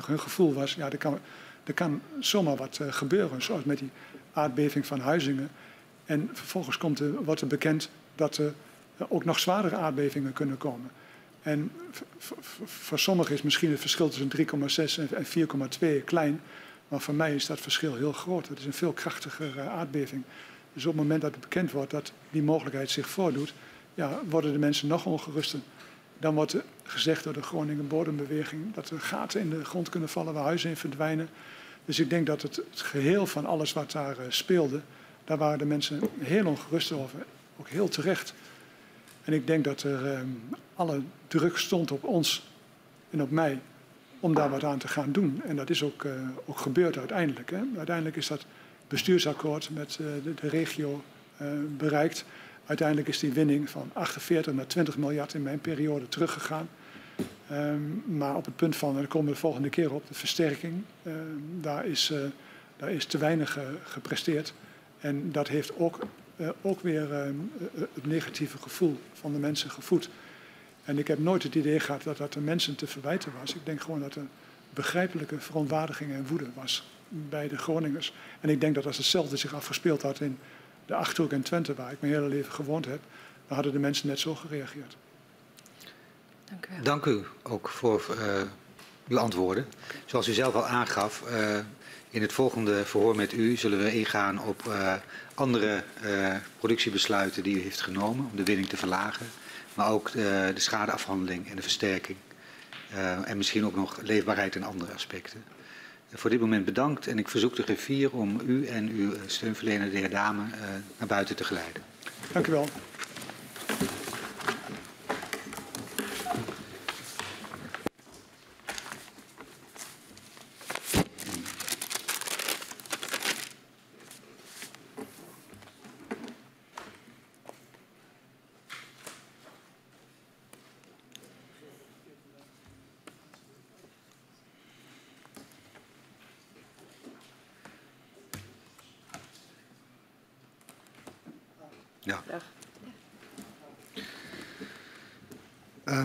Hun gevoel was, ja, er kan, er kan zomaar wat uh, gebeuren. Zoals met die aardbeving van Huizingen. En vervolgens komt er, wordt er bekend dat er ook nog zwaardere aardbevingen kunnen komen. En voor sommigen is misschien het verschil tussen 3,6 en 4,2 klein. Maar voor mij is dat verschil heel groot. Het is een veel krachtigere aardbeving. Dus op het moment dat het bekend wordt dat die mogelijkheid zich voordoet, ja, worden de mensen nog ongeruster. Dan wordt gezegd door de Groningen Bodembeweging dat er gaten in de grond kunnen vallen waar huizen in verdwijnen. Dus ik denk dat het, het geheel van alles wat daar uh, speelde, daar waren de mensen heel ongerust over. Ook heel terecht. En ik denk dat er um, alle druk stond op ons en op mij om daar wat aan te gaan doen. En dat is ook, uh, ook gebeurd uiteindelijk. Hè. Uiteindelijk is dat bestuursakkoord met uh, de, regio uh, bereikt. Uiteindelijk is die winning van 48 naar 20 miljard in mijn periode teruggegaan. Um, maar op het punt van, en daar komen we de volgende keer op, de versterking, uh, daar, is, daar is te weinig gepresteerd. En dat heeft ook, ook weer het negatieve gevoel van de mensen gevoed. En ik heb nooit het idee gehad dat dat de mensen te verwijten was. Ik denk gewoon dat er begrijpelijke verontwaardiging en woede was bij de Groningers. En ik denk dat als hetzelfde zich afgespeeld had in de Achterhoek en Twente, waar ik mijn hele leven gewoond heb, dan hadden de mensen net zo gereageerd. Dank u, Dank u ook voor uh, uw antwoorden. Zoals u zelf al aangaf, uh, in het volgende verhoor met u zullen we ingaan op uh, andere productiebesluiten die u heeft genomen om de winning te verlagen. Maar ook de, de schadeafhandeling en de versterking. en misschien ook nog leefbaarheid en andere aspecten. Voor dit moment bedankt en ik verzoek de griffier om u en uw steunverlener, de heer Dame, naar buiten te geleiden. Dank u wel. Ja. Uh,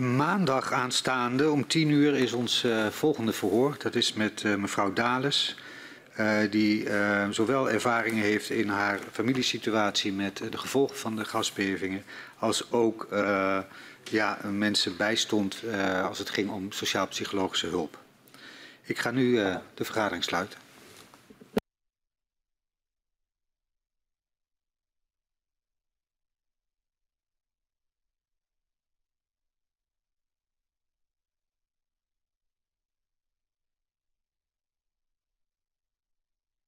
maandag aanstaande om tien uur is ons uh, volgende verhoor. Dat is met uh, mevrouw Dales. die zowel ervaringen heeft in haar familiesituatie met de gevolgen van de gasbevingen. Als ook ja, mensen bijstond als het ging om sociaal-psychologische hulp. Ik ga nu de vergadering sluiten.